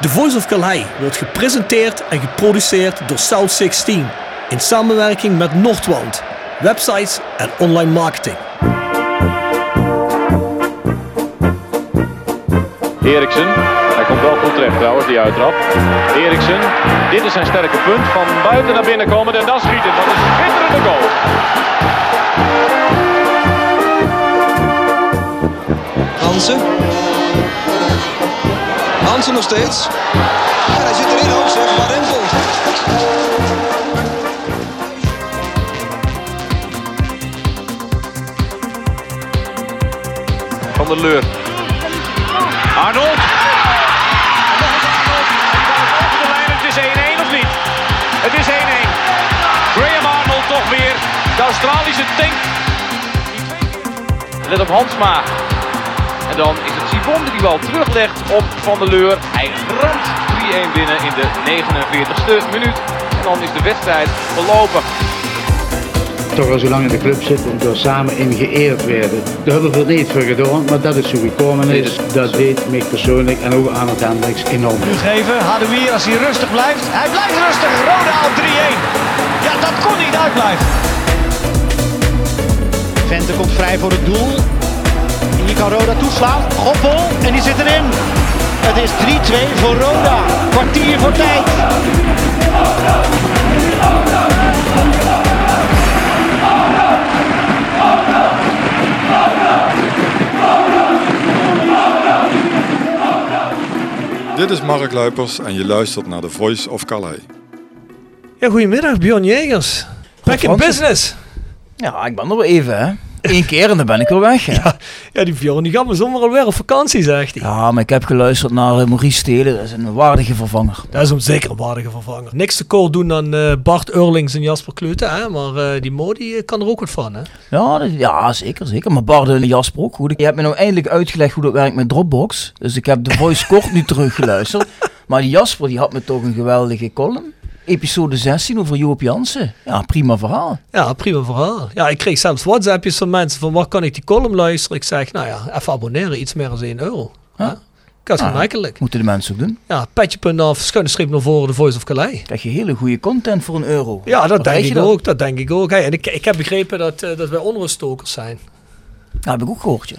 The Voice of Calais wordt gepresenteerd en geproduceerd door South 16 in samenwerking met Noordwand, websites en online marketing. Eriksen, hij komt wel goed terecht trouwens, die uittrap. Eriksen, dit is zijn sterke punt. Van buiten naar binnen komen en dan schieten. Dat is een schitterende goal. Hansen. Hansen nog steeds. En hij zit erin ook zeg, maar Rempel. Van der Leur. Arnold. Over de lijn, het is 1-1 of niet? Het is 1-1. Graham Arnold toch weer. De Australische tank. Let op Hansma. En dan is Sibon die die bal teruglegt op Van der Leur. Hij ramt 3-1 binnen in de 49ste minuut. En dan is de wedstrijd verlopen. toch al zo lang in de club zit en door samen in geëerd werden. Daar hebben we veel niet voor gedaan, maar dat is hoe gekomen is. Dat deed mij persoonlijk en ook aan het Hendricks enorm. geven. Hadouier als hij rustig blijft. Hij blijft rustig. Roda op 3-1. Ja, dat kon niet uitblijven. Vente komt vrij voor het doel. Kan Roda toeslaan. Goppel en die zit erin. Het is 3-2 voor Roda. Kwartier voor tijd. Dit is Mark Luipers en je luistert naar The Voice of Calais. Ja, goedemiddag Bjorn Jegers. Back in business. Ja, ik ben er weer even, hè. Eén keer en dan ben ik weer weg, hè. Ja, Ja, die Bjorn die gaat me zomaar alweer op vakantie, zegt hij. maar ik heb geluisterd naar eh, Maurice Stelen. Dat is een waardige vervanger. Dat is hem zeker een waardige vervanger. Niks te koor doen dan eh, Bart Eurlings en Jasper Klute, hè? maar eh, die Modi kan er ook wat van. Hè? Ja, dat- ja zeker, zeker. Maar Bart en Jasper ook goed. Je hebt me nou eindelijk uitgelegd hoe dat werkt met Dropbox. Dus ik heb de voice kort nu teruggeluisterd. Maar die Jasper die had me toch een geweldige column. Episode 16 over Joop Jansen. Ja, prima verhaal. Ja, prima verhaal. Ja, ik kreeg zelfs WhatsAppjes van mensen van waar kan ik die column luisteren? Ik zeg, nou ja, even abonneren, iets meer dan 1 euro. Huh? Ja. Dat is Ah. gemakkelijk. Moeten de mensen ook doen. Ja, petje.af, schuine streep naar voren, de Voice of Calais. Krijg je hele goede content voor een euro. Ja, dat Wat denk ik ook. Dat denk ik ook. Hey, en ik, ik heb begrepen dat, eh, dat wij onruststokers zijn. Ja, heb ik ook gehoord, ja.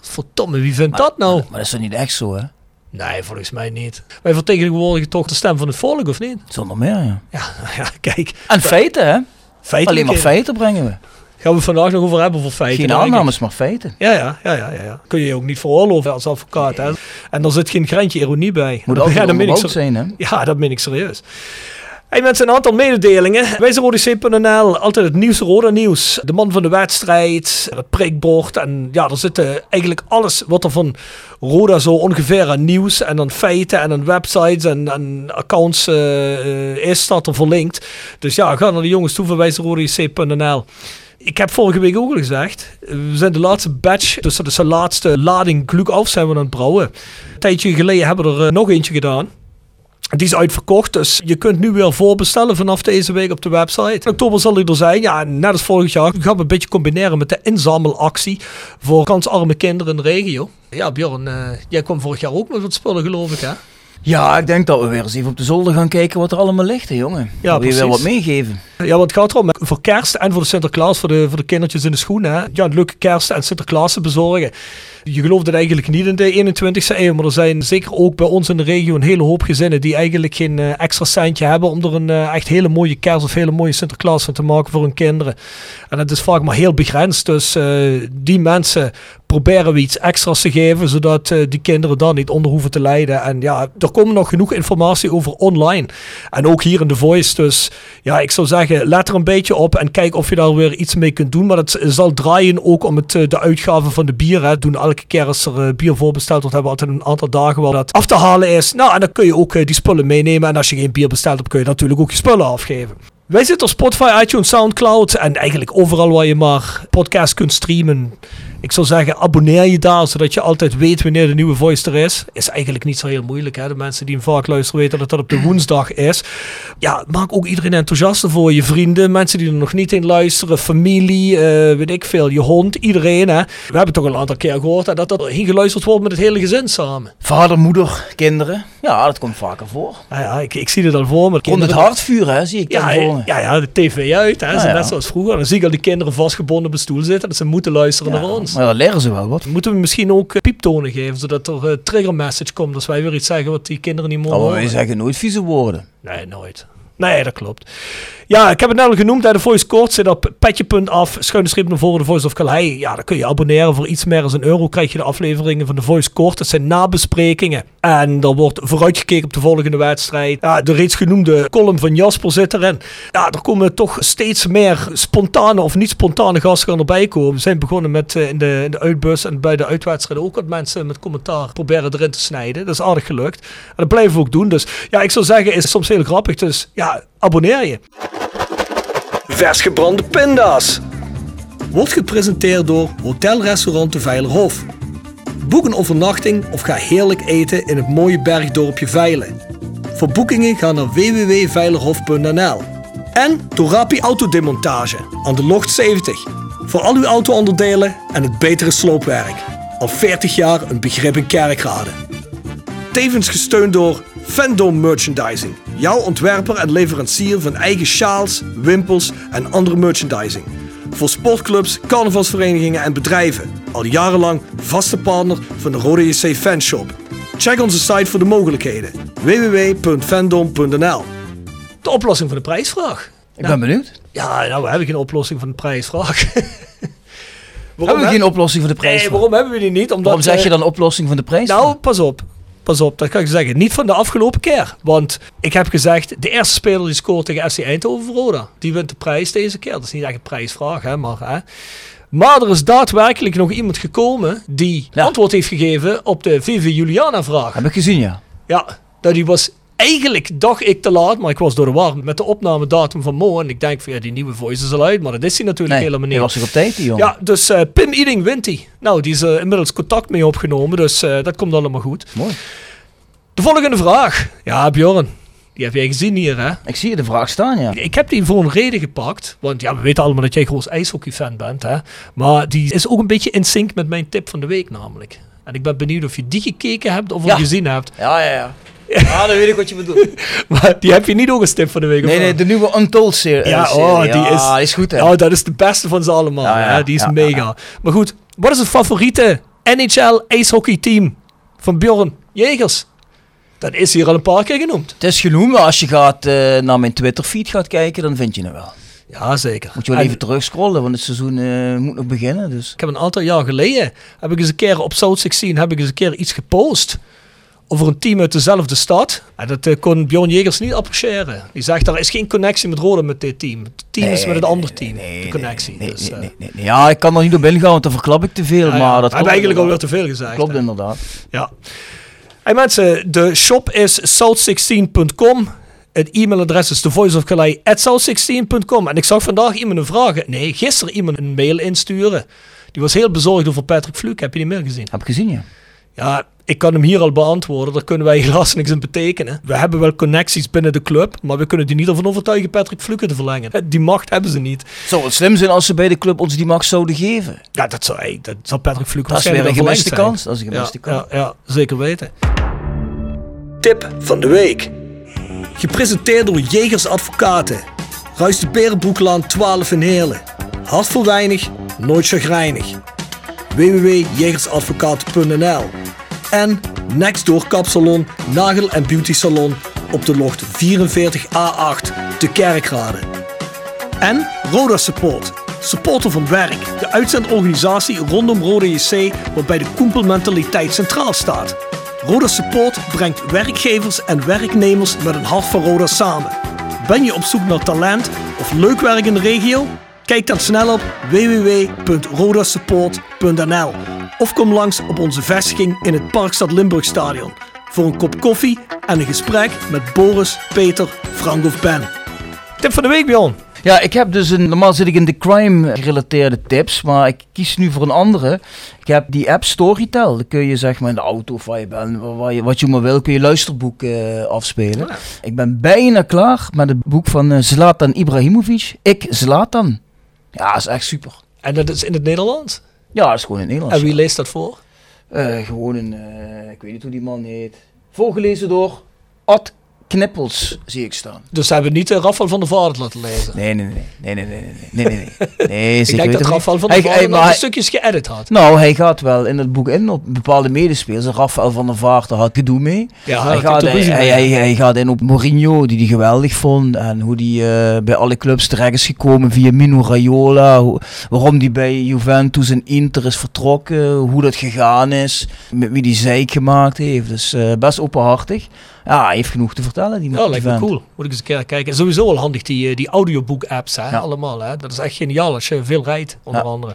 Verdomme, wie vindt dat nou? Maar dat is toch niet echt zo, hè? Nee, volgens mij niet. Wij vertegenwoordigen toch de stem van het volk, of niet? Zonder meer, ja. Ja, ja kijk. En feiten, hè? Feitelijk Alleen maar feiten brengen we. Gaan we het vandaag nog over hebben voor feiten. Geen aannames, maar feiten. Ja, ja, ja, ja, ja, ja. Kun je je ook niet veroorloven als advocaat. Hè? En er zit geen greintje ironie bij. Moet ja, altijd dat meen ik ser- zijn, hè? Ja, dat meen ik serieus. Hey mensen, een aantal mededelingen. Wij zijn RODC.nl, altijd het nieuws, Roda nieuws. De man van de wedstrijd, het prikbord. En ja, er zit eh, eigenlijk alles wat er van Roda zo ongeveer aan nieuws en aan feiten en aan websites en, accounts eh, eh, is, staat er verlinkt. Dus ja, ga naar de jongens toe van wijzerodc.nl. Ik heb vorige week ook al gezegd, we zijn de laatste batch, dus dat is de laatste lading gluk af zijn we aan het brouwen. Een tijdje geleden hebben we er nog eentje gedaan. Die is uitverkocht, dus je kunt nu weer voorbestellen vanaf deze week op de website. In oktober zal hij er zijn. Ja, net als vorig jaar gaan we een beetje combineren met de inzamelactie voor kansarme kinderen in de regio. Ja, Bjorn, eh, jij kwam vorig jaar ook met wat spullen, geloof ik, hè? Ja, ik denk dat we weer eens even op de zolder gaan kijken wat er allemaal ligt, hè, jongen. Ja, we je wel wat meegeven. Ja, want het gaat erom, voor kerst en voor de Sinterklaas, voor de, voor de kindertjes in de schoenen. Hè? Ja, een leuke kerst en Sinterklaas te bezorgen. Je gelooft het eigenlijk niet in de 21ste eeuw, maar er zijn zeker ook bij ons in de regio een hele hoop gezinnen die eigenlijk geen eh, extra centje hebben om er een eh, echt hele mooie kerst of hele mooie Sinterklaas van te maken voor hun kinderen. En het is vaak maar heel begrensd, dus eh, die mensen proberen we iets extra's te geven, zodat die kinderen daar niet onder hoeven te lijden. En ja, er komt nog genoeg informatie over online. En ook hier in The Voice. Dus ja, ik zou zeggen, let er een beetje op en kijk of je daar weer iets mee kunt doen. Maar het zal draaien ook om het, de uitgave van de bier. Hè. Doen elke keer als er eh, bier voorbesteld wordt, hebben we altijd een aantal dagen waar dat af te halen is. Nou, en dan kun je ook eh, die spullen meenemen. En als je geen bier bestelt hebt, kun je natuurlijk ook je spullen afgeven. Wij zitten op Spotify, iTunes, Soundcloud en eigenlijk overal waar je maar podcast kunt streamen. Ik zou zeggen, abonneer je daar, zodat je altijd weet wanneer de nieuwe voice er is. Is eigenlijk niet zo heel moeilijk. Hè? De mensen die hem vaak luisteren weten dat dat op de woensdag is. Ja, maak ook iedereen enthousiast voor. Je vrienden, mensen die er nog niet in luisteren, familie, eh, weet ik veel, je hond, iedereen. Hè? We hebben toch een aantal keer gehoord hè, dat er heen geluisterd wordt met het hele gezin samen. Vader, moeder, kinderen. Ja, dat komt vaker voor. Nou ja, ik, ik zie het al voor me. Rond het Kinderen- hart vuren, hè, zie ik Ja, voor ja, ja, de tv uit. Hè? Ja, ja. Net zoals vroeger. Dan zie ik al die kinderen vastgebonden op een stoel zitten. Dat ze moeten luisteren naar ons. Maar dan leren ze wel wat. Moeten we misschien ook eh, pieptonen geven, zodat er een trigger message komt als wij weer iets zeggen wat die kinderen niet mogen Maar wij zeggen nooit vieze woorden. Nee, nooit. Nee, dat klopt. Ja, ik heb het net al genoemd. Hè, de Voice Court zit op petje.af, schuine streep naar voren, de Voice of Calais. Ja, dan kun je abonneren voor iets meer dan een euro. Krijg je de afleveringen van de Voice Court. Dat zijn nabesprekingen. En er wordt vooruitgekeken op de volgende wedstrijd. Ja, de reeds genoemde column van Jasper zit erin. Ja, er komen toch steeds meer spontane of niet spontane gasten erbij komen. We zijn begonnen met eh, in, de, in de uitbus en bij de uitwedstrijden ook wat mensen met commentaar proberen erin te snijden. Dat is aardig gelukt. En dat blijven we ook doen. Dus ja, ik zou zeggen, is soms heel grappig. Dus ja, abonneer je. Vers gebrande pinda's. Wordt gepresenteerd door Hotelrestaurant de Veilerhof. Boek een overnachting of ga heerlijk eten in het mooie bergdorpje Veilen. Voor boekingen ga naar www.veilerhof.nl. En door Rapi Autodemontage aan de Locht 70. Voor al uw auto-onderdelen en het betere sloopwerk. Al 40 jaar een begrip in kerkrade. Tevens gesteund door Fandom Merchandising. Jouw ontwerper en leverancier van eigen sjaals, wimpels en andere merchandising. Voor sportclubs, carnavalsverenigingen en bedrijven. Al jarenlang vaste partner van de Rode JC Fanshop. Check onze site voor de mogelijkheden. www.fandom.nl De oplossing van de prijsvraag. Ik ben benieuwd. Ja, nou, we hebben geen oplossing van de prijsvraag. Hebben we geen oplossing voor de prijs? Nee, waarom hebben we die niet? Omdat, Waarom zeg je eh, dan oplossing van de prijs? Nou, pas op. Pas op, dat kan ik zeggen. Niet van de afgelopen keer. Want ik heb gezegd, de eerste speler die scoort tegen FC Eindhoven voor Roda, die wint de prijs deze keer. Dat is niet echt een prijsvraag, hè, maar... Hè. Maar er is daadwerkelijk nog iemand gekomen die Ja. antwoord heeft gegeven op de VV Juliana-vraag. Heb ik gezien, ja. Ja, nou, die was eigenlijk, dacht ik, te laat. Maar ik was door de war met de opnamedatum van Mo. En ik denk van, ja, die nieuwe voice is al uit. Maar dat is hij natuurlijk Nee, helemaal niet. hij was zich op tijd, die jongen. Ja, dus eh, Pim Eating wint hij. Nou, die is eh, inmiddels contact mee opgenomen, dus eh, dat komt allemaal goed. Mooi. De volgende vraag. Ja, Bjorn, die heb jij gezien hier, hè? Ik zie je de vraag staan, ja. Ik heb die voor een reden gepakt, want ja, we weten allemaal dat jij groot ijshockey-fan bent, hè? Maar die is ook een beetje in sync met mijn tip van de week namelijk. En ik ben benieuwd of je die gekeken hebt of Ja. of gezien hebt. Ja, ja, ja. Ja, dan weet ik wat je bedoelt. Maar die heb je niet tip van de week. Nee, nee, de nieuwe Untold serie. Ja, serie. oh, die Ja, is- die is goed, hè. Oh, dat is de beste van ze allemaal. Ja, ja, hè? Die is ja, mega. ja, Maar goed, wat is het favoriete NHL ijshockeyteam van Bjorn Jegers? Dat is hier al een paar keer genoemd. Het is genoemd, maar als je gaat, eh, naar mijn Twitter-feed gaat kijken, dan vind je hem wel. Ja, zeker. Moet je wel En even terugscrollen, want het seizoen eh, moet nog beginnen. Dus. Ik heb een aantal jaar geleden, heb ik eens een keer op South 16, heb ik eens een keer iets gepost over een team uit dezelfde stad. En dat eh, kon Bjorn Jegers niet appreciëren. Die zegt, er is geen connectie met Roda met dit team. Het team is met het andere team, de connectie. Nee, dus, nee, nee, nee, nee. Ja, ik kan er niet op ingaan, want dan verklap ik te veel. ja, ja. maar dat hebben eigenlijk alweer te veel gezegd. Klopt hè. inderdaad. Ja. Hey mensen, de shop is south16.com. Het e-mailadres is thevoiceofcalais.south16.com. En ik zag vandaag iemand een vraag. Nee, gisteren iemand een mail insturen. Die was heel bezorgd over Patrick Fluke. Heb je die mail gezien? Heb ik gezien, ja. Ja, ik kan hem hier al beantwoorden. Daar kunnen wij helaas niks in betekenen. We hebben wel connecties binnen de club. Maar we kunnen die niet ervan overtuigen Patrick Fluke te verlengen. Die macht hebben ze niet. Het zou wel slim zijn als ze bij de club ons die macht zouden geven. Ja, dat zou, dat zal Patrick Fluke Dat is weer een waarschijnlijk gemiste kans. Dat is een gemiste zijn. kans. Ja, ja, ja, zeker weten. Tip van de week. Gepresenteerd door Jegers Advocaten. Ruist de Berenbroeklaan 12 in Heerlen. Hart voor weinig, nooit chagrijnig. www.jegersadvocaten.nl En Nextdoor Kapsalon, Nagel en Beauty Salon op de locht 44A8 te Kerkrade. En Roda Support. Supporter van werk. De uitzendorganisatie rondom Roda JC waarbij de koempelmentaliteit centraal staat. Roda Support brengt werkgevers en werknemers met een hart voor Roda samen. Ben je op zoek naar talent of leuk werk in de regio? Kijk dan snel op www.rodasupport.nl of kom langs op onze vestiging in het Parkstad Limburg Stadion voor een kop koffie en een gesprek met Boris, Peter, Frank of Ben. Tip van de week, Bjorn. Ja, ik heb dus een. Normaal zit ik in de crime-gerelateerde tips, maar ik kies nu voor een andere. Ik heb die app Storytel. Dan kun je zeg maar in de auto of waar je bent, waar- waar je, wat je maar wil, kun je luisterboek eh, afspelen. Ja. Ik ben bijna klaar met het boek van eh, Zlatan Ibrahimovic. Ik, Zlatan. Ja, is echt super. En dat is in het Nederlands. Ja, dat is gewoon in het Nederlands. En wie leest dat voor? Eh, gewoon een, eh, ik weet niet hoe die man heet. Voorgelezen door Ad knippels zie ik staan. Dus hebben we niet eh, de van der Vaart laten lezen? Nee, nee, nee. nee, nee, nee, nee, nee, nee, ik denk dat Rafael van der Vaart nog stukjes geëdit had. Nou, hij gaat wel in het boek in op bepaalde medespelers. Rafael van der Vaart, daar had gedoe mee. Ja, hij, gaat, hij, gaat in op Mourinho, die hij geweldig vond. En hoe die eh, bij alle clubs terecht is gekomen via Mino Raiola. Waarom die bij Juventus en Inter is vertrokken. Hoe dat gegaan is. Met wie die zeik gemaakt heeft. Dus eh, best openhartig. Ja, hij heeft genoeg te vertellen. Die Ja, die lijkt me cool. Moet ik eens een keer kijken. En sowieso wel handig, die, eh, die audioboek-apps, hè, Ja. allemaal. Hè. Dat is echt geniaal als je veel rijdt, onder Ja. andere.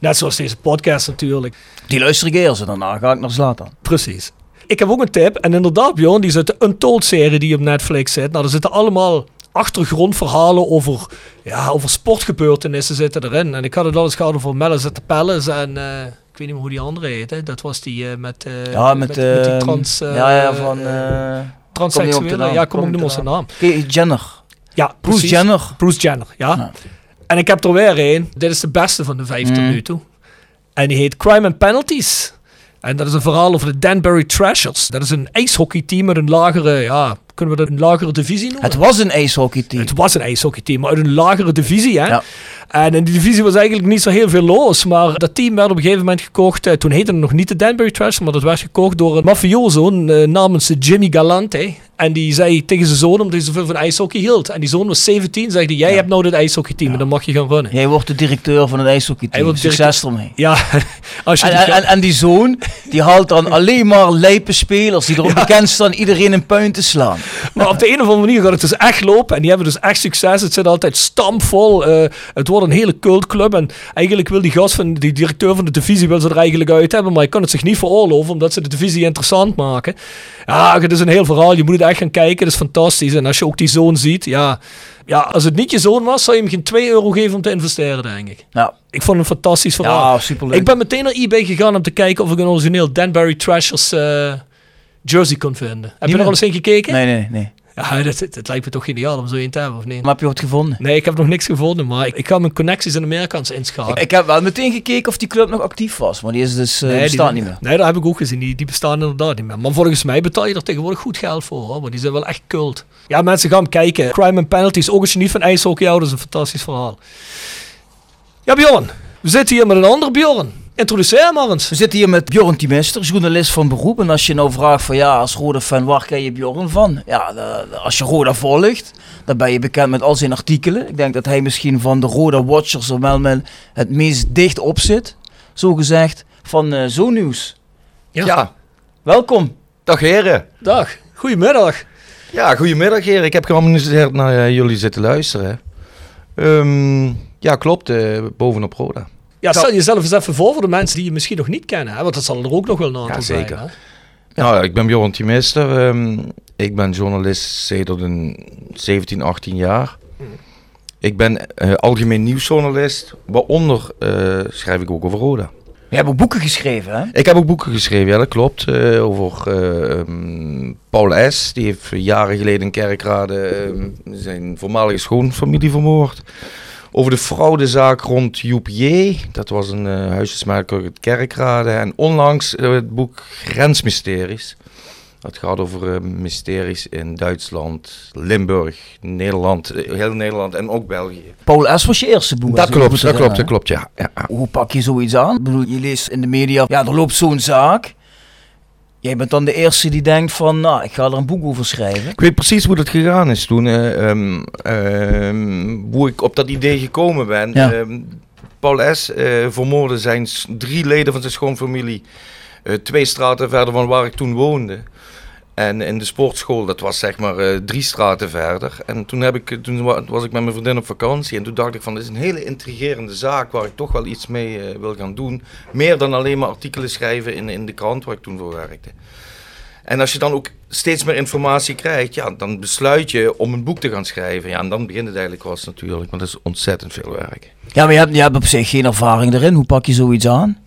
Net zoals deze podcast natuurlijk. Die luister ik eerst en daarna ga ik naar Zlatan. Precies. Ik heb ook een tip. En inderdaad, Bjorn, die zit de Untold-serie die op Netflix zit. Nou, er zitten allemaal achtergrondverhalen over, ja, over sportgebeurtenissen zitten erin. En ik had het al eens gehad over Mellis at the Palace en... eh, ik weet niet meer hoe die andere heet. Hè. Dat was die eh, met, eh, Ja, met, met, met die eh, trans... ja, ja, van... transseksuele. Ja, kom ik niet noem op zijn de naam. Jenner. Ja, Bruce precies. Jenner. Bruce Jenner, ja. Ja. En ik heb er weer een. Dit is de beste van de vijf tot Mm. nu toe. En die heet Crime and Penalties. En dat is een verhaal over de Danbury Trashers. Dat is een ijshockeyteam met een lagere, ja, kunnen we dat een lagere divisie noemen? Het was een ijshockeyteam. Het was een ijshockeyteam, maar uit een lagere divisie, hè? Ja. En in die divisie was eigenlijk niet zo heel veel los. Maar dat team werd op een gegeven moment gekocht. eh, toen heette het nog niet de Danbury Trashers, maar dat werd gekocht door een mafioso eh, namens Jimmy Galante. En die zei tegen zijn zoon, omdat hij zoveel van ijshockey hield. En die zoon was 17, zei hij, jij hebt nou dit ijshockeyteam en dan mag je gaan runnen. Jij wordt de directeur van het Hij ijshockeyteam. wordt Succes ermee. Ja, als je En, die en, die zoon, die haalt dan alleen maar lijpe spelers die erop bekend staan iedereen in puin te slaan. Maar op de een of andere manier gaat het dus echt lopen. En die hebben dus echt succes. Het zit altijd stampvol. Eh, het wordt een hele cultclub. En eigenlijk wil die gast van die directeur van de divisie wil ze er eigenlijk uit hebben. Maar hij kan het zich niet veroorloven omdat ze de divisie interessant maken. Ja, het is een heel verhaal. Je moet het echt gaan kijken. Het is fantastisch. En als je ook die zoon ziet, ja. Ja, als het niet je zoon was, zou je hem geen 2 euro geven om te investeren, denk ik. Ja, Ik vond een fantastisch verhaal. ja superleuk. Ik ben meteen naar eBay gegaan om te kijken of ik een origineel Danbury Trashers eh, jersey kon vinden. Heb je er al eens in gekeken? Nee, nee, nee. Ja, dat, dat, lijkt me toch geniaal om zo een te hebben, of niet? Maar heb je wat gevonden? Nee, ik heb nog niks gevonden, maar ik, ik ga mijn connecties in Amerika eens inschakelen. Ik heb wel meteen gekeken of die club nog actief was, maar die is dus eh Nee, die- bestaat niet meer. Nee, dat heb ik ook gezien. Die, die bestaan inderdaad niet meer. Maar volgens mij betaal je er tegenwoordig goed geld voor, hoor. Want die zijn wel echt cult. Ja, mensen gaan kijken. Crime and Penalties, ook als je niet van ijshockey houdt, is een fantastisch verhaal. Ja, Bjorn. We zitten hier met een ander Bjorn. Introduceer hem maar eens. We zitten hier met Bjorn Timester, journalist van beroep. En als je nou vraagt van ja, als Roda fan, waar ken je Bjorn van? Ja, de- de- als je Roda volgt, dan ben je bekend met al zijn artikelen. Ik denk dat hij misschien van de Roda Watchers er wel met het meest dicht op zit. Zo gezegd, van eh Zo Nieuws. Ja. Ja, Welkom. dag heren. Dag. Goedemiddag. Ja, goedemiddag heren. Ik heb geamuseerd naar eh, jullie zitten luisteren. Ehm, ja, klopt. eh, bovenop Roda. Ja, stel jezelf eens even voor voor de mensen die je misschien nog niet kennen. Hè? Want dat zal er ook nog wel een aantal Ja, zijn. zeker. hè? Nou, ik ben Bjorn Timester. ehm, ik ben journalist sinds een 17, 18 jaar. Ik ben eh, algemeen nieuwsjournalist. Waaronder eh, schrijf ik ook over Roda. Je hebt ook boeken geschreven, hè? Ik heb ook boeken geschreven, ja dat klopt. eh, over eh, ehm, Paul S. Die heeft jaren geleden in Kerkrade ehm, zijn voormalige schoonfamilie vermoord. Over de fraudezaak rond Joep J. Dat was een uh, huisjesmaker uit Kerkrade. En onlangs eh, het boek Grensmysteries. Dat gaat over eh, mysteries in Duitsland, Limburg, Nederland, heel Nederland en ook België. Paul S. was je eerste boek. Dat klopt, dat klopt, dat klopt, ja. ja. Hoe pak je zoiets aan? Ik bedoel, je leest in de media, ja, er loopt zo'n zaak. Jij bent dan de eerste die denkt van, nou, ik ga er een boek over schrijven. Ik weet precies hoe dat gegaan is toen. eh, ehm, ehm, hoe ik op dat idee gekomen ben. Ja. Ehm, Paul S. eh, vermoordde zijn drie leden van zijn schoonfamilie. eh, twee straten verder van waar ik toen woonde. En in de sportschool, dat was zeg maar eh, drie straten verder. En toen, heb ik, toen wa- was ik met mijn vriendin op vakantie. En toen dacht ik van, dit is een hele intrigerende zaak waar ik toch wel iets mee eh, wil gaan doen. Meer dan alleen maar artikelen schrijven in, in de krant waar ik toen voor werkte. En als je dan ook steeds meer informatie krijgt, ja, dan besluit je om een boek te gaan schrijven. Ja, en dan begint het eigenlijk pas natuurlijk, want dat is ontzettend veel werk. Ja, maar je hebt, je hebt op zich geen ervaring erin. Hoe pak je zoiets aan?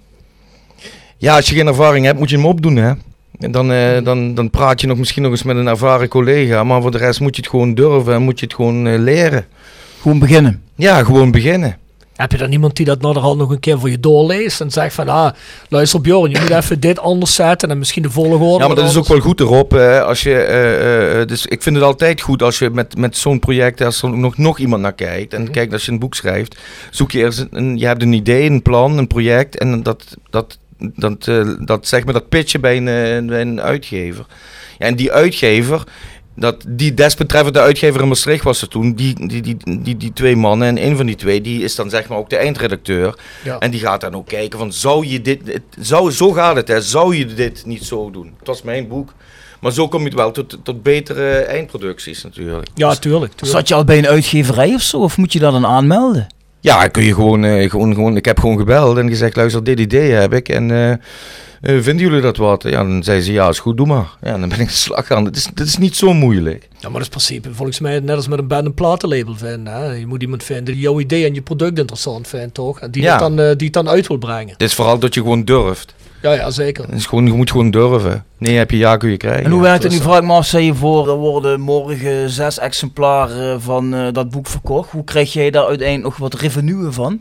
Ja, als je geen ervaring hebt, moet je hem opdoen, hè. En dan, eh, dan, dan praat je nog misschien nog eens met een ervaren collega, maar voor de rest moet je het gewoon durven en moet je het gewoon eh, leren. Gewoon beginnen. Ja, gewoon beginnen. Heb je dan iemand die dat naderhand nog een keer voor je doorleest en zegt van, ah, luister Bjorn, je moet even dit anders zetten en misschien de volgorde Ja, maar dat is ook wel goed erop. eh, als je, eh, eh, dus ik vind het altijd goed als je met, met zo'n project, als er nog, nog iemand naar kijkt. En kijk, als je een boek schrijft, zoek je eerst een, een- je hebt een idee, een plan, een project. En dat, dat, dat, eh, dat zeg maar, dat pitchen bij een, eh, bij een uitgever. Ja, en die uitgever, dat, die desbetreffende uitgever in Maastricht was er toen, die, die, die, die, die twee mannen. En een van die twee, die is dan zeg maar ook de eindredacteur. Ja. En die gaat dan ook kijken van, zou je dit, het- zou, zo gaat het hè, zou je dit niet zo doen? Het was mijn boek. Maar zo kom je wel tot, tot betere eindproducties natuurlijk. Ja, Dus- tuurlijk. tuurlijk. Zat je al bij een uitgeverij of zo? Of moet je dat dan aanmelden? Ja, kun je gewoon, eh, gewoon, gewoon, ik heb gewoon gebeld en gezegd, luister, dit idee heb ik en eh, eh, vinden jullie dat wat? Ja, dan zei ze, ja, is goed, doe maar. Ja, dan ben ik de slag gaan. Het is, het is niet zo moeilijk. Ja, maar dat is principe volgens mij net als met een band een platenlabel vinden. Hè? Je moet iemand vinden die jouw idee en je product interessant vindt, toch? En die, Ja. het, dan, die het dan uit wil brengen. Het is vooral dat je gewoon durft. Ja, ja, zeker. Het is gewoon, je moet gewoon durven. Nee, heb je ja, kun je krijgen. En hoe werkt het nu? Vraag ik me af, stel je voor, er worden morgen zes exemplaren van eh, dat boek verkocht. Hoe krijg jij daar uiteindelijk nog wat revenue van?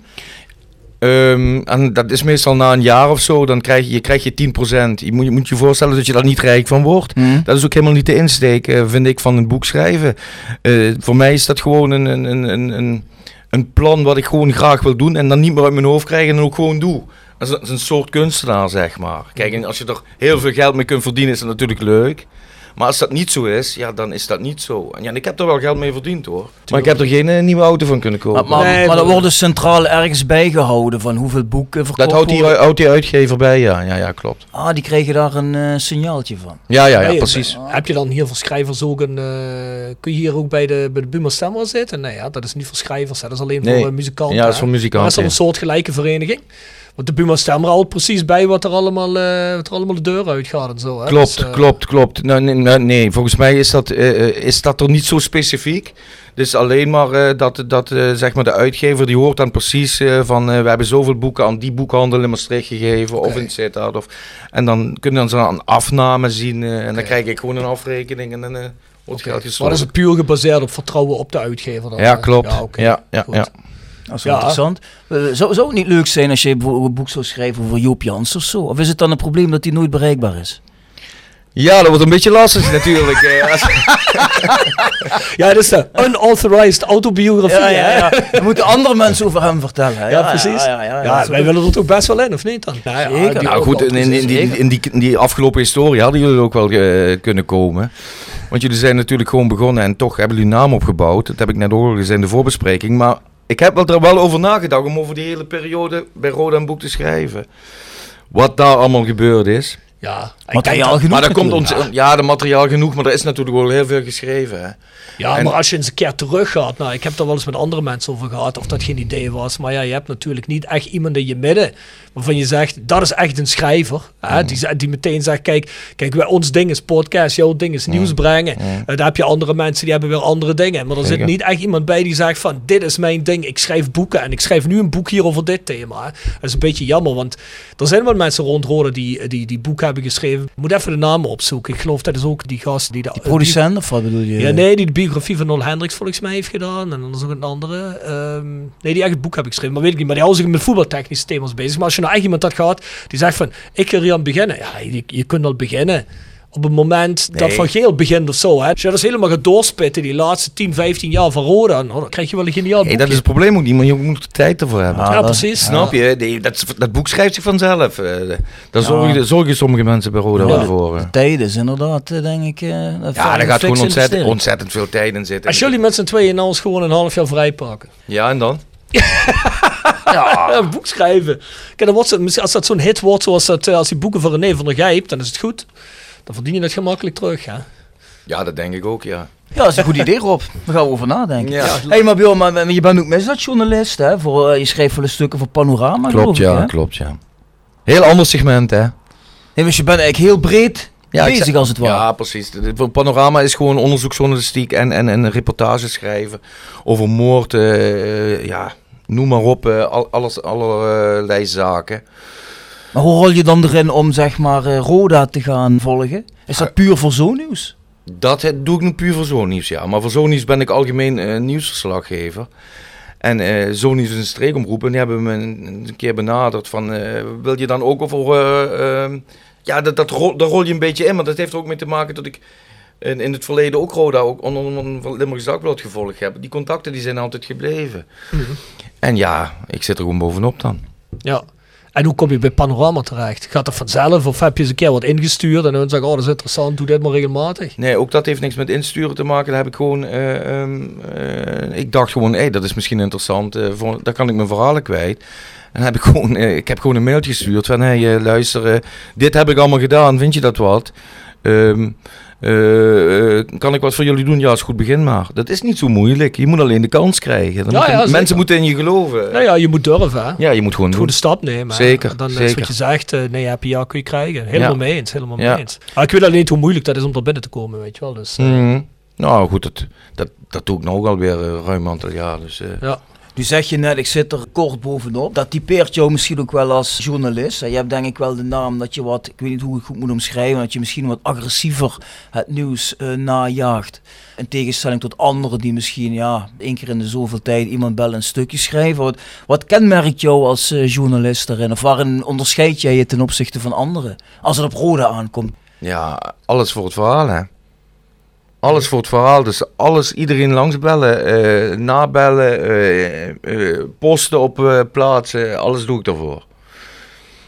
Ehm, en dat is meestal na een jaar of zo, dan krijg je, je, krijg je 10%. Je moet, je moet je voorstellen dat je daar niet rijk van wordt. Dat is ook helemaal niet de insteek, eh, vind ik, van een boek schrijven. Eh, voor mij is dat gewoon een, een, een, een, een, een plan wat ik gewoon graag wil doen en dan niet meer uit mijn hoofd krijgen en ook gewoon doe. Dat is, dat is een soort kunstenaar, zeg maar. Kijk, en als je er heel veel geld mee kunt verdienen, is dat natuurlijk leuk. Maar als dat niet zo is, ja, dan is dat niet zo. En ja, ik heb er wel geld mee verdiend hoor. Maar ik heb er geen eh, nieuwe auto van kunnen kopen. Maar, maar, Nee, maar dat wordt dus centraal ergens bijgehouden van hoeveel boeken verkocht dat houdt die, worden. houdt die uitgever bij, ja. Ja, ja klopt. Ah, die kregen daar een eh, signaaltje van. Ja, ja, ja, Nee, precies. Heb je dan hier voor schrijvers ook een... eh, kun je hier ook bij de, bij de Buma Stemmer zitten? Nee, ja, dat is niet voor schrijvers. Hè. Dat is alleen Nee. voor muzikanten. Ja, dat is voor muzikanten, Maar is dat een soort gelijke vereniging? Want de Buma Stemmer houdt precies bij wat er allemaal, eh, wat er allemaal de deur uitgaat en zo. Hè. Klopt, Dus, eh, klopt, klopt. Nou, nee, nee, nee, volgens mij is dat, eh, is dat er niet zo specifiek. Dus alleen maar dat, dat zeg maar de uitgever die hoort dan precies van we hebben zoveel boeken aan die boekhandel in Maastricht gegeven of in Sittard. Of, en dan kunnen ze een afname zien en dan krijg ik gewoon een afrekening en dan wordt oké. geld Maar dat is het puur gebaseerd op vertrouwen op de uitgever. Dan, Ja, klopt. Ja. Ja, ja. Dat is wel Ja. interessant. Eh, zou, zou het niet leuk zijn als je bijvoorbeeld een boek zou schrijven over Joop Jans of zo? Of is het dan een probleem dat die nooit bereikbaar is? ja, dat wordt een beetje lastig natuurlijk. eh, Ja, dat is de unauthorized autobiografie. hè? Dan moeten andere mensen over hem vertellen. hè? Ja, precies. Ja, ja, ja, Ja, wij willen er toch best wel in, of niet dan? Nou, ja, Zeker. Nou ook goed, in, in, in, die, in, die, in die afgelopen historie hadden jullie ook wel eh, kunnen komen. Want jullie zijn natuurlijk gewoon begonnen en toch hebben jullie naam opgebouwd. Dat heb ik net ook al gezegd in de voorbespreking. Maar ik heb er wel over nagedacht om over die hele periode bij Roda een boek te schrijven. Wat daar allemaal gebeurd is. Ja, Materiaal dat- genoeg. maar daar komt ons, ja, de materiaal genoeg, maar er is natuurlijk wel heel veel geschreven. Hè. Ja, En- maar als je eens een keer terug gaat, nou, ik heb daar wel eens met andere mensen over gehad, of dat geen idee was. Maar ja, je hebt natuurlijk niet echt iemand in je midden waarvan je zegt, dat is echt een schrijver. Hè, die, ze- die meteen zegt, kijk, kijk, wij- ons ding is podcast, jouw ding is nieuws brengen. Eh, daar heb je andere mensen die hebben weer andere dingen. Maar er zit niet echt iemand bij die zegt van, dit is mijn ding, ik schrijf boeken en ik schrijf nu een boek hier over dit thema. hè. Dat is een beetje jammer, want er zijn wel mensen rond Rode die, die, die boeken hebben geschreven. Ik moet even de namen opzoeken. Ik geloof dat is ook die gast die de Die producent of wat bedoel je? ja, nee, die de biografie van Nol Hendricks volgens mij heeft gedaan. En dan is ook een andere. Ehm, nee, die echt het boek heb ik geschreven, maar weet ik niet. Maar die houden zich met voetbaltechnische thema's bezig. Maar als je nou echt iemand dat gaat, die zegt van, ik wil hier aan beginnen. Ja, je, je kunt al beginnen. Op het moment dat. Van Geel begint of zo. Hè. Als je dat eens helemaal gaat doorspitten, die laatste 10, 15 jaar van Roda, nou, dan krijg je wel een geniaal Hey, boek. dat is het probleem ook niet, maar je moet er tijd ervoor hebben. Ah, ja, precies. Snap je? Nee, dat, dat boek schrijft zich vanzelf. eh, daar zorgen, zorgen sommige mensen bij Roda Ja. wel voor. eh. Tijd is inderdaad, eh, denk ik. eh, Ja, daar gaat gewoon ontzettend, ontzettend veel tijd in zitten. Als jullie met z'n tweeën nou eens gewoon een half jaar vrij pakken. Ja, en dan? Ja, een boek schrijven. Kijk, dan wordt misschien als dat zo'n hit wordt, zoals dat, als die boeken van René van der Gijp, dan is het goed. Dan verdien je dat gemakkelijk terug, hè. Ja, dat denk ik ook, ja. Ja, dat is een goed idee, Rob. Daar gaan we over nadenken. Ja. hey, maar Bjorn, maar, je bent ook misdaadjournalist, hè? Voor, eh, je schreef wel stukken voor Panorama, Klopt, ik, ja, hè? klopt, ja. Heel ander segment, hè? Nee, dus je bent eigenlijk heel breed Ja, ik bezig zeg- als het ware. Ja, precies. Panorama is gewoon onderzoeksjournalistiek en, en, en reportages schrijven over moord, eh, ja, noem maar op, eh, al, alles, allerlei zaken. Maar hoe rol je dan erin om zeg maar eh, Roda te gaan volgen? Is dat puur voor zo'n nieuws? Dat doe ik nu puur voor zo'n nieuws, ja. Maar voor zo'n nieuws ben ik algemeen eh, nieuwsverslaggever. En eh zo'n nieuws is een streekomroep en die hebben me een, een keer benaderd van, eh, wil je dan ook over, eh, ehm, ja, dat, dat rol, daar rol je een beetje in, maar dat heeft er ook mee te maken dat ik in, in het verleden ook Roda, ook onder onder Limburgs Dagblad gevolgd heb. Die contacten die zijn altijd gebleven. En ja, ik zit er gewoon bovenop dan. Ja. En hoe kom je bij Panorama terecht? Gaat dat vanzelf of heb je eens een keer wat ingestuurd en dan zeg oh dat is interessant, doe dit maar regelmatig? Nee, ook dat heeft niks met insturen te maken. Daar heb ik gewoon, eh, ehm, eh, ik dacht gewoon, hé, dat is misschien interessant. eh, voor, daar kan ik mijn verhalen kwijt. En heb ik gewoon, ik heb gewoon een mailtje gestuurd van, hey, luister, dit heb ik allemaal gedaan, vind je dat wat? Ehm, eh, eh, kan ik wat voor jullie doen? Ja, is goed, begin maar. Dat is niet zo moeilijk. Je moet alleen de kans krijgen. Dan Ja, ja, mensen moeten in je geloven. Nou ja, je moet durven hè. Ja, je moet gewoon doen. goede stap nemen. hè. Zeker, Dan is zeker. wat je zegt, eh, nee, heb je ja, kun je krijgen. Helemaal mee eens, helemaal Ja. mee eens. Maar ik weet alleen niet hoe moeilijk dat is om er binnen te komen, weet je wel. Dus, eh, Mhm. Nou goed, dat, dat, dat doe ik alweer eh, ruim een aantal jaar. Dus, eh, ja. Nu zeg je net, ik zit er kort bovenop. Dat typeert jou misschien ook wel als journalist. Je hebt denk ik wel de naam dat je wat, ik weet niet hoe ik het goed moet omschrijven, dat je misschien wat agressiever het nieuws eh, najaagt. In tegenstelling tot anderen die misschien ja, één keer in de zoveel tijd iemand bellen een stukje schrijven. Wat, wat kenmerkt jou als eh, journalist daarin? Of waarin onderscheid jij je ten opzichte van anderen? Als het op rode aankomt. Ja, alles voor het verhaal, hè. Alles voor het verhaal. Dus alles, iedereen langsbellen, eh nabellen, eh, eh, posten op plaatsen, alles doe ik daarvoor.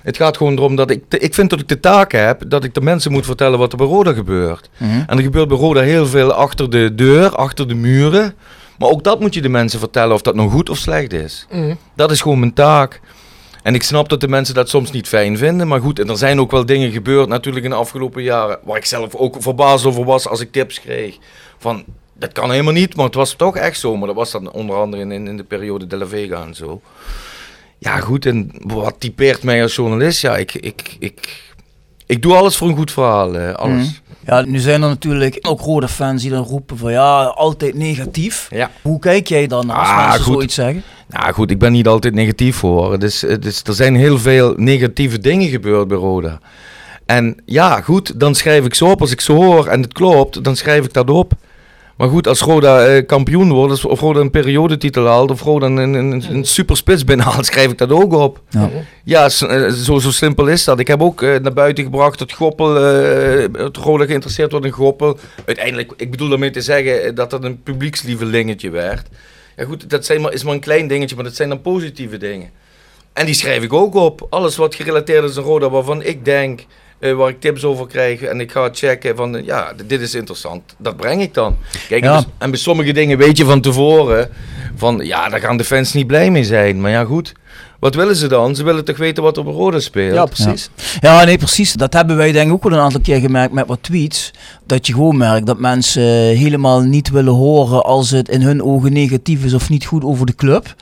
Het gaat gewoon erom dat ik, ik vind dat ik de taak heb dat ik de mensen moet vertellen wat er bij Roda gebeurt. En er gebeurt bij Roda heel veel achter de deur, achter de muren. Maar ook dat moet je de mensen vertellen of dat nou goed of slecht is. Dat is gewoon mijn taak. En ik snap dat de mensen dat soms niet fijn vinden. Maar goed, en er zijn ook wel dingen gebeurd natuurlijk in de afgelopen jaren. Waar ik zelf ook verbaasd over was als ik tips kreeg. Van, dat kan helemaal niet, maar het was toch echt zo. Maar dat was dan onder andere in, in de periode de La Vega en zo. Ja goed, en wat typeert mij als journalist? Ja, ik, ik, ik, ik doe alles voor een goed verhaal. eh, alles. Ja, nu zijn er natuurlijk ook rode fans die dan roepen van ja, altijd negatief. Ja. Hoe kijk jij dan als Ah, mensen goed. zoiets zeggen? Nou goed, ik ben niet altijd negatief is, het is, er zijn heel veel negatieve dingen gebeurd bij Roda. En ja, goed, dan schrijf ik zo op. Als ik zo hoor en het klopt, dan schrijf ik dat op. Maar goed, als Roda eh, kampioen wordt, als- of Roda een periodetitel haalt, of Roda een, een, een, een superspits binnenhaalt, schrijf ik dat ook op. Ja. Eh, zo, zo simpel is dat. Ik heb ook eh, naar buiten gebracht dat Goppel, eh het Roda geïnteresseerd wordt in Goppel. Uiteindelijk, ik bedoel daarmee te zeggen dat dat een publiekslievelingetje werd. Ja goed, dat zijn maar, is maar een klein dingetje, maar dat zijn dan positieve dingen. En die schrijf ik ook op. Alles wat gerelateerd is aan Roda, waarvan ik denk, eh, waar ik tips over krijg. En ik ga checken van, eh, ja, dit is interessant. Dat breng ik dan. Kijk, Ja. en, bij, en bij sommige dingen weet je van tevoren, van ja, daar gaan de fans niet blij mee zijn. Maar ja, goed. Wat willen ze dan? Ze willen toch weten wat er bij Roda speelt? ja, precies. Ja, nee, precies. Dat hebben wij denk ik ook wel een aantal keer gemerkt met wat tweets. Dat je gewoon merkt dat mensen helemaal niet willen horen als het in hun ogen negatief is of niet goed over de club.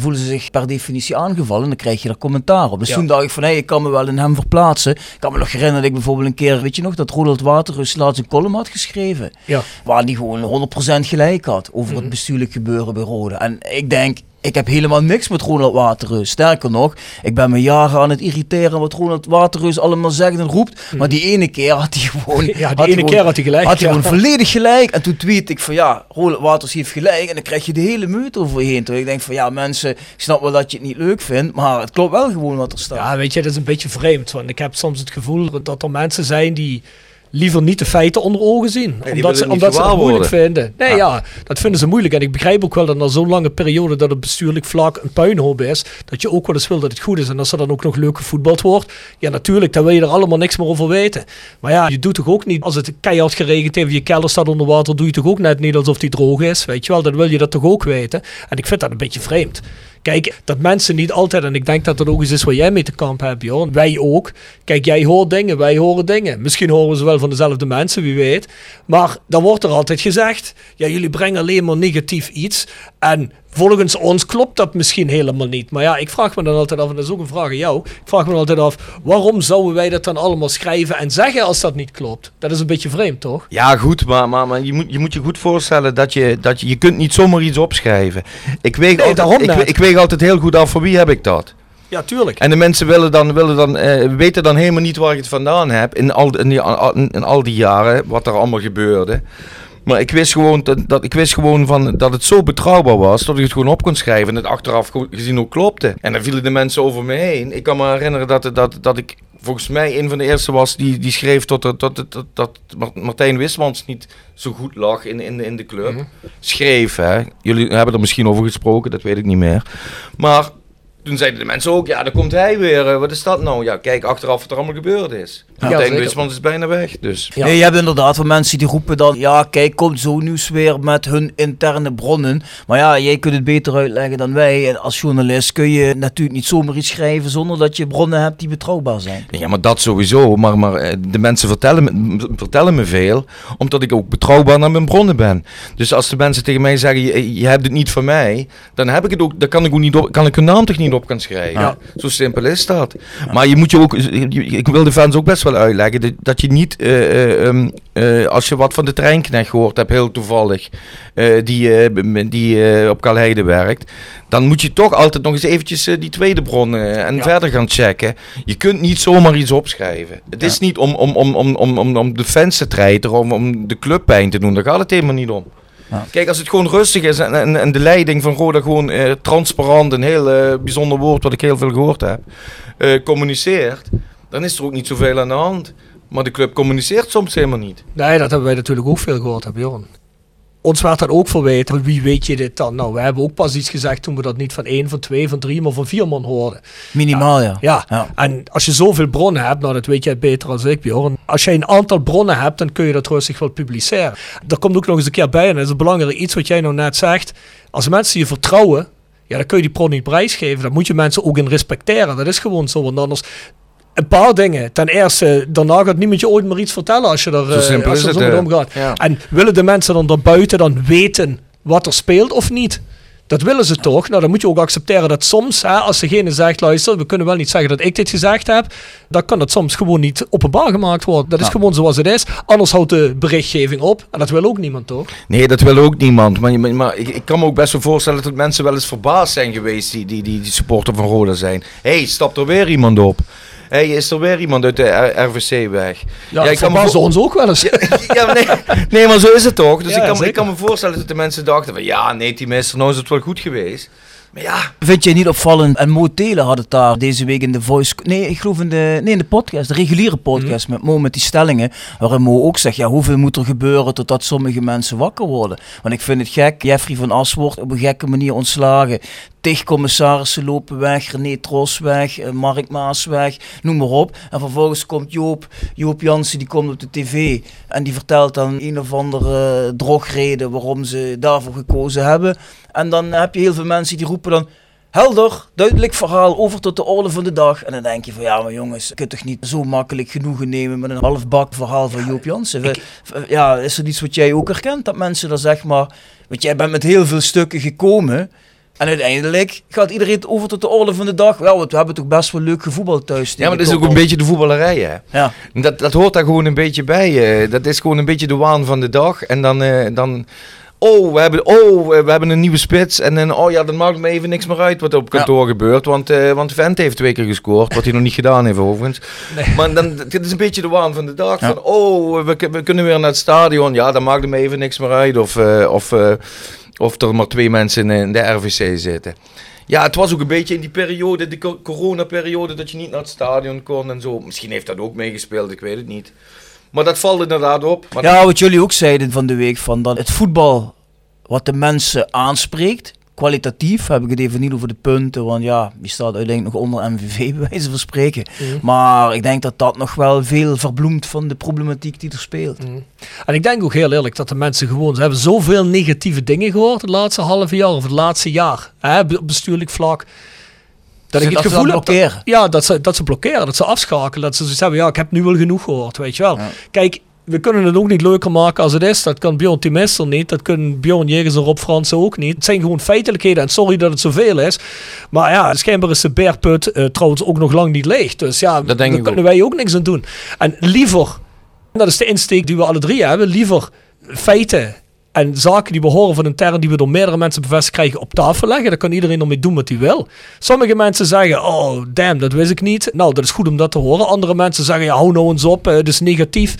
Voelen ze zich per definitie aangevallen en dan krijg je daar commentaar op. Dus Ja. toen dacht ik van, hé, ik kan me wel in hem verplaatsen. Ik kan me nog herinneren dat ik bijvoorbeeld een keer, weet je nog, dat Ronald Waterreus laatst een column had geschreven. Ja. Waar die gewoon 100% gelijk had over het bestuurlijk gebeuren bij Roda. En ik denk, ik heb helemaal niks met Ronald Waterreus. Sterker nog, ik ben me jaren aan het irriteren wat Ronald Waterreus allemaal zegt en roept. Maar die ene keer had hij gewoon... Ja, die ene gewoon- keer had hij gelijk. Had hij ja. gewoon volledig gelijk. En toen tweet ik van ja, Ronald Waters heeft gelijk. En dan krijg je de hele meute over je heen. Toen ik denk van ja, mensen, ik snap wel dat je het niet leuk vindt. Maar het klopt wel gewoon wat er staat. Ja, weet je, dat is een beetje vreemd. Want ik heb soms het gevoel dat er mensen zijn die liever niet de feiten onder ogen zien. omdat ze, omdat ze gewaar moeilijk worden. vinden. Nee, Ja. ja. dat vinden ze moeilijk. En ik begrijp ook wel dat na zo'n lange periode dat het bestuurlijk vlak een puinhoop is, dat je ook wel eens wil dat het goed is. En als er dan ook nog leuk gevoetbald wordt, ja natuurlijk, dan wil je er allemaal niks meer over weten. Maar ja, je doet toch ook niet, als het keihard geregend heeft, je kelder staat onder water, doe je toch ook net niet alsof die droog is. Weet je wel, dan wil je dat toch ook weten. En ik vind dat een beetje vreemd. Kijk, dat mensen niet altijd, en ik denk dat dat ook iets is waar jij mee te kampen hebt, joh. Wij ook. Kijk, jij hoort dingen, wij horen dingen. Misschien horen ze wel van dezelfde mensen, wie weet. Maar dan wordt er altijd gezegd, ja, jullie brengen alleen maar negatief iets. En Volgens ons klopt dat misschien helemaal niet. Maar ja, ik vraag me dan altijd af, en dat is ook een vraag aan jou. Ik vraag me dan altijd af, waarom zouden wij dat dan allemaal schrijven en zeggen als dat niet klopt? Dat is een beetje vreemd, toch? Ja, goed, maar, maar, maar je, moet, je moet je goed voorstellen dat je, dat je, je kunt niet zomaar iets opschrijven. Ik weeg, Nee, altijd, ik, weeg altijd heel goed af, voor wie heb ik dat? Ja, tuurlijk. En de mensen willen dan, willen dan, eh, weten dan helemaal niet waar ik het vandaan heb in al, in, die, in al die jaren, wat er allemaal gebeurde. Maar ik wist gewoon, dat, dat, ik wist gewoon van, dat het zo betrouwbaar was dat ik het gewoon op kon schrijven en het achteraf gezien ook klopte. En dan vielen de mensen over me heen. Ik kan me herinneren dat, dat, dat ik volgens mij een van de eerste was die, die schreef tot, tot, tot, tot, dat Mar- Martijn Wismans niet zo goed lag in, in, in de club. Schreef, hè. Jullie hebben er misschien over gesproken, dat weet ik niet meer. Maar toen zeiden de mensen ook, ja, daar komt hij weer. Wat is dat nou? Ja, kijk achteraf wat er allemaal gebeurd is. Martijn zeker. Wismans is bijna weg, dus... Ja. Nee, je hebt inderdaad van mensen die roepen dan, ja kijk, komt zo nieuws weer met hun interne bronnen. Maar ja, jij kunt het beter uitleggen dan wij. En als journalist kun je natuurlijk niet zomaar iets schrijven zonder dat je bronnen hebt die betrouwbaar zijn. Ja, maar dat sowieso. Maar, maar eh, de mensen vertellen me, vertellen me veel, omdat ik ook betrouwbaar naar mijn bronnen ben. Dus als de mensen tegen mij zeggen, je, je hebt het niet van mij, dan heb ik het ook, dan kan ik ook niet op, kan ik hun naam toch niet op gaan schrijven. Ja. Zo simpel is dat. Maar je moet je ook, ik wil de fans ook best wel uitleggen, dat, je niet, eh, eh, ehm, eh, als je wat van de treinknecht gehoord hebt, heel toevallig, die, die op Kalheide werkt, dan moet je toch altijd nog eens eventjes die tweede bron en Ja. verder gaan checken. Je kunt niet zomaar iets opschrijven. Het is niet om, om, om, om, om, om, om de fans te treiteren, om, om de club pijn te doen. Daar gaat het helemaal niet om. Ja. Kijk, als het gewoon rustig is en, en, en de leiding van Roda gewoon eh, transparant, een heel eh, bijzonder woord wat ik heel veel gehoord heb, eh, communiceert, dan is er ook niet zoveel aan de hand. Maar de club communiceert soms helemaal niet. Nee, dat hebben wij natuurlijk ook veel gehoord, Bjorn. Ons werd dat ook verweten. Wie weet je dit dan? Nou, we hebben ook pas iets gezegd toen we dat niet van één, van twee, van drie, maar van vier man hoorden. Minimaal ja. Ja, Ja. en als je zoveel bronnen hebt, nou dat weet jij beter dan ik, Bjorn. Als je een aantal bronnen hebt, dan kun je dat rustig wel publiceren. Er komt ook nog eens een keer bij, en dat is een belangrijk iets wat jij nou net zegt. Als mensen je vertrouwen, ja, dan kun je die bron niet prijsgeven. Dan moet je mensen ook in respecteren. Dat is gewoon zo, want anders... Een paar dingen. Ten eerste, daarna gaat niemand je ooit meer iets vertellen als je er, Zo eh, simpel als is er het, zo eh. omgaat. Ja. En willen de mensen dan daarbuiten dan weten wat er speelt of niet? Dat willen ze toch? Nou, dan moet je ook accepteren dat soms, hè, als degene zegt, luister, we kunnen wel niet zeggen dat ik dit gezegd heb, dan kan het soms gewoon niet openbaar gemaakt worden. Dat is Ja. gewoon zoals het is. Anders houdt de berichtgeving op. En dat wil ook niemand, toch? Nee, dat wil ook niemand. Maar, maar, maar ik, ik kan me ook best wel voorstellen dat mensen wel eens verbaasd zijn geweest die, die, die, die supporter van Roda zijn. Hé, hey, stapt er weer iemand op? Hey, is er weer iemand uit de RVC weg? Ja, ik kan me ons ook wel eens. Ja, nee, nee, maar zo is het toch? Dus ik, kan, ik kan me voorstellen dat de mensen dachten van... Ja, nee, die meester, nou is het wel goed geweest. Maar ja, Vind je niet opvallend? En Mo Telen had het daar deze week in de voice... Nee, ik geloof in de, nee, in de podcast, de reguliere podcast met Mo met die stellingen. Waarin Mo ook zegt, ja, hoeveel moet er gebeuren totdat sommige mensen wakker worden? Want ik vind het gek, Jeffrey van As wordt op een gekke manier ontslagen. Tig commissarissen lopen weg, René Tros weg, eh, Mark Maas weg, noem maar op. En vervolgens komt Joop, Joop Jansen, die komt op de tv en die vertelt dan een of andere drogreden waarom ze daarvoor gekozen hebben. En dan heb je heel veel mensen die roepen dan... Helder, duidelijk verhaal, over tot de orde van de dag. En dan denk je van ja, maar jongens, je kunt toch niet zo makkelijk genoegen nemen met een halfbak verhaal van Joop Jansen. Ja, is er iets wat jij ook herkent? Dat mensen dan zeg maar, want jij bent met heel veel stukken gekomen. En uiteindelijk gaat iedereen over tot de orde van de dag. Wel, want we hebben toch best wel leuk gevoetbald thuis. ja, maar dat is ook een beetje de voetballerij, hè? Ja, Dat, dat hoort daar gewoon een beetje bij. eh. dat is gewoon een beetje de waan van de dag. En dan... eh, dan Oh, we hebben, oh, we hebben een nieuwe spits. En dan, oh ja, dan maakt me even niks meer uit wat er op kantoor gebeurt. Want, eh want Vent heeft twee keer gescoord. Wat hij nog niet gedaan heeft, overigens. Maar dan, dit is een beetje de waan van de dag. Ja. Van, oh, we, we kunnen weer naar het stadion. Ja, dan maakt het me even niks meer uit. Of, eh, of, eh, of er maar twee mensen in, de RVC zitten. Ja, het was ook een beetje in die periode, de co- coronaperiode, dat je niet naar het stadion kon en zo. Misschien heeft dat ook meegespeeld, ik weet het niet. Maar dat valt inderdaad op. Maar ja, wat jullie ook zeiden van de week, van dat het voetbal wat de mensen aanspreekt, kwalitatief, heb ik het even niet over de punten, want ja, die staat uiteindelijk nog onder MVV bij wijze van spreken. Maar ik denk dat dat nog wel veel verbloemt van de problematiek die er speelt. En ik denk ook heel eerlijk dat de mensen gewoon, ze hebben zoveel negatieve dingen gehoord het laatste halve jaar of het laatste jaar, hè, op bestuurlijk vlak. Dat ik het dat gevoel heb dat- blokkeren. ja, dat ze, dat ze blokkeren, dat ze afschakelen, dat ze zoiets hebben, ja, ik heb nu wel genoeg gehoord, weet je wel. Ja. Kijk, we kunnen het ook niet leuker maken als het is. Dat kan Bjorn Timester niet. Dat kunnen Bjorn Jegers en Rob Fransen ook niet. Het zijn gewoon feitelijkheden. En sorry dat het zoveel is. Maar ja, schijnbaar is de beerput eh, trouwens ook nog lang niet leeg. Dus ja, Dat daar kunnen wij ook niks aan doen. En liever, en dat is de insteek die we alle drie hebben, liever feiten en zaken die we horen van een term die we door meerdere mensen bevestigd krijgen op tafel leggen. Dan kan iedereen ermee doen wat hij wil. Sommige mensen zeggen, oh damn, dat wist ik niet. Nou, dat is goed om dat te horen. Andere mensen zeggen, ja, hou nou eens op, eh, het is negatief.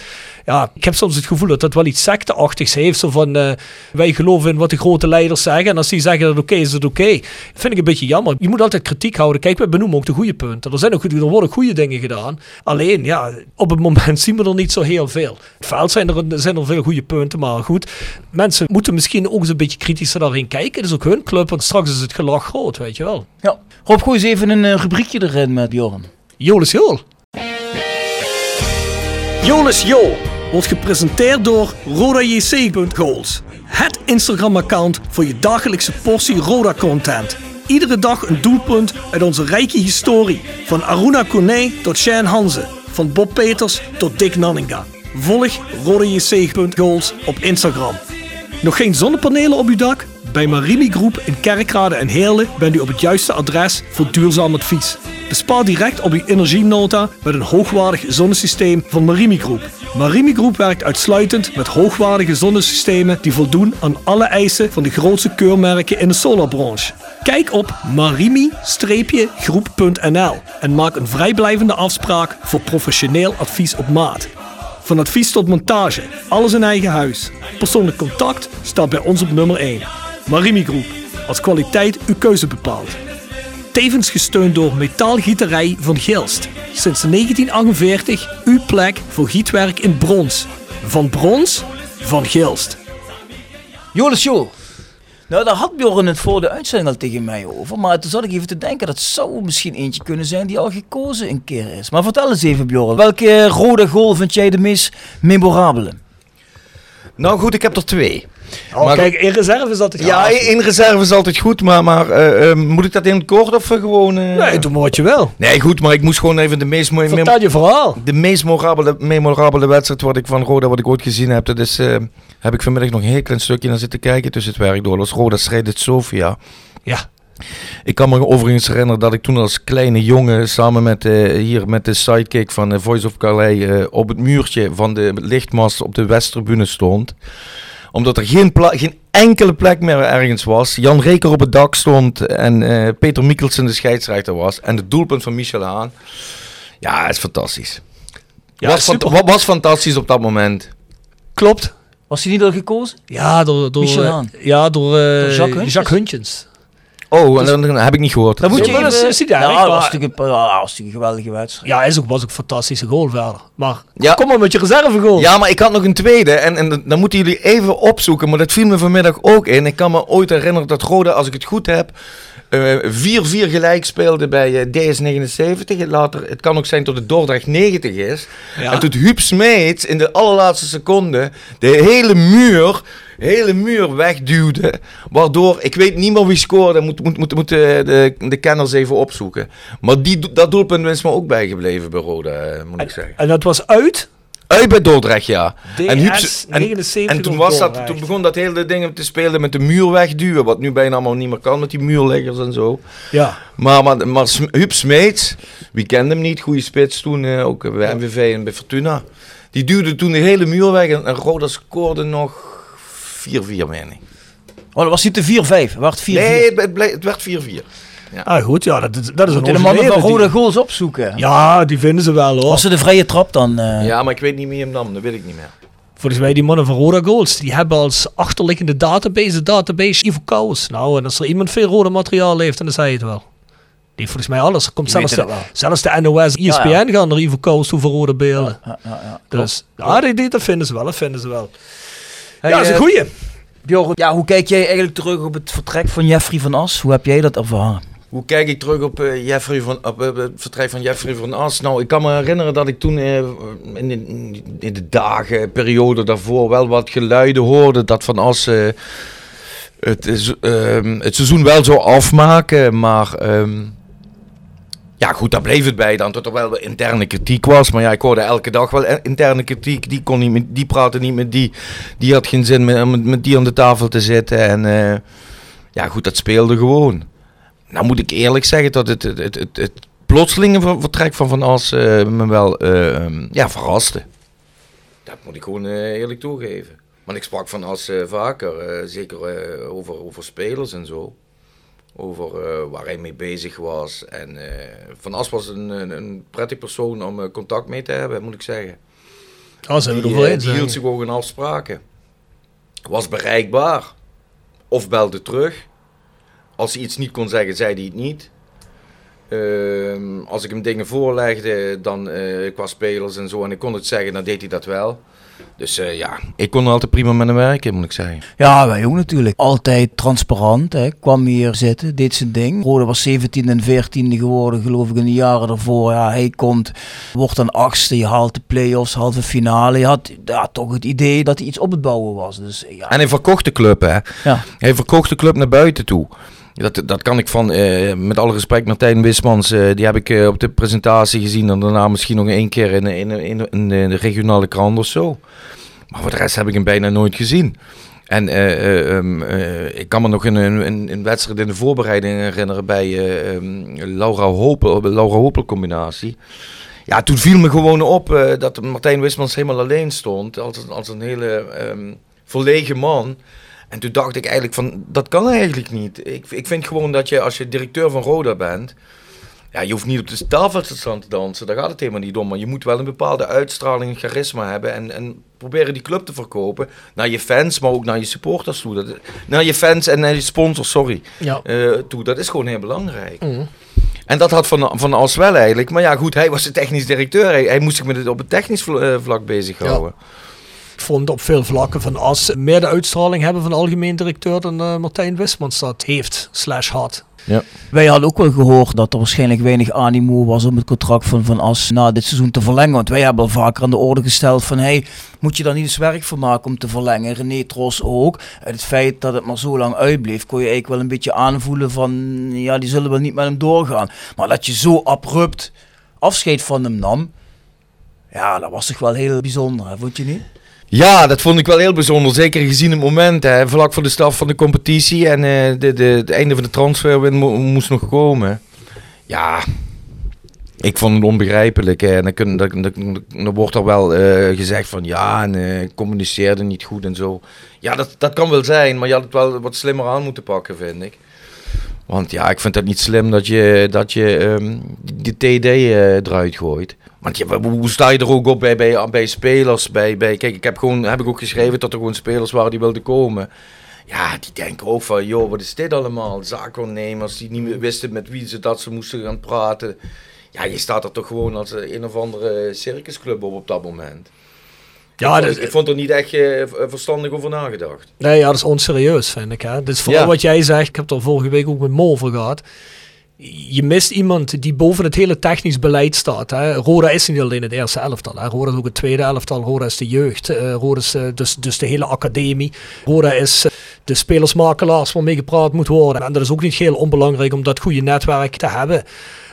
Ja, ik heb soms het gevoel dat dat wel iets secteachtigs heeft. Zo van, eh, wij geloven in wat de grote leiders zeggen. En als die zeggen dat het oké is, is het oké. Vind ik een beetje jammer. Je moet altijd kritiek houden. Kijk, we benoemen ook de goede punten. Er, zijn ook, er worden goede dingen gedaan. Alleen, ja, op het moment zien we er niet zo heel veel. Het veld zijn er, zijn er veel goede punten, maar goed. Mensen moeten misschien ook eens een beetje kritischer daarin kijken. Het is ook hun club, want straks is het gelach groot, weet je wel. Ja. Rob, gooi eens even een eh, rubriekje erin met Bjorn. Jolis Jool. Jolis Jool wordt gepresenteerd door RodaJC.goals. Het Instagram-account voor je dagelijkse portie Roda-content. Iedere dag een doelpunt uit onze rijke historie. Van Aruna Kone tot Shane Hanze. Van Bob Peters tot Dick Nanninga. Volg RodaJC.goals op Instagram. Nog geen zonnepanelen op uw dak? Bij Marimi Groep in Kerkrade en Heerlen bent u op het juiste adres voor duurzaam advies. Bespaar direct op uw energienota met een hoogwaardig zonnesysteem van Marimi Groep. Marimi Groep werkt uitsluitend met hoogwaardige zonnesystemen die voldoen aan alle eisen van de grootste keurmerken in de solarbranche. Kijk op marimi-groep.nl en maak een vrijblijvende afspraak voor professioneel advies op maat. Van advies tot montage, alles in eigen huis. Persoonlijk contact staat bij ons op nummer 1. Marimi Groep, als kwaliteit uw keuze bepaalt. Tevens gesteund door Metaalgieterij van Gilst. Sinds 1948 uw plek voor gietwerk in brons. Van brons, van Gilst. Joel. Nou, daar had Bjorn het voor de uitzending al tegen mij over. Maar toen zat ik even te denken, dat zou misschien eentje kunnen zijn die al gekozen een keer is. Maar vertel eens even Bjorn, welke rode goal vind jij de meest memorabele? Nou goed, ik heb er twee. Oh, Maar- kijk, in reserve is dat het Ja, in reserve is altijd goed, maar, maar eh, eh, moet ik dat in het kort of eh, gewoon... eh? Nee, doe maar wat je wil. Nee, goed, maar ik moest gewoon even de meest. Vertel je verhaal. De meest memorabele, memorabele wedstrijd wat ik van Roda wat ik ooit gezien heb, dat is, heb ik vanmiddag nog een heel klein stukje naar zitten kijken tussen het werk door. Dat was Roda strijdt Sofia. Ja. Ik kan me overigens herinneren dat ik toen als kleine jongen samen met, hier met de sidekick van Voice of Calais op het muurtje van de lichtmast op de Westtribune stond. Omdat er geen, pla- geen enkele plek meer ergens was. Jan Reker op het dak stond en eh, Peter Mikkelsen de scheidsrechter was. En het doelpunt van Michel Haan. Ja, het is fantastisch. Ja, was, super. fant- wa- was fantastisch op dat moment. Klopt. Was hij niet al gekozen? Ja, door, door, Michel eh, Haan. ja, door, eh, Door Jacques Huntjes? Huntjes. Oh, dan heb ik niet gehoord. Dan moet je Ja, even... dat was een, ja, was natuurlijk een geweldige wedstrijd. Ja, is ook, was ook een fantastische goal verder. Maar Ja. kom maar met je reserve goal. Ja, maar ik had nog een tweede. En, en dan moeten jullie even opzoeken. Maar dat viel me vanmiddag ook in. Ik kan me ooit herinneren dat Roda, als ik het goed heb, eh, 4-4 gelijk speelde bij eh, DS79. Later, het kan ook zijn tot het Dordrecht 90 is. Ja. En toen Huub Smeets in de allerlaatste seconde de hele muur, hele muur wegduwde. Waardoor, ik weet niet meer wie scoorde, moet, moet, moet, moet de, de, kenners even opzoeken. Maar die, dat doelpunt is me ook bijgebleven bij Roda, eh, moet ik zeggen. En dat was uit. Uit bij Dordrecht, ja. En, DS en, 79 en toen, was dat, toen begon dat hele ding te spelen met de muur wegduwen. Wat nu bijna allemaal niet meer kan met die muurleggers en zo. Ja. Maar, maar, maar Huub Smeets, wie kende hem niet? Goede spits toen, eh, ook bij MVV en bij Fortuna. Die duwde toen de hele muur weg en, en Roda scoorde nog 4-4, meen ik. Oh, dat was niet de 4-5. Wacht, 4-4. Nee, het, het, ble- het werd 4-4. Ah, goed, ja, dat, is- dat is een de mannen van rode die- goals opzoeken. Ja, die vinden ze wel hoor. Was ze de vrije trap dan? eh, Ja, maar ik weet niet wie hem nam, dat weet ik niet meer. Volgens mij die mannen van Roda Goals, die hebben als achterliggende database de database Ivo Kous. Nou, en als er iemand veel rode materiaal heeft, dan zei je het wel. Die volgens mij alles. Er komt zelfs de, zelfs de NOS, ESPN Ja, gaan naar Ivo Kous toe voor rode beelden. ja, ja, ja. Dus, ja, die, die, dat vinden ze wel, dat vinden ze wel. Hey, ja, dat is een eh, goeie. Bjorn, ja, hoe kijk jij eigenlijk terug op het vertrek van Jeffrey van As? Hoe heb jij dat ervaren? Hoe kijk ik terug op, eh, Jeffrey van, op het vertrek van Jeffrey van As? Nou, ik kan me herinneren dat ik toen eh, in, de, in de dagen, periode daarvoor wel wat geluiden hoorde dat Van As eh, het, is, ehm, het seizoen wel zou afmaken, maar ehm, Ja, goed, daar bleef het bij dan, tot er wel interne kritiek was. Maar ja, ik hoorde elke dag wel e- interne kritiek. Die, kon niet die praatte niet met die. Die had geen zin met, met, die aan de tafel te zitten. En eh, ja, goed, dat speelde gewoon. Nou moet ik eerlijk zeggen dat het, het, het, het, plotselinge ver- vertrek van Van As eh, me wel eh, ja, verraste. Dat moet ik gewoon eh, eerlijk toegeven. Want ik sprak Van As eh, vaker, eh, zeker eh, over, over spelers en zo. Over eh, waar hij mee bezig was. En eh, Van As was een, een, een prettig persoon om eh, contact mee te hebben, moet ik zeggen. Zijn Die, eens. die hè? hield zich ook in afspraken. Was bereikbaar. Of belde terug. Als hij iets niet kon zeggen, zei hij het niet. Ehm, als ik hem dingen voorlegde, dan qua spelers en zo, en ik kon het zeggen, dan deed hij dat wel. Dus eh, ja, ik kon er altijd prima met hem werken, moet ik zeggen. Ja, wij ook natuurlijk. Altijd transparant. Hè. Kwam hier zitten, deed zijn ding. Rode was 17 en 14 geworden, geloof ik, in de jaren daarvoor. Ja, hij komt, wordt dan achtste. Je haalt de play-offs, halve finale. Je had ja, toch het idee dat hij iets op het bouwen was. Dus ja, En hij verkocht de club, hè. ja. Hij verkocht de club naar buiten toe. Dat, dat kan ik van, eh, met alle respect, Martijn Wismans, eh, die heb ik eh, op de presentatie gezien. En daarna misschien nog één keer in, in, in, in de regionale krant of zo. Maar voor de rest heb ik hem bijna nooit gezien. En eh, eh, ehm, eh, ik kan me nog een, wedstrijd in de voorbereiding herinneren bij ehm, Laura Hopel, Laura Hopel combinatie. Ja, toen viel me gewoon op dat Martijn Wismans helemaal alleen stond. Als, als een hele ehm, verlegen man. En toen dacht ik eigenlijk van, dat kan eigenlijk niet. Ik, ik vind gewoon dat je, als je directeur van Roda bent... Ja, je hoeft niet op de tafel te staan te dansen. Daar gaat het helemaal niet om. Maar je moet wel een bepaalde uitstraling en charisma hebben. En, en proberen die club te verkopen. Naar je fans, maar ook naar je supporters toe. Dat, naar je fans en naar je sponsors, sorry. Ja. eh, toe. Dat is gewoon heel belangrijk. Mhm. En dat had Van, van As wel eigenlijk. Maar ja, goed, hij was de technisch directeur. Hij, hij moest zich met het op het technisch vl- eh, vlak bezighouden. Ik vond op veel vlakken van As meer de uitstraling hebben van de algemeen directeur dan eh, Martijn Wismans dat heeft, slash had. Wij hadden ook wel gehoord dat er waarschijnlijk weinig animo was om het contract van Van As na dit seizoen te verlengen. Want wij hebben al vaker aan de orde gesteld van, hey, moet je daar niet eens werk van maken om te verlengen? René Tros ook. Het feit dat het maar zo lang uitbleef, kon je eigenlijk wel een beetje aanvoelen van, ja, die zullen wel niet met hem doorgaan. Maar dat je zo abrupt afscheid van hem nam, ja, dat was toch wel heel bijzonder, hè? vond je niet? Ja, dat vond ik wel heel bijzonder. Zeker gezien het moment, hè, vlak voor de start van de competitie. En eh, de, de, het einde van de transfer mo- moest nog komen. Ja, ik vond het onbegrijpelijk. En dan, wordt er wel eh, gezegd van ja, en eh, communiceerde niet goed en zo. Ja, dat, dat kan wel zijn, maar je had het wel wat slimmer aan moeten pakken, vind ik. Want ja, ik vind het niet slim dat je, dat je ehm, die TD eruit gooit. Want ja, hoe sta je er ook op bij, bij, bij spelers? Bij, bij, kijk, ik heb, gewoon, heb ik ook geschreven dat er gewoon spelers waren die wilden komen. Ja, die denken ook van, joh, wat is dit allemaal? Zaakwaarnemers die niet meer wisten met wie ze dat ze moesten gaan praten. Ja, je staat er toch gewoon als een of andere circusclub op op dat moment. Ja, ik, vond, ik vond er niet echt eh, verstandig over nagedacht. nee, ja, dat is onserieus, vind ik. Hè. Dit is vooral Ja. wat jij zegt. Ik heb er vorige week ook met Mo over gehad. Je mist iemand die boven het hele technisch beleid staat. Hè. Roda is niet alleen het eerste elftal. Hè. Roda is ook het tweede elftal. Roda is de jeugd. eh, Roda is eh, dus, dus de hele academie. Roda is eh, de spelersmakelaars waarmee gepraat moet worden. En dat is ook niet heel onbelangrijk om dat goede netwerk te hebben.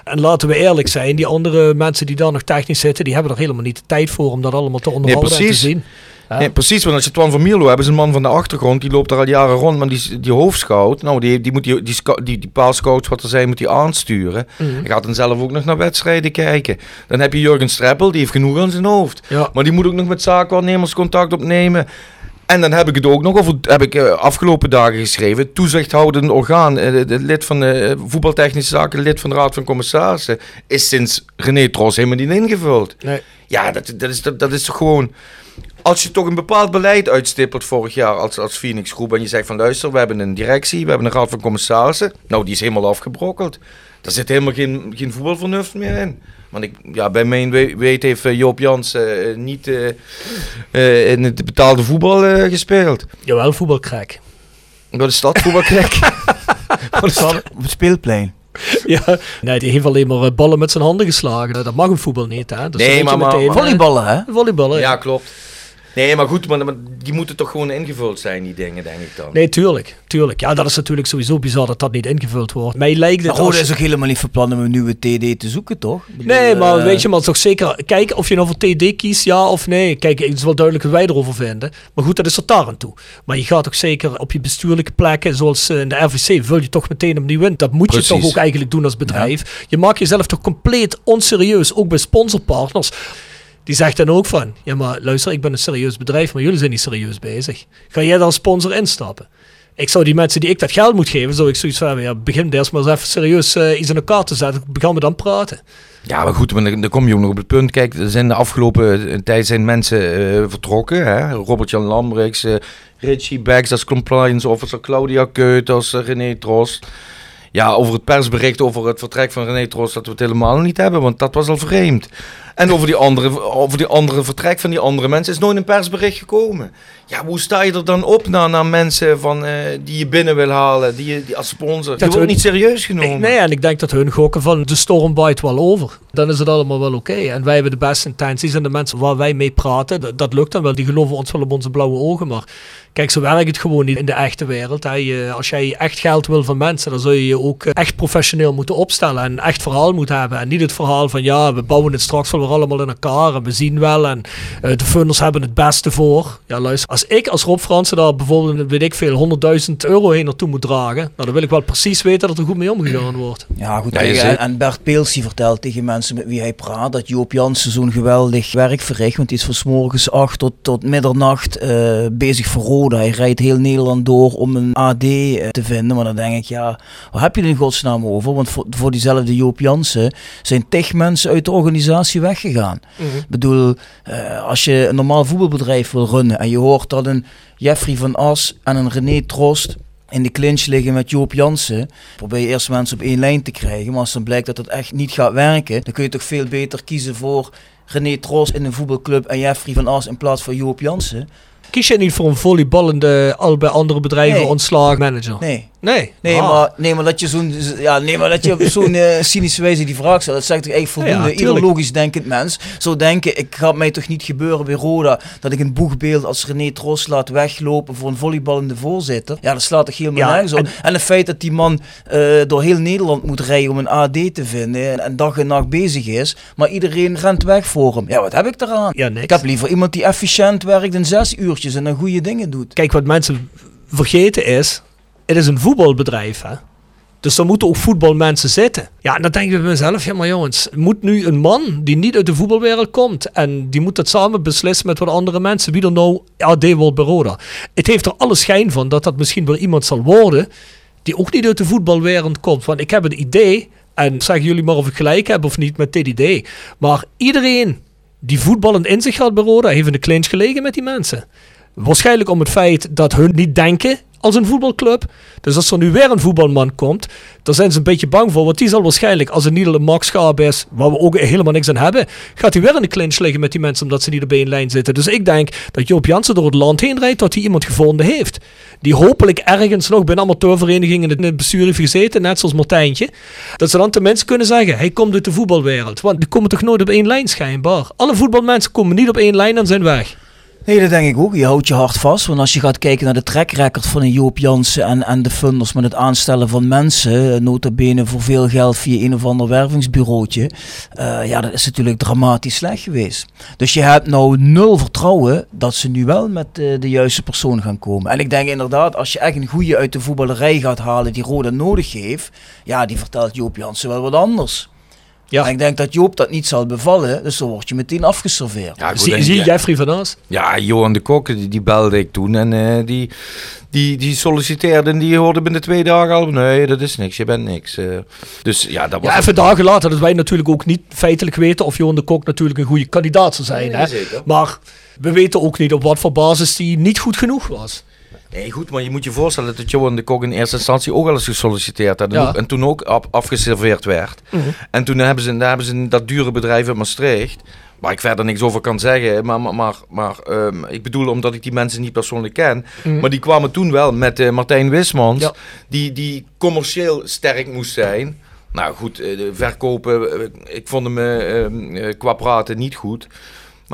En laten we eerlijk zijn, die andere mensen die daar nog technisch zitten, die hebben er helemaal niet de tijd voor om dat allemaal te onderhouden en te zien. Nee, precies, want als je Twan van Mierlo hebt, is een man van de achtergrond, die loopt daar al jaren rond, maar die, die hoofdscout, nou, die, die moet die, die, die, die paalscouts wat er zijn, moet hij aansturen. Mhm. Hij gaat dan zelf ook nog naar wedstrijden kijken. Dan heb je Jurgen Streppel, die heeft genoeg aan zijn hoofd. Ja. Maar die moet ook nog met zaakwaarnemers contact opnemen. En dan heb ik het ook nog over, heb ik eh, afgelopen dagen geschreven, toezichthoudend orgaan, eh, de, lid van de eh, voetbaltechnische zaken, lid van de Raad van Commissarissen, is sinds René Tros helemaal niet ingevuld. Nee. Ja, dat, dat, is, dat, dat is toch gewoon. Als je toch een bepaald beleid uitstippelt vorig jaar als, als Phoenix Groep en je zegt van luister, we hebben een directie, we hebben een raad van commissarissen. Nou, die is helemaal afgebrokkeld. Daar zit helemaal geen, geen voetbalvernuft meer in. Want ik, ja, bij mijn we- weet heeft eh, Joop Jans eh, niet eh, eh, in het betaalde voetbal eh, gespeeld. Jawel, voetbalkrek. Wat is dat, voetbalkrek? Wat is dat? Op het speelplein. ja. Nee, die heeft alleen maar ballen met zijn handen geslagen. Dat mag een voetbal niet, hè. Dus Nee, maar- maar- meteen, Volleyballen, hè? Volleyballen. Ja, klopt. Nee, maar goed, maar, maar die moeten toch gewoon ingevuld zijn, die dingen, denk ik dan. Nee, tuurlijk. Tuurlijk. Ja, dat is natuurlijk sowieso bizar dat dat niet ingevuld wordt. Mij lijkt het... Maar als- is ook helemaal niet van plan om een nieuwe TD te zoeken, toch? Bedoel, Nee, maar eh, weet je, maar toch zeker kijken of je nou voor TD kiest, ja of nee. Kijk, het is wel duidelijk wat wij erover vinden. Maar goed, dat is er daar aan toe. Maar je gaat ook zeker op je bestuurlijke plekken, zoals eh, in de RVC, vul je toch meteen opnieuw in. Dat moet Precies. je toch ook eigenlijk doen als bedrijf. Je maakt jezelf toch compleet onserieus, ook bij sponsorpartners. Die zegt dan ook van, ja maar luister, ik ben een serieus bedrijf, maar jullie zijn niet serieus bezig. Ga jij als sponsor instappen? Ik zou die mensen die ik dat geld moet geven, zou ik zoiets van, ja, begin eerst maar eens even serieus eh, iets in elkaar te zetten. Gaan we dan praten? Ja, maar goed, maar dan, dan kom je ook nog op het punt. Kijk, er zijn de afgelopen eh, tijd zijn mensen eh, vertrokken. Hè? Robert-Jan Lambrechts, Richie Becks als compliance officer, Claudia Keut als René Trost. Ja, over het persbericht over het vertrek van René Trost dat we het helemaal niet hebben, want dat was al vreemd. En over die andere, over die andere vertrek van die andere mensen is nooit een persbericht gekomen. Ja, hoe sta je er dan op naar, naar mensen van, eh, die je binnen wil halen, die je die als sponsor? Die hun- wordt niet serieus genomen. Ik, nee, en ik denk dat hun gokken van de storm wel over. Dan is het allemaal wel oké. En wij hebben de beste intenties en de mensen waar wij mee praten, dat, dat lukt dan wel. Die geloven ons wel op onze blauwe ogen. Maar kijk, zo werkt het gewoon niet in de echte wereld. Hè. Je- als jij echt geld wil van mensen, dan zul je je ook eh, echt professioneel moeten opstellen. En een echt verhaal moeten hebben. En niet het verhaal van ja, we bouwen het straks wel weer allemaal in elkaar. En we zien wel. En eh, de funders hebben het beste voor. Ja, luister. Als ik als Rob Fransen daar bijvoorbeeld, weet ik veel, 100.000 euro heen naartoe moet dragen. Nou, dan wil ik wel precies weten dat er goed mee omgegaan wordt. Ja, goed. Ja, en, Bert Peels die vertelt tegen mensen met wie hij praat dat Joop Jansen zo'n geweldig werk verricht. Want die is van 's morgens 8 tot, tot middernacht eh, bezig voor Roda. Hij rijdt heel Nederland door om een AD eh, te vinden. Maar dan denk ik, ja, waar heb je het in godsnaam over? Want voor, voor diezelfde Joop Jansen zijn tig mensen uit de organisatie weggegaan. Ik bedoel, eh, als je een normaal voetbalbedrijf wil runnen en je hoort dat een Jeffrey van As en een René Trost in de clinch liggen met Joop Jansen, probeer je eerst mensen op één lijn te krijgen. Maar als dan blijkt dat het echt niet gaat werken, dan kun je toch veel beter kiezen voor René Trost in een voetbalclub en Jeffrey van As in plaats van Joop Jansen. Kies je niet voor een volleyballende, al bij andere bedrijven Nee. ontslagen manager? Nee. Nee. Nee, Ah. maar, nee, maar dat je zo'n ja, nee, maar dat je op zo'n eh, cynische wijze die vraag stelt, dat zegt toch echt voldoende. Ja, Ieder logisch denkend mens zou denken, ik gaat mij toch niet gebeuren bij Roda dat ik een boegbeeld als René Tros laat weglopen voor een volleyballende voorzitter. Ja, dat slaat toch helemaal Ja, nergens op. en- En, het feit dat die man eh, door heel Nederland moet rijden om een AD te vinden en, en dag en nacht bezig is, maar iedereen rent weg voor hem. Ja, wat heb ik eraan? Ja, niks. Ik heb liever iemand die efficiënt werkt in zes en dan goede dingen doet. Kijk, wat mensen vergeten is, het is een voetbalbedrijf, hè. Dus er moeten ook voetbalmensen zitten. Ja, en dan denk ik bij mezelf, ja maar jongens, moet nu een man die niet uit de voetbalwereld komt en die moet dat samen beslissen met wat andere mensen, wie er nou AD wordt bij. Het heeft er alle schijn van dat dat misschien wel iemand zal worden die ook niet uit de voetbalwereld komt. Want ik heb het idee, en zeggen jullie maar of ik gelijk heb of niet met dit idee, maar iedereen die voetballend in zich had bij heeft in de clinch gelegen met die mensen. Waarschijnlijk om het feit dat hun niet denken als een voetbalclub. Dus als er nu weer een voetbalman komt, daar zijn ze een beetje bang voor. Want die zal waarschijnlijk, als het niet een Max Schaap is, waar we ook helemaal niks aan hebben, gaat hij weer in de clinch liggen met die mensen omdat ze niet op één lijn zitten. Dus ik denk dat Joop Jansen door het land heen rijdt tot hij iemand gevonden heeft. Die hopelijk ergens nog bij een amateurvereniging in het- bestuur heeft gezeten, net zoals Martijntje. Dat ze dan tenminste kunnen zeggen, hij komt uit de voetbalwereld. Want die komen toch nooit op één lijn schijnbaar. Alle voetbalmensen komen niet op één lijn en zijn weg. Nee, dat denk ik ook. Je houdt je hart vast. Want als je gaat kijken naar de track record van een Joop Jansen en, de funders met het aanstellen van mensen, eh, nota bene voor veel geld via een of ander wervingsbureautje, eh, ja, dat is natuurlijk dramatisch slecht geweest. Dus je hebt nou nul vertrouwen dat ze nu wel met eh, de juiste persoon gaan komen. En ik denk inderdaad, als je echt een goede uit de voetballerij gaat halen die Roda nodig heeft, ja, die vertelt Joop Jansen wel wat anders. Ja. En ik denk dat Joop dat niet zal bevallen, dus dan word je meteen afgeserveerd. Ja, goed, Zie, zie je ja. Jeffrey van Aas? Ja, Johan de Kok, die, die belde ik toen en eh, die, die, die solliciteerde en die hoorde binnen twee dagen al, nee, dat is niks, je bent niks. eh. dus ja, dat was... Ja, even dagen later, dat wij natuurlijk ook niet feitelijk weten of Johan de Kok natuurlijk een goede kandidaat zou zijn. Nee, hè? zeker. Maar we weten ook niet op wat voor basis die niet goed genoeg was. Nee, goed, maar je moet je voorstellen dat Johan de Kok in eerste instantie ook al eens gesolliciteerd had. En, Ja. ook- en toen ook af, afgeserveerd werd. En toen hebben ze, daar hebben ze dat dure bedrijf in Maastricht. Waar ik verder niks over kan zeggen. Maar, maar, maar, maar, ehm, ik bedoel omdat ik die mensen niet persoonlijk ken. Maar die kwamen toen wel met eh, Martijn Wismans. Ja. Die, die commercieel sterk moest zijn. Nou goed, eh, verkopen, eh, ik vond hem eh, ehm, eh, qua praten niet goed.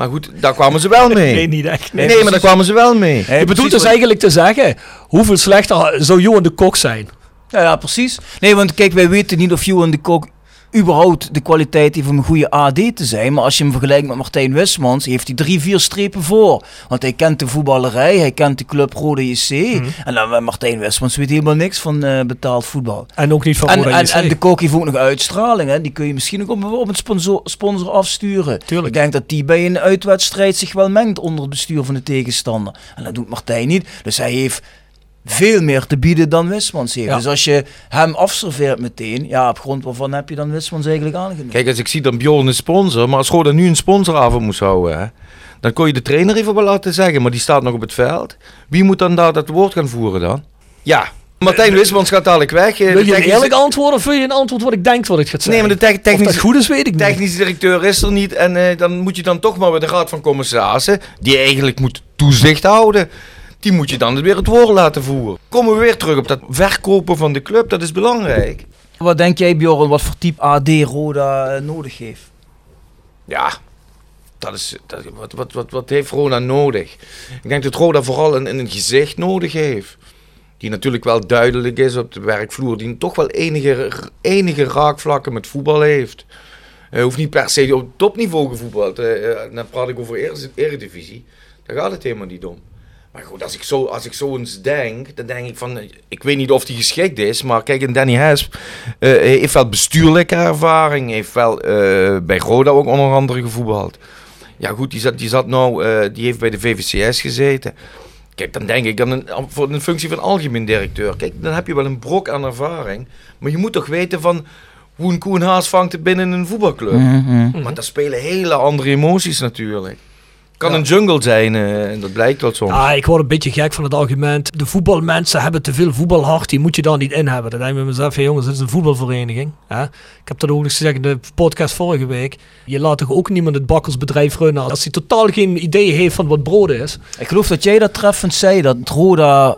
Maar goed, daar kwamen ze wel mee. Nee, niet echt. Nee, Nee, maar daar kwamen ze wel mee. Nee, je bedoelt dus wat- eigenlijk te zeggen, hoeveel slechter zou Johan de Kok zijn? Ja, ja, precies. Nee, want kijk, wij weten niet of Johan de Kok überhaupt de kwaliteit heeft om een goede AD te zijn. Maar als je hem vergelijkt met Martijn Wismans, heeft hij drie, vier strepen voor. Want hij kent de voetballerij, hij kent de club Rode JC. Mhm. En dan eh, Martijn Wismans weet helemaal niks van eh, betaald voetbal. En ook niet van En, Roda en, en de Kok heeft ook nog uitstraling. Hè. Die kun je misschien ook op, op een sponsor, sponsor afsturen. Tuurlijk. Ik denk dat die bij een uitwedstrijd zich wel mengt onder het bestuur van de tegenstander. En dat doet Martijn niet. Dus hij heeft veel meer te bieden dan Wismans heeft. Ja. Dus als je hem afserveert meteen, ja, op grond waarvan heb je dan Wismans eigenlijk aangenomen? Kijk, als ik zie dat Bjorn een sponsor, maar als Roda nu een sponsoravond moest houden, hè, dan kon je de trainer even wel laten zeggen, maar die staat nog op het veld. Wie moet dan daar dat woord gaan voeren dan? Ja, Martijn Wismans gaat dadelijk weg. eh, Wil je een technische- eerlijk antwoord of wil je een antwoord wat ik denk wat ik ga zeggen? Nee, maar de te- of dat technische, goed is, weet ik niet. technische directeur is er niet. En eh, dan moet je dan toch maar bij de raad van commissarissen, die eigenlijk moet toezicht houden, die moet je dan weer het woord laten voeren. Komen we weer terug op dat verkopen van de club, dat is belangrijk. Wat denk jij, Bjorn, wat voor type AD Roda eh, nodig heeft? Ja, dat is, dat, wat, wat, wat, wat heeft Roda nodig? Ik denk dat Roda vooral een, een gezicht nodig heeft. Die natuurlijk wel duidelijk is op de werkvloer. Die toch wel enige, enige raakvlakken met voetbal heeft. Hij hoeft niet per se op topniveau gevoetbald. eh, eh, dan praat ik over Ere- Eredivisie. Daar gaat het helemaal niet om. Maar goed, als ik, zo, als ik zo eens denk, dan denk ik van... Ik weet niet of die geschikt is, maar kijk, een Danny Hesp eh, heeft wel bestuurlijke ervaring. Heeft wel eh, bij Roda ook onder andere gevoetbald. Ja goed, die, zat, die, zat nou, eh, die heeft bij de VVCS gezeten. Kijk, dan denk ik, dan een, voor een functie van algemeen directeur. Kijk, dan heb je wel een brok aan ervaring. Maar je moet toch weten van hoe een koe een haas vangt binnen een voetbalclub. Mhm. Want daar spelen hele andere emoties natuurlijk. Kan Ja. een jungle zijn, eh, en dat blijkt wel soms. Ah, ik word een beetje gek van het argument. De voetbalmensen hebben te veel voetbalhart. Die moet je daar niet in hebben. Dan denk ik bij mezelf, jongens, dit is een voetbalvereniging. Hè? Ik heb dat ook nog gezegd in de podcast vorige week. Je laat toch ook niemand het bakkersbedrijf runnen als hij totaal geen idee heeft van wat brood is. Ik geloof dat jij dat treffend zei, dat Roda,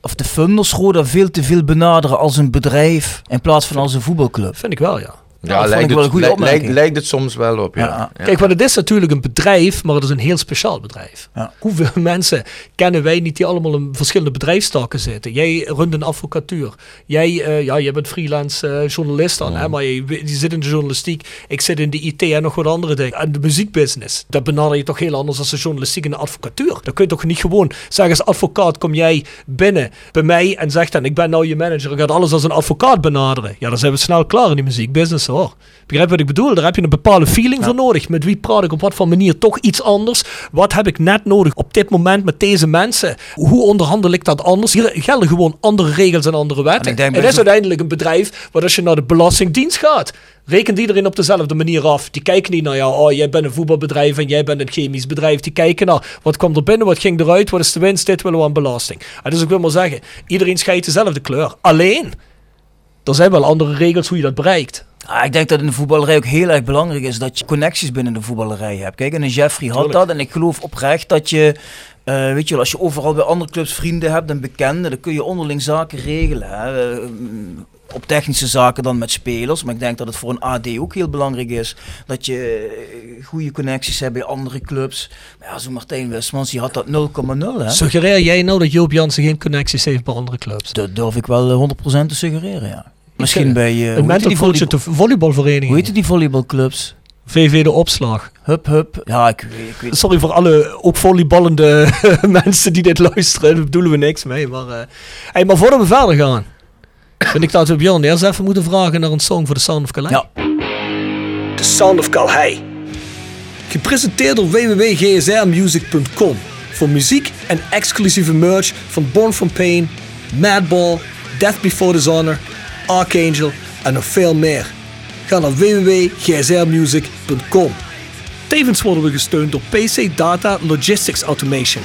of de funders Roda veel te veel benaderen als een bedrijf in plaats van als een voetbalclub. Vind ik wel, ja. Dat vond ik lijkt, wel het, een goede lijkt, opmerking. lijkt, lijkt het soms wel op, ja. Ja. Ja. Kijk, want het is natuurlijk een bedrijf, maar het is een heel speciaal bedrijf. Ja. Hoeveel mensen kennen wij niet die allemaal in verschillende bedrijfstakken zitten? Jij runt een advocatuur. Jij, eh, ja, jij bent freelance eh, journalist dan, hè, maar je, je zit in de journalistiek. Ik zit in de IT en nog wat andere dingen. En de muziekbusiness, dat benader je toch heel anders dan de journalistiek en de advocatuur. Dan kun je toch niet gewoon zeggen als advocaat kom jij binnen bij mij en zegt dan ik ben nou je manager. Ik ga alles als een advocaat benaderen. Ja, dan zijn we snel klaar in die muziekbusiness hoor. Begrijp wat ik bedoel? Daar heb je een bepaalde feeling voor nodig. Met wie praat ik op wat voor manier toch iets anders? Wat heb ik net nodig op dit moment met deze mensen? Hoe onderhandel ik dat anders? Hier gelden gewoon andere regels en andere En wetten. ik denk Het is uiteindelijk een bedrijf waar als je naar de Belastingdienst gaat, rekent iedereen op dezelfde manier af. Die kijken niet naar jou, oh jij bent een voetbalbedrijf en jij bent een chemisch bedrijf. Die kijken naar wat kwam er binnen, wat ging eruit, wat is de winst, dit willen we aan belasting. En dus ik wil maar zeggen, iedereen scheidt dezelfde kleur. Alleen, er zijn wel andere regels hoe je dat bereikt. Ah, ik denk dat in de voetballerij ook heel erg belangrijk is dat je connecties binnen de voetballerij hebt. Kijk, en een Jeffrey had Tuurlijk. dat. En ik geloof oprecht dat je, eh, weet je wel, als je overal bij andere clubs vrienden hebt en bekenden, dan kun je onderling zaken regelen. Hè. Eh, op technische zaken dan met spelers. Maar ik denk dat het voor een AD ook heel belangrijk is dat je eh, goede connecties hebt bij andere clubs. Maar ja, zo Martijn Wismans, die had dat 0,0 hè. Suggereer jij nou dat Joop Jansen geen connecties heeft bij andere clubs? Dat durf ik wel eh, 100% te suggereren, ja. Misschien bij eh, hoe Een mental die, coach de volleybalvereniging. hoe heet die volleybalclubs? VV de opslag. Hup, hup. Ja, ik, weet- ik weet Sorry voor alle ook volleyballende mensen die dit luisteren. Daar bedoelen we niks mee. Maar, eh hey, maar voordat we verder gaan. Vind ik dat we Björn eerst even moeten vragen naar een song voor The Sound of Calais. Ja. The Sound of Calais. Gepresenteerd door www.gsrmusic.com. Voor muziek en exclusieve merch van Born From Pain, Madball, Death Before Dishonor, Archangel en nog veel meer. Ga naar www.gsrmusic.com. Tevens worden we gesteund door PC Data Logistics Automation.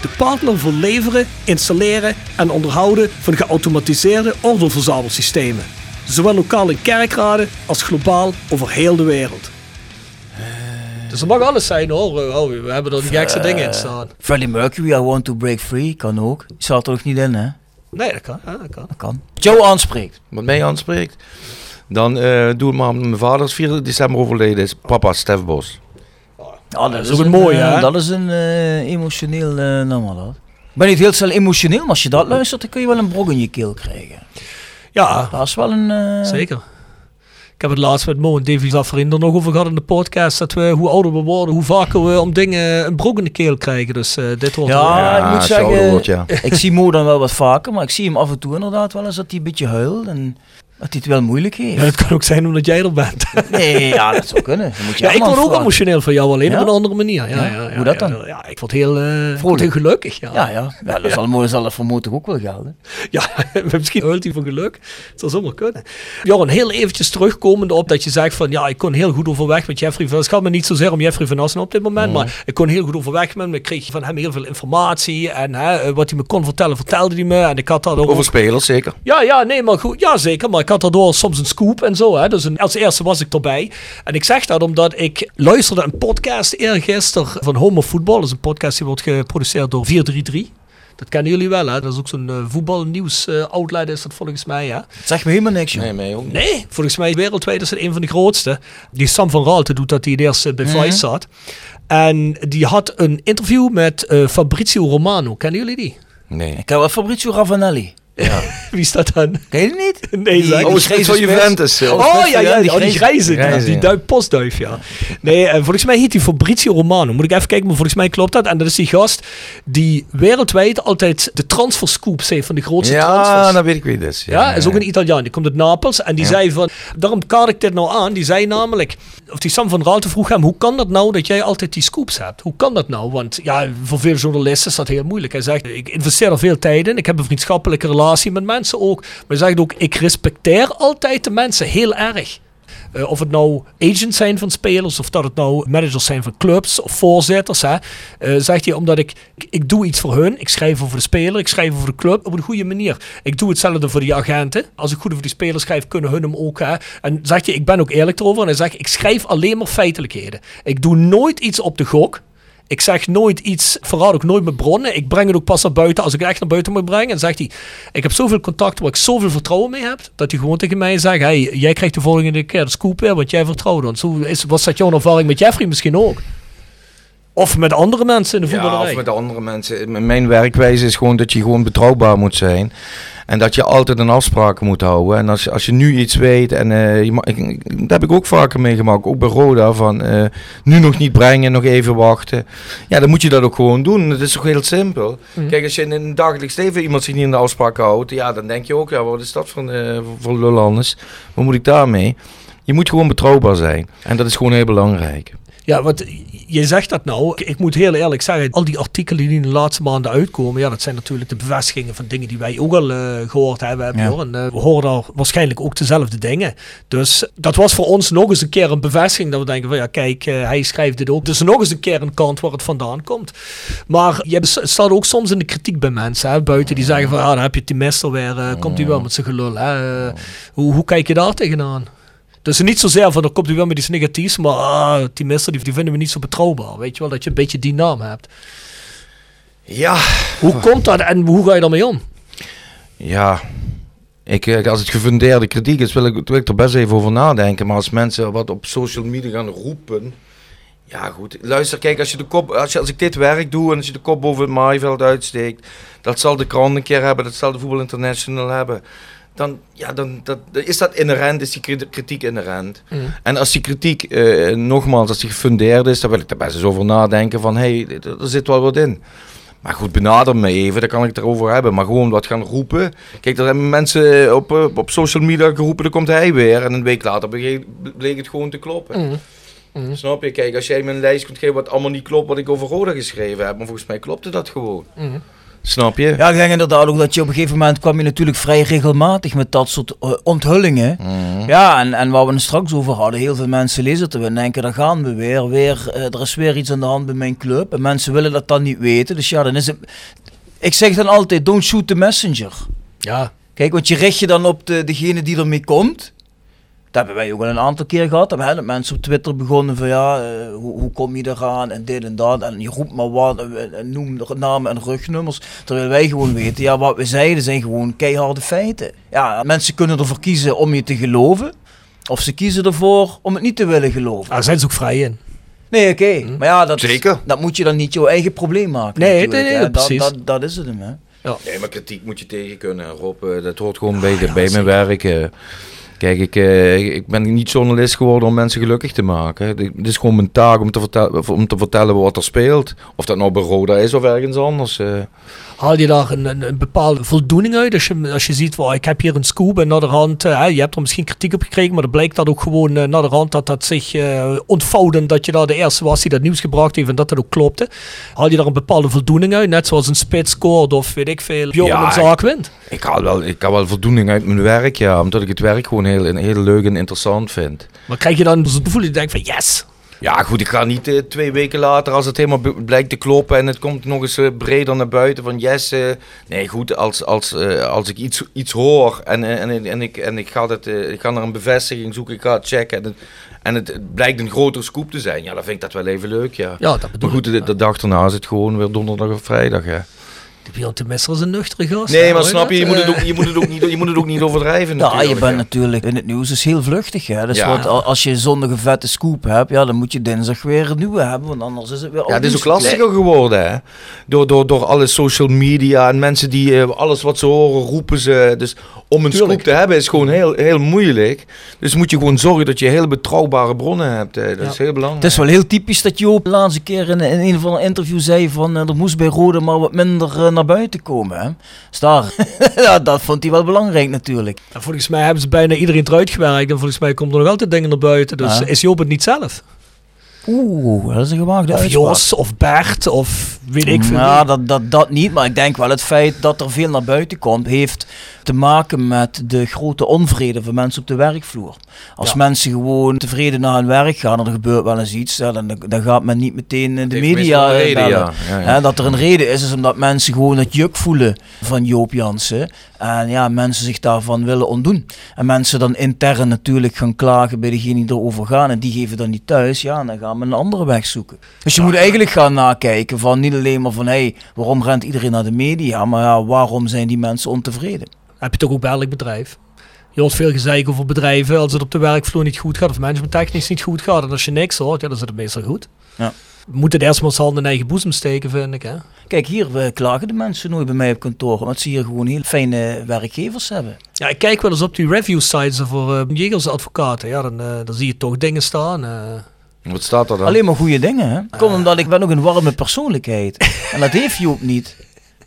De partner voor leveren, installeren en onderhouden van geautomatiseerde ordeelverzamelsystemen. Zowel lokaal in kerkraden als globaal over heel de wereld. Dus er mag alles zijn hoor. Oh, we hebben er de gekste dingen in staan. Freddie Mercury, I Want to Break Free, kan ook. Staat er ook niet in, hè? Nee, dat kan. Ja, dat kan. Dat kan. Joe aanspreekt. Wat mij aanspreekt, dan eh doe het maar mijn vader is 4 december overleden is. Papa Stef Bos. Ja, dat is ook een mooie, eh, hè? Dat is een eh, emotioneel eh nummer dat. Ik ben niet heel snel emotioneel, maar als je dat luistert, dan kun je wel een brok in je keel krijgen. Ja, Dat is wel een... zeker. Ik heb het laatst met Mo en Davy Zafferin er nog over gehad in de podcast. Dat we, hoe ouder we worden, hoe vaker we om dingen een brok in de keel krijgen. Dus eh, dit wordt Ja, ik moet zeggen, wordt, ja. ik zie Mo dan wel wat vaker, maar ik zie hem af en toe inderdaad wel eens dat hij een beetje huilt en dat hij het wel moeilijk Ja, heeft. het kan ook zijn omdat jij er bent. Nee, ja, dat zou kunnen. Dan moet je Ja, ik word ook vragen. emotioneel van jou, alleen Ja? op een andere manier. Ja, Ja? ja, ja, Hoe dat dan? Ja, ik word heel, eh, word heel gelukkig. Ja, Ja, ja. ja dat zal mooi, zal dat voor toch ook wel gelden. Ja, misschien huilt hij van geluk. Het zou zomaar kunnen. Joran, heel eventjes terugkomend op dat je zegt van ja, ik kon heel goed overweg met Jeffrey van Het gaat me niet zozeer om Jeffrey van Assen op dit moment, maar ik kon heel goed overweg met hem. Ik kreeg van hem heel veel informatie en hè, wat hij me kon vertellen, vertelde hij me. En ik had daardoor Over ook- spelers, zeker. ja, ja, nee, maar goed. Ja, zeker. Maar ik had daardoor soms een scoop en zo. Hè. Dus een, als eerste was ik erbij. En ik zeg dat omdat ik luisterde een podcast eergisteren van Homo Voetbal. Dat is een podcast die wordt geproduceerd door 433. Dat kennen jullie wel, hè? Dat is ook zo'n eh, voetbalnieuws eh, outlet is dat volgens mij? Het zegt me helemaal niks, joh. Nee, mij ook niet. Nee, volgens mij wereldwijd is het een van de grootste. Die Sam van Raalte doet dat, die eerst eh, bij Mhm. Vice zat. En die had een interview met Fabrizio Romano. Kennen jullie die? Nee. Ik wel Fabrizio Ravanelli. Wie is dat dan? Ken je die niet? Nee, Die- die Oh, grijze van. Juventus. Oh, Oh ja, ja, ja, die die, oh, die grijze. ja, die ja. postduif, ja. Nee, eh, volgens mij heet hij Fabrizio Romano. Moet ik even kijken, maar volgens mij klopt dat. En dat is die gast die wereldwijd altijd de transferscoops heeft van de grootste Ja, transfers. dat weet ik wie het is. Ja, is ook een Italiaan. Die komt uit Napels. En die Ja. zei van... Daarom kaart ik dit nou aan. Die zei namelijk... Of die Sam van Raalte vroeg hem... Hoe kan dat nou dat jij altijd die scoops hebt? Hoe kan dat nou? Want ja, voor veel journalisten is dat heel moeilijk. Hij zegt... Ik investeer er veel tijd in. Ik heb een vriendschappelijke relatie met mensen ook. Maar zegt ook... Ik respecteer altijd de mensen heel erg. Eh, of het nou agents zijn van spelers, of dat het nou managers zijn van clubs of voorzitters. Hè, eh, zegt hij, omdat ik, ik, doe iets voor hun. Ik schrijf over de speler, ik schrijf over de club op een goede manier. Ik doe hetzelfde voor die agenten. Als ik goed over die spelers schrijf, kunnen hun hem ook. Hè. En zegt hij, ik ben ook eerlijk erover. En zegt, ik schrijf alleen maar feitelijkheden. Ik doe nooit iets op de gok. Ik zeg nooit iets, verraad ook nooit mijn bronnen. Ik breng het ook pas naar buiten als ik het echt naar buiten moet brengen. En zegt hij, ik heb zoveel contacten waar ik zoveel vertrouwen mee heb, dat hij gewoon tegen mij zegt, hey, jij krijgt de volgende keer de scoop weer, want jij vertrouwt ons. Zo is, was dat jouw ervaring met Jeffrey misschien ook? Of met andere mensen in de Ja, voetballerij? of met andere mensen. Mijn werkwijze is gewoon dat je gewoon betrouwbaar moet zijn. En dat je altijd een afspraken moet houden. En als je, als je nu iets weet, en eh, je ma- ik, dat heb ik ook vaker meegemaakt, ook bij Roda, van eh, nu nog niet brengen, nog even wachten. Ja, dan moet je dat ook gewoon doen. Het is toch heel simpel. Mhm. Kijk, als je in een dagelijks leven iemand zich niet in de afspraken houdt, ja, dan denk je ook, ja, wat is dat voor, eh voor lul anders? Wat moet ik daarmee? Je moet gewoon betrouwbaar zijn. En dat is gewoon heel belangrijk. Ja, want je zegt dat nou. Ik, moet heel eerlijk zeggen, al die artikelen die in de laatste maanden uitkomen, ja, dat zijn natuurlijk de bevestigingen van dingen die wij ook al eh, gehoord hebben. Ja. Hoor. En, eh, we horen daar waarschijnlijk ook dezelfde dingen. Dus dat was voor ons nog eens een keer een bevestiging dat we denken van ja, kijk, eh, hij schrijft dit ook. Dus nog eens een keer een kant waar het vandaan komt. Maar je staat ook soms in de kritiek bij mensen hè, buiten die zeggen van ah, dan heb je Timester weer, eh, komt hij wel met zijn gelul. Hè? Hoe, hoe kijk je daar tegenaan? Dus niet zozeer van, dan komt hij wel met iets negatiefs, maar ah, die mister, die, die vinden we niet zo betrouwbaar. Weet je wel, dat je een beetje die naam hebt. Ja, Hoe komt dat en hoe ga je daarmee om? Ja, ik, eh, als het gefundeerde kritiek is, wil ik, wil ik er best even over nadenken. Maar als mensen wat op social media gaan roepen. Ja, goed. Luister, kijk, als, je de kop, als, je, als ik dit werk doe en als je de kop boven het maaiveld uitsteekt. Dat zal de krant een keer hebben, dat zal de Voetbal International hebben. Dan, ja, dan dat, is dat inherent, is die kri- kritiek inherent. En als die kritiek, eh, nogmaals, als die gefundeerd is, dan wil ik er best eens over nadenken van, hé, hey, er zit wel wat in. Maar goed, benader me even, dan kan ik het erover hebben. Maar gewoon wat gaan roepen. Kijk, er hebben mensen op, eh, op social media geroepen, dan komt hij weer. En een week later bleek, het gewoon te kloppen. Snap je? Kijk, als jij me een lijst kunt geven wat allemaal niet klopt wat ik over Roda geschreven heb. Maar volgens mij klopte dat gewoon. Snap je? Ja, ik denk inderdaad ook dat je op een gegeven moment kwam je natuurlijk vrij regelmatig met dat soort eh, onthullingen. Mhm. Ja, en, en waar we het straks over hadden, heel veel mensen lezen het en denken, daar gaan we weer, weer eh, er is weer iets aan de hand bij mijn club. En mensen willen dat dan niet weten, dus ja, dan is het... Ik zeg dan altijd, don't shoot the messenger. Ja, Kijk, want je richt je dan op de, degene die ermee komt. Dat hebben wij ook al een aantal keer gehad. Dat hebben mensen op Twitter begonnen van ja, eh, hoe, hoe kom je eraan en dit en dat. En je roept maar wat en, en noem namen en rugnummers. Terwijl wij gewoon weten, ja, wat we zeiden zijn gewoon keiharde feiten. Ja, mensen kunnen ervoor kiezen om je te geloven. Of ze kiezen ervoor om het niet te willen geloven. daar zijn ze ook vrij in. Nee, oké. Maar ja, dat, Zeker. dat moet je dan niet jouw eigen probleem maken. Nee, nee, nee, hè. dat, precies. Dat, dat is het hem, hè. Nee, maar kritiek moet je tegen kunnen, Rob. eh, dat hoort gewoon bij, de, bij mijn werk. Eh. Kijk, ik, eh, ik ben niet journalist geworden om mensen gelukkig te maken. Het is gewoon mijn taak om te, vertellen, om te vertellen wat er speelt. Of dat nou bij Roda is of ergens anders. Eh. Haal je daar een, een, een bepaalde voldoening uit als je, als je ziet, wow, ik heb hier een scoop en naderhand, eh, je hebt er misschien kritiek op gekregen, maar dan blijkt dat ook gewoon uh, naderhand dat dat zich uh, ontvouwde, dat je daar de eerste was die dat nieuws gebracht heeft en dat dat ook klopte. Haal je daar een bepaalde voldoening uit, net zoals een spits scoort of weet ik veel, Bjorn Ja, een zaak wint? Ik haal, wel, ik haal wel voldoening uit mijn werk, ja. Omdat ik het werk gewoon heel, heel leuk en interessant vind. Maar krijg je dan zo'n gevoel dat je denkt van yes, Ja, goed, ik ga niet eh, twee weken later, als het helemaal blijkt te kloppen en het komt nog eens eh, breder naar buiten van yes. eh, nee, goed, als, als, als ik iets, iets hoor en, en, en, en ik, en ik, ga eh, ik ga naar een bevestiging zoeken, ik ga het checken en het, en het blijkt een grotere scoop te zijn, ja, dan vind ik dat wel even leuk, ja. ja, dat bedoel Maar goed, ik. de, de dag daarna is het gewoon weer donderdag of vrijdag, hè. De Bjorn de Messer is een nuchtere gast. Nee, maar snap je, je moet, het ook, je, moet het ook niet, je moet het ook niet overdrijven Ja, je natuurlijk, bent natuurlijk in het nieuws is heel vluchtig. Hè? Dus Ja. wat, als je zondag een vette scoop hebt, ja, dan moet je dinsdag weer een nieuwe hebben, want anders is het weer Ja, het is ook lastiger geworden, hè. Door, door, door alle social media en mensen die eh, alles wat ze horen roepen ze. Dus om een Tuurlijk. scoop te hebben is gewoon heel, heel moeilijk. Dus moet je gewoon zorgen dat je heel betrouwbare bronnen hebt. hè. Dat Ja. is heel belangrijk. Het is wel heel typisch dat Joop de laatste keer in, in een van de interview zei van eh, er moest bij Rode maar wat minder eh, naar buiten komen. Hè? Ja, dat vond hij wel belangrijk natuurlijk. en volgens mij hebben ze bijna iedereen eruit gewerkt en volgens mij komt er nog altijd dingen naar buiten. Dus Ja. is Joop het niet zelf? Oeh, dat is een gewaagde Of uitspraak. Jos of Bert of weet ik veel. Ja, wie. dat, dat, dat niet. Maar ik denk wel het feit dat er veel naar buiten komt, heeft te maken met de grote onvrede van mensen op de werkvloer. Als Ja. mensen gewoon tevreden naar hun werk gaan en er gebeurt wel eens iets, ja, dan, dan gaat men niet meteen eh, de heeft media een reden, bellen. ja. Ja, ja. Hè, dat er een reden is, is omdat mensen gewoon het juk voelen van Joop Jansen. En ja, mensen zich daarvan willen ontdoen. En mensen dan intern natuurlijk gaan klagen bij degene die erover gaan. En die geven dan niet thuis. Ja, en dan gaan we een andere weg zoeken. Dus je moet eigenlijk gaan nakijken van niet alleen maar van... hé, hey, waarom rent iedereen naar de media? Maar ja, waarom zijn die mensen ontevreden? heb je toch ook bij elk bedrijf. Je hoort veel gezeik over bedrijven als het op de werkvloer niet goed gaat of managementtechnisch niet goed gaat. En als je niks hoort, ja, dan zit het meestal goed. Ja. We moeten het eerst maar eens handen in eigen boezem steken, vind ik. Hè? Kijk, hier eh, klagen de mensen nooit bij mij op kantoor. Omdat ze hier gewoon heel fijne werkgevers hebben. Ja, ik kijk wel eens op die review sites voor uh, Jegers advocaten. Ja, dan, uh, dan zie je toch dingen staan. Uh. Wat staat er dan? Alleen maar goede dingen, hè? Komt omdat ik ben ook een warme persoonlijkheid. en dat heeft Joop niet.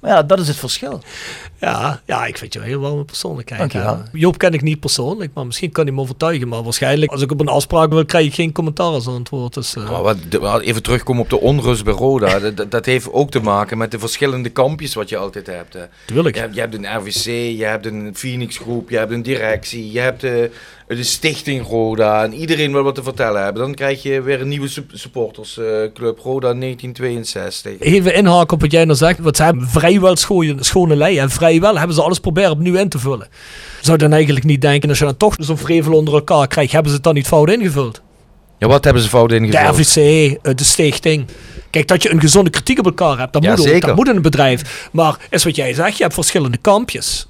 Maar ja, dat is het verschil. Ja, ja, ik vind je een heel warme persoonlijkheid. Dankjewel. Joop ken ik niet persoonlijk, maar misschien kan hij me overtuigen. Maar waarschijnlijk, als ik op een afspraak wil, krijg ik geen commentaar als antwoord. Dus, uh... Maar wat, de- maar even terugkomen op de onrust bij Roda. dat, heeft ook te maken met de verschillende kampjes wat je altijd hebt. Hè. Tuurlijk. Je, hebt, je hebt een RVC, je hebt een Phoenix groep, je hebt een directie, je hebt de, de stichting Roda. En iedereen wil wat te vertellen hebben. Dan krijg je weer een nieuwe sup- supportersclub Roda 1962. Even inhaken op wat jij nou zegt. Want ze hebben vrijwel schone, schone lei. En vrijwel hebben ze alles proberen opnieuw in te vullen. Zou je dan eigenlijk niet denken, als je dan toch zo'n vrevel onder elkaar krijgt, hebben ze het dan niet fout ingevuld? Ja, wat hebben ze fout De ingevuld? RVC, eh, de stichting. Kijk, dat je een gezonde kritiek op elkaar hebt, dat, Ja, moet, ook, dat moet in een bedrijf. Maar is wat jij zegt, je hebt verschillende kampjes.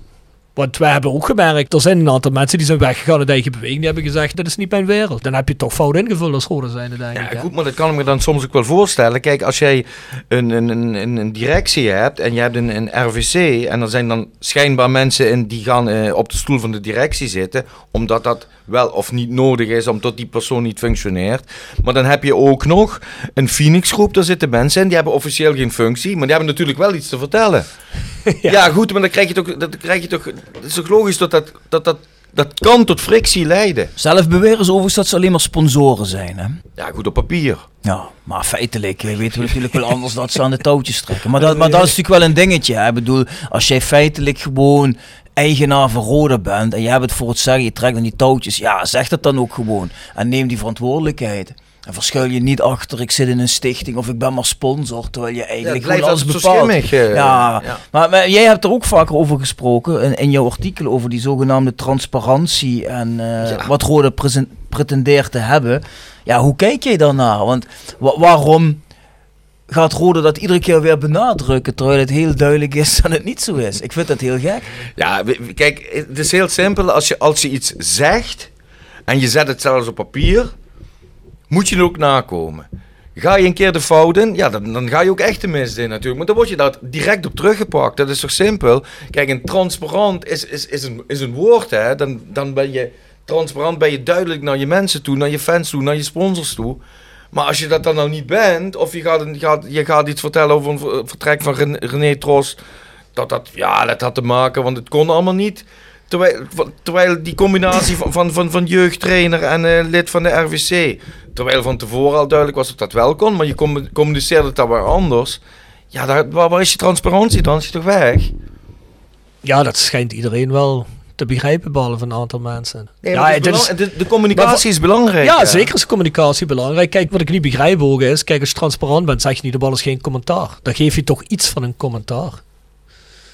Want wij hebben ook gemerkt, er zijn een aantal mensen die zijn weggegaan uit eigen beweging. Die hebben gezegd, dit is niet mijn wereld. Dan heb je toch fout ingevuld als zijnde, denk ik. Ja, goed, maar dat kan ik me dan soms ook wel voorstellen. Kijk, als jij een, een, een, een, directie hebt en je hebt een, een RVC en er zijn dan schijnbaar mensen in die gaan eh, op de stoel van de directie zitten, omdat dat wel of niet nodig is, omdat die persoon niet functioneert. Maar dan heb je ook nog een Phoenix groep, daar zitten mensen in, die hebben officieel geen functie, maar die hebben natuurlijk wel iets te vertellen. ja. goed, maar dan krijg je toch, dat krijg je toch, het is toch logisch dat dat, dat, dat, dat kan tot frictie leiden. Zelf beweren ze overigens dat ze alleen maar sponsoren zijn, hè? Ja, goed, op papier. Ja, maar feitelijk eh, weten we natuurlijk wel anders dat ze aan de touwtjes trekken. Maar dat, maar dat is natuurlijk wel een dingetje. Hè? Ik bedoel, als jij feitelijk gewoon eigenaar van Roda bent en je hebt het voor het zeggen, je trekt aan die touwtjes, ja, zeg dat dan ook gewoon. En neem die verantwoordelijkheid. En verschuil je niet achter, ik zit in een stichting of ik ben maar sponsor, terwijl je eigenlijk gewoon alles bepaalt. schimmig, eh, ja, ja. Maar, maar jij hebt er ook vaker over gesproken in, in jouw artikel over die zogenaamde transparantie en eh, Ja. wat presen- pretendeert te hebben. Ja, hoe kijk jij daarnaar? Want wa- waarom gaat Rode dat iedere keer weer benadrukken, terwijl het heel duidelijk is dat het niet zo is? Ik vind dat heel gek. Ja, kijk, het is heel simpel. Als je, als je iets zegt en je zet het zelfs op papier, moet je het ook nakomen. Ga je een keer de fout in, ja, dan, dan ga je ook echt de mist in natuurlijk. Maar dan word je daar direct op teruggepakt. Dat is toch simpel? Kijk, een transparant is, is, is, een, is een woord, hè. Dan, dan ben je transparant, ben je duidelijk naar je mensen toe, naar je fans toe, naar je sponsors toe. Maar als je dat dan nou niet bent, of je gaat, een- gaat, je gaat iets vertellen over een ver- vertrek van Ren- René Tros, dat dat, ja, dat had te maken, want het kon allemaal niet. Terwijl, terwijl die combinatie van, van, van, van jeugdtrainer en eh, lid van de RVC, terwijl van tevoren al duidelijk was dat dat wel kon, maar je com- communiceerde het dan weer anders. Ja, daar, waar, waar is je transparantie dan? Is je toch weg? Ja, dat schijnt iedereen wel te begrijpen, behalve een aantal mensen. Nee, ja, het is is- de, de communicatie is belangrijk. Ja, zeker is communicatie belangrijk. Kijk, wat ik niet begrijp ook is, kijk, als je transparant bent, zeg je niet op alles geen commentaar. Dan geef je toch iets van een commentaar.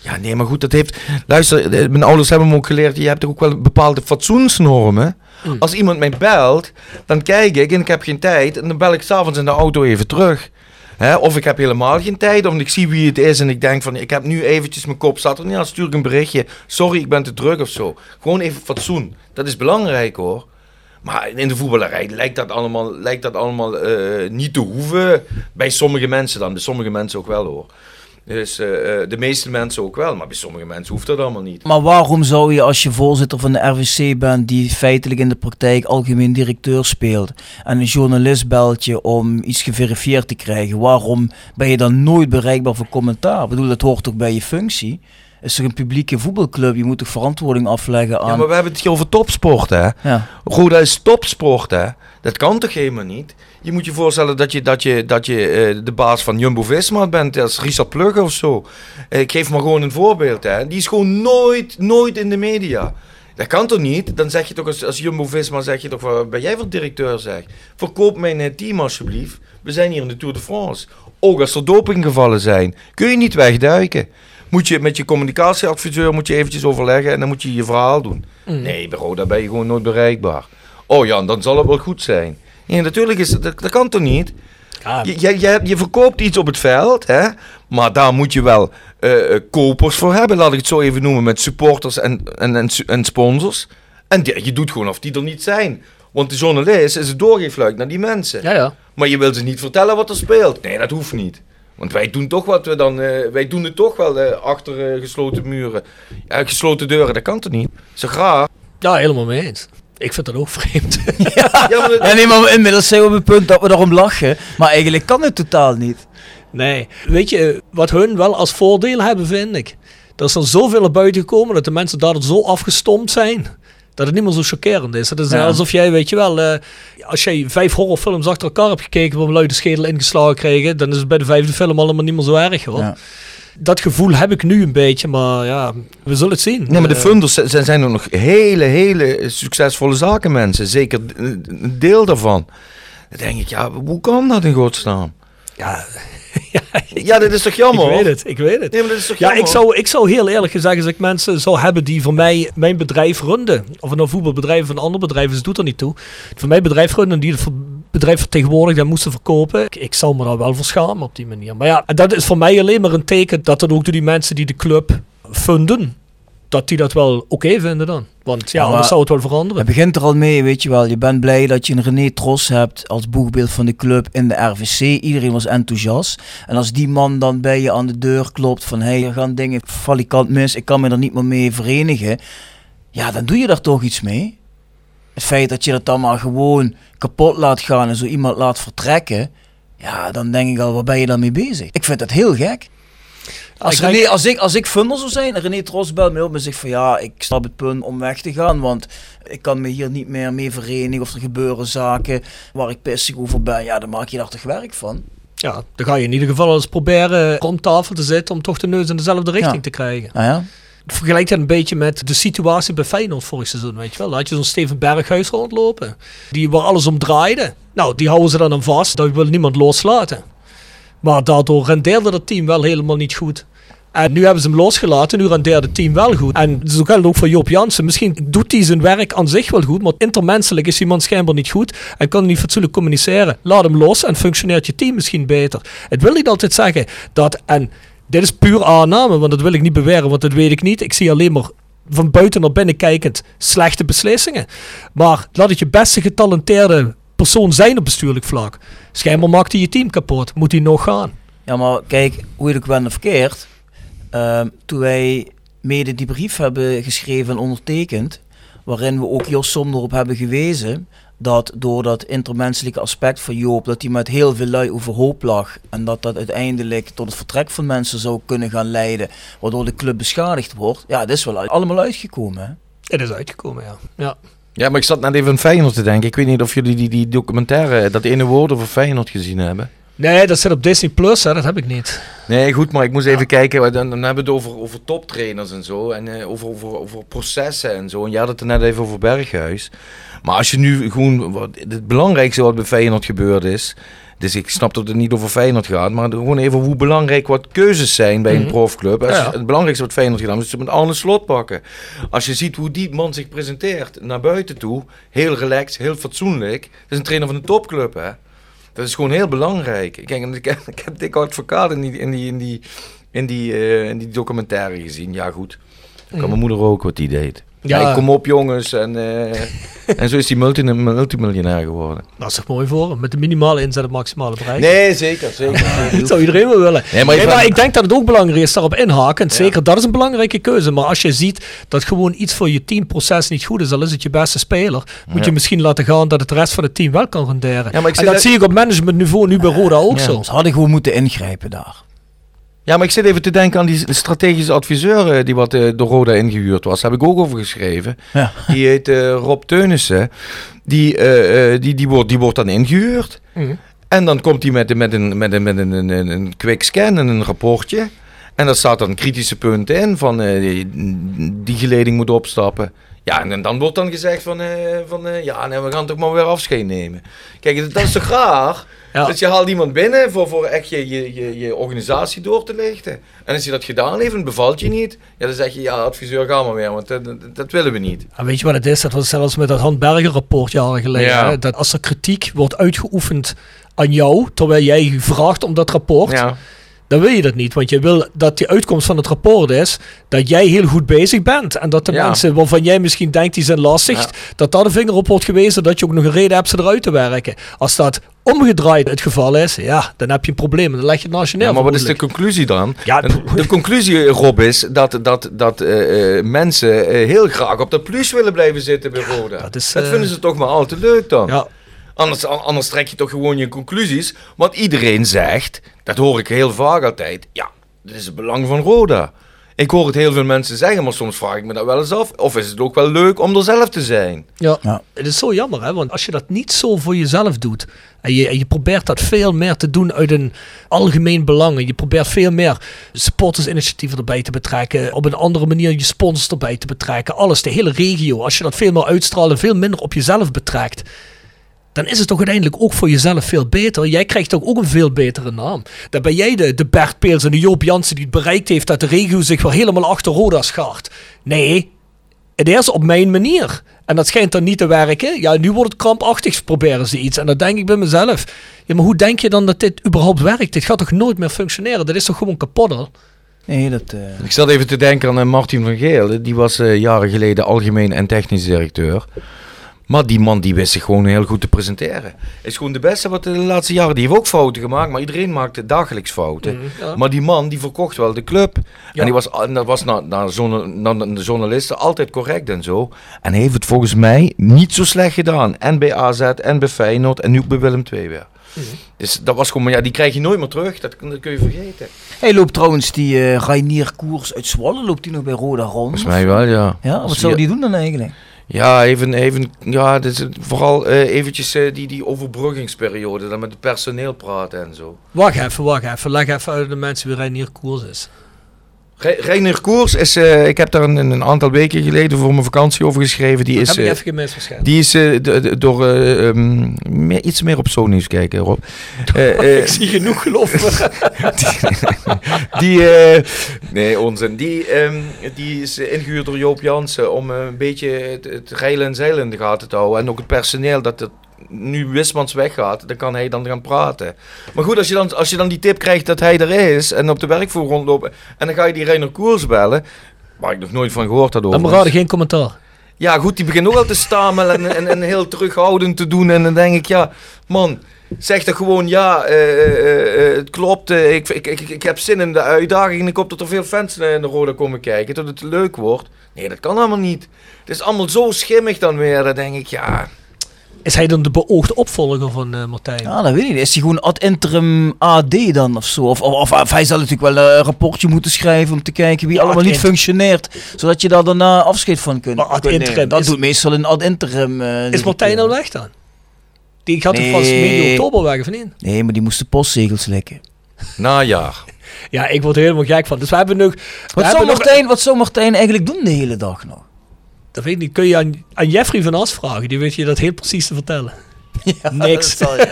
Ja, nee, maar goed, dat heeft... Luister, eh, mijn ouders hebben me ook geleerd, je hebt toch ook wel bepaalde fatsoensnormen. Mm. Als iemand mij belt, dan kijk ik en ik heb geen tijd en dan bel ik s'avonds in de auto even terug. Hè? Of ik heb helemaal geen tijd, of ik zie wie het is en ik denk van, ik heb nu eventjes mijn kop zat. En ja, stuur ik een berichtje, sorry, ik ben te druk of zo. Gewoon even fatsoen. Dat is belangrijk hoor. Maar in de voetballerij lijkt dat allemaal, lijkt dat allemaal eh, niet te hoeven. Bij sommige mensen dan, bij sommige mensen ook wel hoor. Dus eh, eh, de meeste mensen ook wel, maar bij sommige mensen hoeft dat allemaal niet. Maar waarom zou je als je voorzitter van de RVC bent, die feitelijk in de praktijk algemeen directeur speelt, en een journalist belt je om iets geverifieerd te krijgen, waarom ben je dan nooit bereikbaar voor commentaar? Ik bedoel, dat hoort toch bij je functie? Is toch een publieke voetbalclub, je moet toch verantwoording afleggen aan... Ja, maar we hebben het hier over topsport, hè? Ja. Roda is topsport, hè? Dat kan toch helemaal niet? Je moet je voorstellen dat je, dat je, dat je eh, de baas van Jumbo-Visma bent, als Richard Plugge of zo. Ik geef maar gewoon een voorbeeld, hè? Die is gewoon nooit, nooit in de media. Dat kan toch niet? Dan zeg je toch als, als Jumbo-Visma, zeg je toch, wat ben jij voor directeur, zeg? Verkoop mijn team alsjeblieft. We zijn hier in de Tour de France. Ook als er dopinggevallen zijn, kun je niet wegduiken. Moet je met je communicatieadviseur moet je eventjes overleggen en dan moet je je verhaal doen. Nee, bij Roda ben je gewoon nooit bereikbaar. Oh ja, dan zal het wel goed zijn. Nee, natuurlijk is dat, dat kan toch niet? Je, je, je, je verkoopt iets op het veld, hè? maar daar moet je wel eh, eh, kopers voor hebben, laat ik het zo even noemen, met supporters en, en, en, en sponsors. En die- je doet gewoon of die er niet zijn. Want de journalist is het doorgeefluik naar die mensen. ja, ja. Maar je wil ze niet vertellen wat er speelt. Nee, dat hoeft niet. Want wij doen toch wat we dan. eh, wij doen het toch wel eh, achter eh, gesloten muren. Ja, gesloten deuren, dat kan toch niet? Zo graag. Ja, helemaal mee eens. Ik vind dat ook vreemd. Ja, maar dat- Ja, nee, maar inmiddels zijn we op het punt dat we erom lachen, maar eigenlijk kan het totaal niet. Nee. Weet je, wat hun wel als voordeel hebben, vind ik. Dat is er zoveel naar buiten gekomen dat de mensen daardoor zo afgestompt zijn. Dat het niet meer zo chockerend is. Het is Ja. alsof jij, weet je wel, eh, als jij vijf horrorfilms achter elkaar hebt gekeken waar we luid de schedel ingeslagen kregen, dan is het bij de vijfde film allemaal niet meer zo erg hoor. Ja. Dat gevoel heb ik nu een beetje, maar ja, we zullen het zien. Nee, maar de Eh, funders zijn, zijn er nog hele, hele succesvolle zakenmensen. Zeker een een deel daarvan. Dan denk ik, ja, hoe kan dat in godsnaam? ja, Ja, dit is toch ik jammer? weet het, ik weet het. Nee, maar dat is toch Ja, jammer? ik zou, ik zou heel eerlijk gezegd, als ik mensen zou hebben die voor mij mijn bedrijf runden, of het nou voetbalbedrijf of een ander bedrijf is, doet er niet toe. Voor mijn bedrijf runden, die het bedrijf vertegenwoordigt en moesten verkopen, ik, ik zou me daar wel voor schamen op die manier. Maar ja, dat is voor mij alleen maar een teken dat dat ook door die mensen die de club funden, dat die dat wel oké vinden dan. Want ja, anders zou het wel Het veranderen. begint er al mee, weet je wel. Je bent blij dat je een René Tros hebt als boegbeeld van de club in de RVC. Iedereen was enthousiast. En als die man dan bij je aan de deur klopt van... hé, hey, er gaan dingen valikant mis, ik kan me er niet meer mee verenigen. Ja, dan doe je daar toch iets mee. Het feit dat je dat dan maar gewoon kapot laat gaan en zo iemand laat vertrekken... Ja, dan denk ik al, waar ben je dan mee bezig? Ik vind dat heel gek. Als, Ik denk- René, als, ik, als ik funder zou zijn en René Tros belt me op en zegt van ja, ik snap het punt om weg te gaan, want ik kan me hier niet meer mee verenigen of er gebeuren zaken waar ik pissig over ben. Ja, dan maak je daar toch werk van. Ja, dan ga je in ieder geval eens proberen rond tafel te zitten om toch de neus in dezelfde richting Ja. te krijgen. Ja, Het vergelijkt het een beetje met de situatie bij Feyenoord vorig seizoen, weet je wel. Daar had je zo'n Steven Berghuis rondlopen. Die waar alles om draaide. Nou, die houden ze dan aan vast. Dat wil niemand loslaten. Maar daardoor rendeerde dat team wel helemaal niet goed. En nu hebben ze hem losgelaten. Nu rendeert het team wel goed. En zo geldt ook voor Joop Jansen. Misschien doet hij zijn werk aan zich wel goed. Maar intermenselijk is die man schijnbaar niet goed. En kan niet fatsoenlijk communiceren. Laat hem los en functioneert je team misschien beter. Het wil niet altijd zeggen dat... En dit is puur aanname, want dat wil ik niet beweren, want dat weet ik niet. Ik zie alleen maar van buiten naar binnen kijkend slechte beslissingen. Maar laat het je beste getalenteerde persoon zijn op bestuurlijk vlak. Schijnbaar maakt hij je team kapot. Moet hij nog gaan? Ja, maar kijk, hoe je het ook verkeerd. Ehm, toen wij mede die brief hebben geschreven en ondertekend, waarin we ook Jos Som erop hebben gewezen dat door dat intermenselijke aspect van Joop, dat hij met heel veel lui overhoop lag en dat dat uiteindelijk tot het vertrek van mensen zou kunnen gaan leiden, waardoor de club beschadigd wordt. Ja, dat is wel uit- allemaal uitgekomen. Hè? Het is uitgekomen, ja. ja. Ja, maar ik zat net even aan Feyenoord te denken. Ik weet niet of jullie die, die documentaire, dat ene woord over Feyenoord gezien hebben. Nee, dat zit op Disney Plus, hè. dat heb ik niet. Nee, goed, maar ik moest even kijken. Dan, dan hebben we het over, over toptrainers en zo. En eh, over, over, over processen en zo. En je had het er net even over Berghuis. Maar als je nu gewoon... Wat, het belangrijkste wat bij Feyenoord gebeurd is... Dus ik snap dat het niet over Feyenoord gaat. Maar gewoon even hoe belangrijk wat keuzes zijn bij een Mhm. profclub. Als Ja. Het belangrijkste wat Feyenoord gedaan is met Arne Slot pakken. Als je ziet hoe die man zich presenteert naar buiten toe. Heel relaxed, heel fatsoenlijk. Dat is een trainer van een topclub, hè. Dat is gewoon heel belangrijk. Kijk, ik, heb- ik heb Dick Advocaat in die, in die, in die, in die, eh, in die documentaire gezien. Ja, goed. Kan mijn moeder ook wat die deed. Ja. Ja, kom op jongens. En, eh, en zo is hij multi, multimiljonair geworden. Dat is toch mooi voor hem. Met de minimale inzet het maximale bereik. Nee, zeker, zeker. Dat zou iedereen wel willen. Nee, maar Nee, ik maar ik denk dat het ook belangrijk is daarop inhaken. Zeker, dat is een belangrijke keuze. Maar als je ziet dat gewoon iets voor je teamproces niet goed is, al is het je beste speler, moet Ja. je misschien laten gaan dat het de rest van het team wel kan renderen. Ja, maar ik en dat zie ik op managementniveau nu bij Roda ook Ja. zo. Ze hadden gewoon moeten ingrijpen daar. Ja, maar ik zit even te denken aan die strategische adviseur eh, die wat eh, door Roda ingehuurd was. Daar heb ik ook over geschreven. Ja. Die heet eh, Rob Teunissen. Die, eh, eh, die, die, wordt, die wordt dan ingehuurd. Mhm. En dan komt hij met, met, een, met, een, met een, een, een, een quick scan en een rapportje. En daar staat dan kritische punten in van eh, die, die geleding moet opstappen. Ja, en dan wordt dan gezegd van, eh, van eh, ja, nee, we gaan toch maar weer afscheid nemen. Kijk, dat is toch raar? Ja. Dus je haalt iemand binnen voor, voor echt je, je, je, je organisatie door te lichten. En als je dat gedaan heeft en bevalt je niet, ja, dan zeg je, ja, adviseur, ga maar weer, want dat, dat, dat willen we niet. En weet je wat het is? Dat was zelfs met dat Han Berger rapport jaren geleden. Ja. hè? Dat als er kritiek wordt uitgeoefend aan jou, terwijl jij vraagt om dat rapport, Ja. Dan wil je dat niet. Want je wil dat die uitkomst van het rapport is dat jij heel goed bezig bent. En dat de Ja. mensen waarvan jij misschien denkt die zijn lastig, Ja. dat daar de vinger op wordt gewezen dat je ook nog een reden hebt ze eruit te werken. Als dat omgedraaid het geval is, ja, dan heb je een probleem. Dan leg je het nationaal. Ja, maar wat is de conclusie dan? Ja, De, de conclusie, Rob, is dat, dat, dat eh, eh, mensen eh, heel graag op dat plus willen blijven zitten bij Roda. dat is, dat eh, vinden ze toch maar al te leuk dan. Ja, Anders, an- anders trek je toch gewoon je conclusies. Want iedereen zegt, dat hoor ik heel vaak altijd, ja, dit is het belang van Roda. Ik hoor het heel veel mensen zeggen, maar soms vraag ik me dat wel eens af. Of is het ook wel leuk om er zelf te zijn? Ja. Ja. het is zo jammer, hè? want als je dat niet zo voor jezelf doet en je, en je probeert dat veel meer te doen uit een algemeen belang, en je probeert veel meer supportersinitiatieven erbij te betrekken, op een andere manier je sponsors erbij te betrekken, alles, de hele regio, als je dat veel meer uitstraalt en veel minder op jezelf betrekt, dan is het toch uiteindelijk ook voor jezelf veel beter. Jij krijgt toch ook een veel betere naam. Dan ben jij de, de Bert Peels en de Joop Jansen die het bereikt heeft dat de regio zich weer helemaal achter Roda schaart. Nee, het is op mijn manier. En dat schijnt dan niet te werken. Ja, nu wordt het krampachtig, proberen ze iets. En dan denk ik bij mezelf, ja, maar hoe denk je dan dat dit überhaupt werkt? Dit gaat toch nooit meer functioneren? Dat is toch gewoon kapot al? Nee, dat... eh, Ik zat even te denken aan eh, Martin van Geel. Die was eh, jaren geleden algemeen en technisch directeur. Maar die man die wist zich gewoon heel goed te presenteren. Is gewoon de beste wat de laatste jaren. Die heeft ook fouten gemaakt, maar iedereen maakte dagelijks fouten. ja. Maar die man die verkocht wel de club. Ja. En die was, dat was naar, naar de journalisten altijd correct en zo. En hij heeft het volgens mij niet zo slecht gedaan. En bij AZ en bij Feyenoord en nu ook bij Willem II weer. Dus dat was gewoon, maar ja, die krijg je nooit meer terug. Dat, dat kun je vergeten. Hij loopt trouwens die eh Rainier Koers uit Zwolle, loopt hij nog bij Roda rond? Volgens mij wel, ja. Ja, wat zou die- die doen dan eigenlijk? Ja, even, even ja, dit vooral eh, eventjes eh, die, die overbruggingsperiode, dan met het personeel praten en zo. Wacht even, wacht even. Leg even uit de mensen wie Reinier Koers is. Re Reiner Koers is, eh, ik heb daar een, een aantal weken geleden voor mijn vakantie over geschreven. Die is, eh, even gemist waarschijnlijk. die is eh, door eh, ehm, meer, iets meer op Sony's kijken, Rob. Ik zie genoeg geloof die, nee, onzin. Die, ehm, die is eh, ingehuurd door Joop Jansen om een beetje het, het reilen en zeilen in de gaten te houden. En ook het personeel dat het nu Wismans weggaat, dan kan hij dan gaan praten. Maar goed, als je dan, als je dan die tip krijgt dat hij er is en op de werkvloer rondlopen en dan ga je die Reiner Koers bellen, waar ik nog nooit van gehoord had over. Dan beraden geen commentaar. Ja, goed, die begint ook al te stamelen en, en, en heel terughoudend te doen. En dan denk ik, ja, man, zeg dan gewoon, ja, eh, eh, eh, het klopt. ik, ik, ik, ik heb zin in de uitdaging en ik hoop dat er veel fans naar de Roda komen kijken. Dat het leuk wordt. Nee, dat kan allemaal niet. Het is allemaal zo schimmig dan weer. Dan denk ik, ja... Is hij dan de beoogde opvolger van eh, Martijn? Ja, dat weet ik niet. Is hij gewoon ad interim AD dan of zo? Of, of, of, of hij zal natuurlijk wel een rapportje moeten schrijven om te kijken wie Ja, allemaal niet functioneert. Zodat je daar daarna afscheid van kunt, Maar ad interim Dat is- doet meestal een ad interim. eh, is Martijn nou weg dan? Die gaat Nee. vast medio oktober weg, of niet? Nee, maar die moest de postzegels lekken. Najaar. Ja, ik word er helemaal gek van. Dus we hebben nog... Wat zou, hebben nog- Martijn, wat zou Martijn eigenlijk doen de hele dag nog? Dat weet ik niet. Kun je aan, aan Jeffrey van As vragen. Die weet je dat heel precies te vertellen. Niks. Zal je-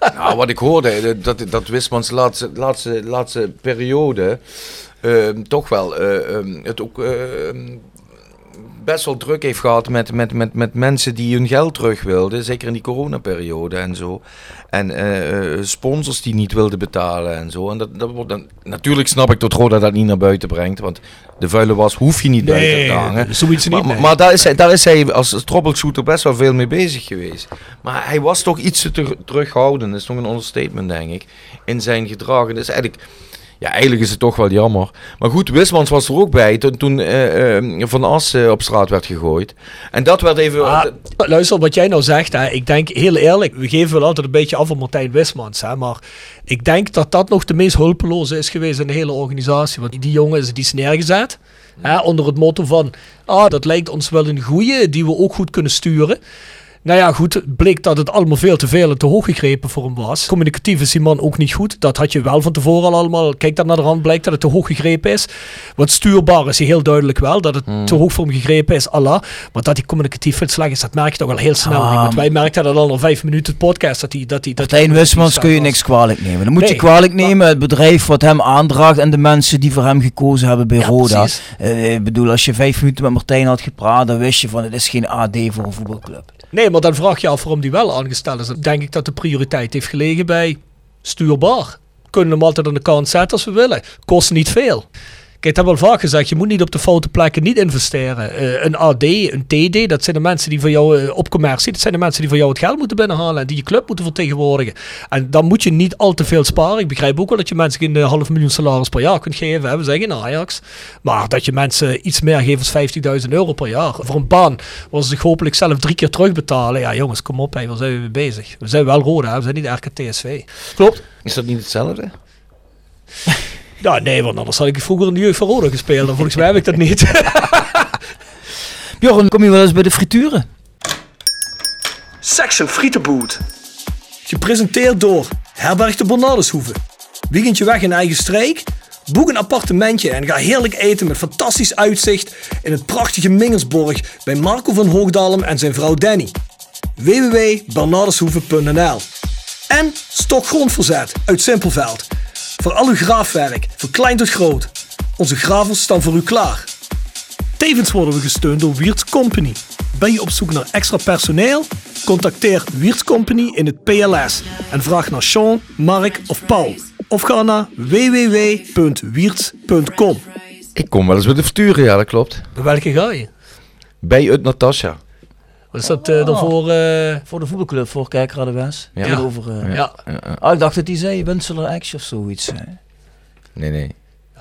Nou, wat ik hoorde, eh, dat, dat Wismans laatste, laatste, laatste periode ehm, toch wel eh, ehm, het ook ehm, best wel druk heeft gehad met, met, met, met mensen die hun geld terug wilden. Zeker in die coronaperiode en zo. En eh, eh, sponsors die niet wilden betalen en zo. En dat, dat wordt dan, natuurlijk snap ik dat Roda dat niet naar buiten brengt. Want de vuile was hoef je niet buiten te hangen. zoiets niet. Maar, nee. maar daar, is hij, daar is hij als troubleshooter best wel veel mee bezig geweest. Maar hij was toch iets te ter- terughoudend. Dat is nog een understatement, denk ik. In zijn gedrag. En dat is eigenlijk... Ja, eigenlijk is het toch wel jammer. Maar goed, Wismans was er ook bij toen, toen eh, eh, Van As eh, op straat werd gegooid. En dat werd even... Ah, luister, wat jij nou zegt, hè, ik denk heel eerlijk, we geven wel altijd een beetje af op Martijn Wismans, hè, maar ik denk dat dat nog de meest hulpeloze is geweest in de hele organisatie. Want die jongen is, die is neergezet hè, onder het motto van, ah, dat lijkt ons wel een goeie, die we ook goed kunnen sturen. Nou ja, goed, het bleek dat het allemaal veel te veel en te hoog gegrepen voor hem was. Communicatief is die man ook niet goed. Dat had je wel van tevoren al allemaal. Kijk dan naar de rand, blijkt dat het te hoog gegrepen is. Want stuurbaar is hij heel duidelijk wel. Dat het te hoog voor hem gegrepen is, Allah. Maar dat hij communicatief veel is, dat merk je toch wel heel snel. Ah, niet. Want wij merkten dat al na vijf minuten het podcast. Dat hij, dat hij, dat Martijn Wismans kun je niks kwalijk nemen. Dan moet je kwalijk maar- nemen het bedrijf wat hem aandraagt en de mensen die voor hem gekozen hebben bij Ja, Roda. Eh, ik bedoel, als je vijf minuten met Martijn had gepraat, dan wist je van het is geen AD voor een voetbalclub. Nee, maar dan vraag je af waarom die wel aangesteld is. Dan denk ik dat de prioriteit heeft gelegen bij stuurbaar. Kunnen hem altijd aan de kant zetten als we willen. Kost niet veel. Kijk, dat heb ik al vaak gezegd. Je moet niet op de foute plekken niet investeren. Eh, een AD, een TD, dat zijn de mensen die voor jou eh, op commercie, dat zijn de mensen die voor jou het geld moeten binnenhalen en die je club moeten vertegenwoordigen. En dan moet je niet al te veel sparen. Ik begrijp ook wel dat je mensen geen eh, half miljoen salaris per jaar kunt geven. Hè. We zeggen in Ajax. Maar dat je mensen iets meer geeft dan 50.000 euro per jaar. Voor een baan waar ze zich hopelijk zelf drie keer terugbetalen. Ja, jongens, kom op, hè. waar zijn we mee bezig? We zijn wel Roda, hè. we zijn niet RKTSV. Klopt. Is dat niet hetzelfde? Ja, nee, want anders had ik vroeger in de jeugd van Roda gespeeld. En volgens mij heb ik dat niet. Bjorn, kom je wel eens bij de frituren? Section Frietenboot. Gepresenteerd door Herberg de Bernardeshoeve. Weekendje weg in eigen streek? Boek een appartementje en ga heerlijk eten met fantastisch uitzicht in het prachtige Mingersborg bij Marco van Hoogdalem en zijn vrouw Danny. www.bernardeshoeve.nl En Stokgrondverzet uit Simpelveld. Voor al uw graafwerk, van klein tot groot. Onze gravels staan voor u klaar. Tevens worden we gesteund door Wiert's Company. Ben je op zoek naar extra personeel? Contacteer Wiert's Company in het PLS en vraag naar Sean, Mark of Paul. Of ga naar www.wierts.com. Ik kom wel eens bij de verturen, ja, dat klopt. Bij welke ga je? Bij uit Natasja. Wat is dat eh dan voor... eh, Voor de voetbalclub, voor Kerkrade West. Ja. Tegenover, eh, ja. Ah, ik dacht dat hij zei Winseler Action of zoiets. Nee, nee.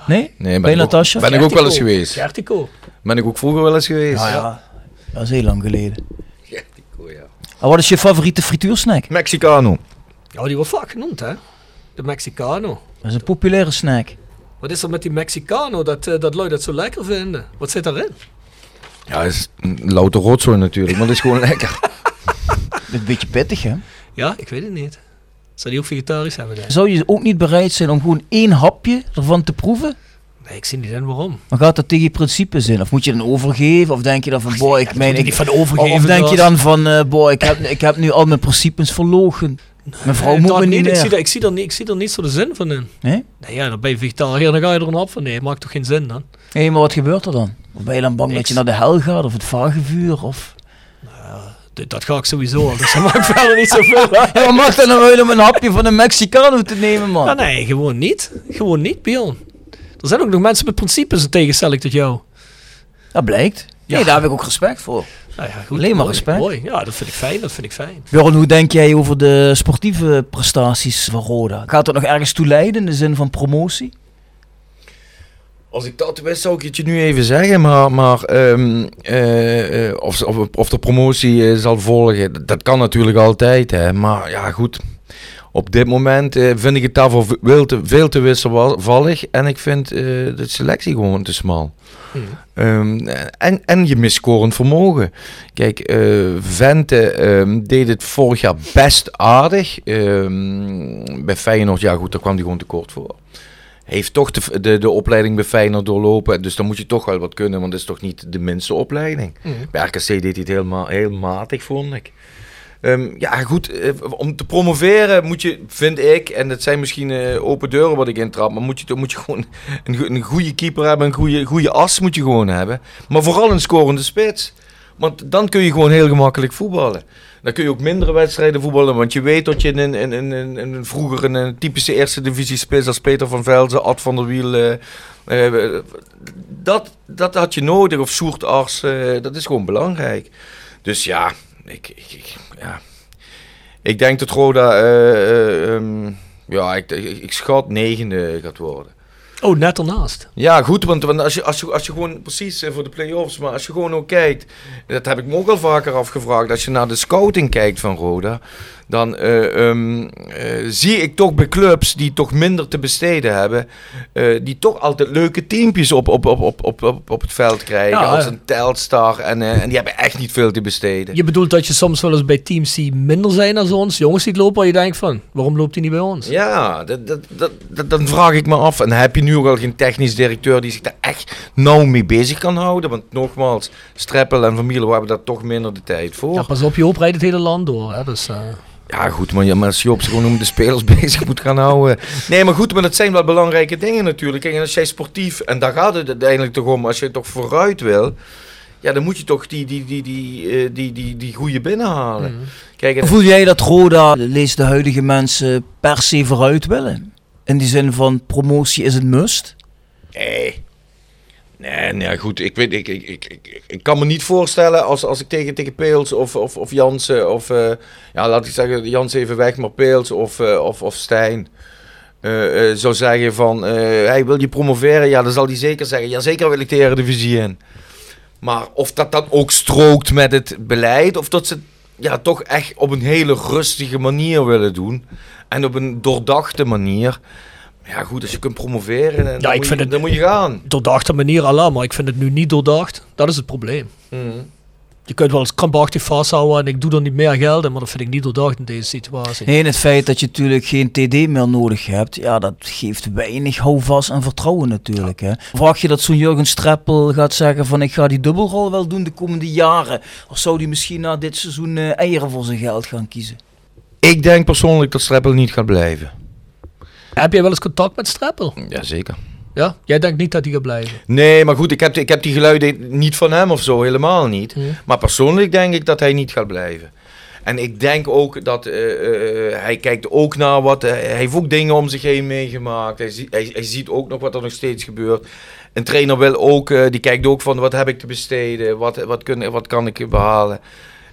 Nee? nee Natasja? Ben ik ook wel eens geweest. Gertico. Ben ik ook vroeger wel eens geweest. Ja, ja. Dat is heel lang geleden. Gertico, ja. Ah, wat is je favoriete frituursnack? Mexicano. Ja, die wordt vaak genoemd, hè? De Mexicano. Dat is een populaire snack. Wat is er met die Mexicano dat, dat lui dat zo lekker vinden? Wat zit daarin? Ja, is een louter rotzooi natuurlijk, maar dat is gewoon lekker. Een beetje pittig, hè? Ja, ik weet het niet. Zou die ook vegetarisch hebben? denk ik? Zou je ook niet bereid zijn om gewoon één hapje ervan te proeven? Nee, ik zie niet in waarom. Maar gaat dat tegen je principes in? Of moet je dan overgeven? Of denk je dan van, boy, ik meen... moet Ik, niet van overgeven, of denk je dan van, eh boy, ik heb, ik heb nu al mijn principes verlogen. Mijn vrouw Eh, moet dat me niet, niet ik, zie meer. ik, zie daar niet, ik zie daar niet zo de zin van in. Nee? Nee, ja, dan ben je vegetariër, dan ga je er een hap van nemen. Maakt toch geen zin dan? Hé, maar wat gebeurt er dan? Of ben je dan bang dat je naar de hel gaat? Of het vagevuur? Of... D- Dat ga ik sowieso al, dus dat maakt verder niet zoveel uit. Ja, wat mag dat nou uit om een hapje van een Mexicano te nemen, man? Ja, nee, gewoon niet. Gewoon niet, Bjorn. Er zijn ook nog mensen met principes in tegenstelling tot jou. Dat blijkt. Nee, daar heb ik ook respect voor. Nou ja, goed, Alleen maar mooi, respect. Mooi. Ja, dat vind ik fijn. Dat vind ik fijn. Björn, hoe denk jij over de sportieve prestaties van Roda? Gaat dat nog ergens toe leiden in de zin van promotie? Als ik dat wist, zou ik het je nu even zeggen. Maar, maar ehm, eh, eh, of, of, of de promotie eh, zal volgen, dat- dat kan natuurlijk altijd. Hè. Maar ja, goed. Op dit moment eh, vind ik het daarvoor veel te, veel te wisselvallig. En ik vind eh, de selectie gewoon te smal. Ehm, en, en je mist scorend vermogen. Kijk, eh, Vente ehm, deed het vorig jaar best aardig. Ehm, bij Feyenoord, ja goed, daar kwam hij gewoon tekort voor. Heeft toch de, de, de opleiding bij Feyenoord doorlopen. Dus dan moet je toch wel wat kunnen, want dat is toch niet de minste opleiding. Bij RKC deed hij het helemaal, heel matig, vond ik. Ehm, ja, goed, eh, om te promoveren moet je, vind ik, en dat zijn misschien eh, open deuren wat ik intrap, maar moet je, moet je gewoon een, een goede keeper hebben, een goede, goede as moet je gewoon hebben. Maar vooral een scorende spits. Want dan kun je gewoon heel gemakkelijk voetballen. Dan kun je ook mindere wedstrijden voetballen, want je weet dat je in, in, in, in, vroeger een, een typische eerste divisie spits als Peter van Velzen, Ad van der Wiel, eh, dat, dat had je nodig, of Soert Ars, eh, dat is gewoon belangrijk. Dus ja, ik, ik, ik- ja. ik denk dat Roda, eh, eh, ehm, ja, ik, ik, ik schat negende gaat worden. Oh, net ernaast. Ja, goed, want, want als, je, als, je, als je gewoon, precies eh, voor de play-offs, maar als je gewoon ook kijkt, dat heb ik me ook al vaker afgevraagd, als je naar de scouting kijkt van Roda, dan eh, ehm, eh, zie ik toch bij clubs die toch minder te besteden hebben, eh, die toch altijd leuke teampjes op, op, op, op, op, op, het veld krijgen, Ja, als een Telstar, en, en die hebben echt niet veel te besteden. Je bedoelt dat je soms wel eens bij teams die minder zijn dan ons, jongens ziet lopen waar je denkt van, waarom loopt hij niet bij ons? Ja, dat, dat, dat, dat- dan vraag ik me af. En heb je nu ook al geen technisch directeur die zich daar echt nauw mee bezig kan houden? Want nogmaals, Streppel en Van Mierlo hebben daar toch minder de tijd voor. Ja, Ja, pas op, je rijdt het hele land door. Hè? Dus, eh, goed, maar, ja, maar als je op zich gewoon om de spelers bezig moet gaan houden. Nee, maar goed, maar dat zijn wel belangrijke dingen natuurlijk. Kijk, en als jij sportief, en daar gaat het uiteindelijk toch om, als je toch vooruit wil... Ja, dan moet je toch die, die, die, die, eh, die, die, die goede binnenhalen. Kijk, en- Voel jij dat Roda, lees de huidige mensen, per se vooruit willen? In die zin van promotie is een must? Nee. Nee, nee, goed. Ik, weet, ik, ik, ik, ik, kan me niet voorstellen als, als ik tegen, tegen Peels of, of, of Jansen of... eh, ja, laat ik zeggen, Jansen even weg, maar Peels of, eh, of, of Stijn... eh, zou zeggen van, hij wil je promoveren? Ja, dan zal hij zeker zeggen, ja, zeker wil ik de Eredivisie in. Maar of dat dan ook strookt met het beleid, of dat ze ja, toch echt op een hele rustige manier willen doen. En op een doordachte manier. Ja, goed, als je kunt promoveren, dan, Ja, ik moet, vind je, het- dan moet je gaan. doordachte manier Allah, maar ik vind het nu niet doordacht. Dat is het probleem. Je kunt wel eens krampachtig vasthouden en ik doe er niet meer geld in, maar dat vind ik niet doordacht in deze situatie. Nee, en het feit dat je natuurlijk geen TD meer nodig hebt, ja, dat geeft weinig houvast en vertrouwen natuurlijk. Hè. Verwacht je dat zo'n Jurgen Streppel gaat zeggen van ik ga die dubbelrol wel doen de komende jaren? Of zou die misschien na dit seizoen eh, eieren voor zijn geld gaan kiezen? Ik denk persoonlijk dat Streppel niet gaat blijven. Heb jij wel eens contact met Streppel? Jazeker. Ja? Jij denkt niet dat hij gaat blijven? Nee, maar goed, ik heb, ik heb die geluiden niet van hem of zo, helemaal niet. Hmm. Maar persoonlijk denk ik dat hij niet gaat blijven. En ik denk ook dat eh, eh, hij kijkt ook naar wat. eh, hij heeft ook dingen om zich heen meegemaakt. Hij, zie- hij, hij ziet ook nog wat er nog steeds gebeurt. Een trainer wil ook, eh, die kijkt ook van wat heb ik te besteden, wat, wat, kun, wat kan ik behalen.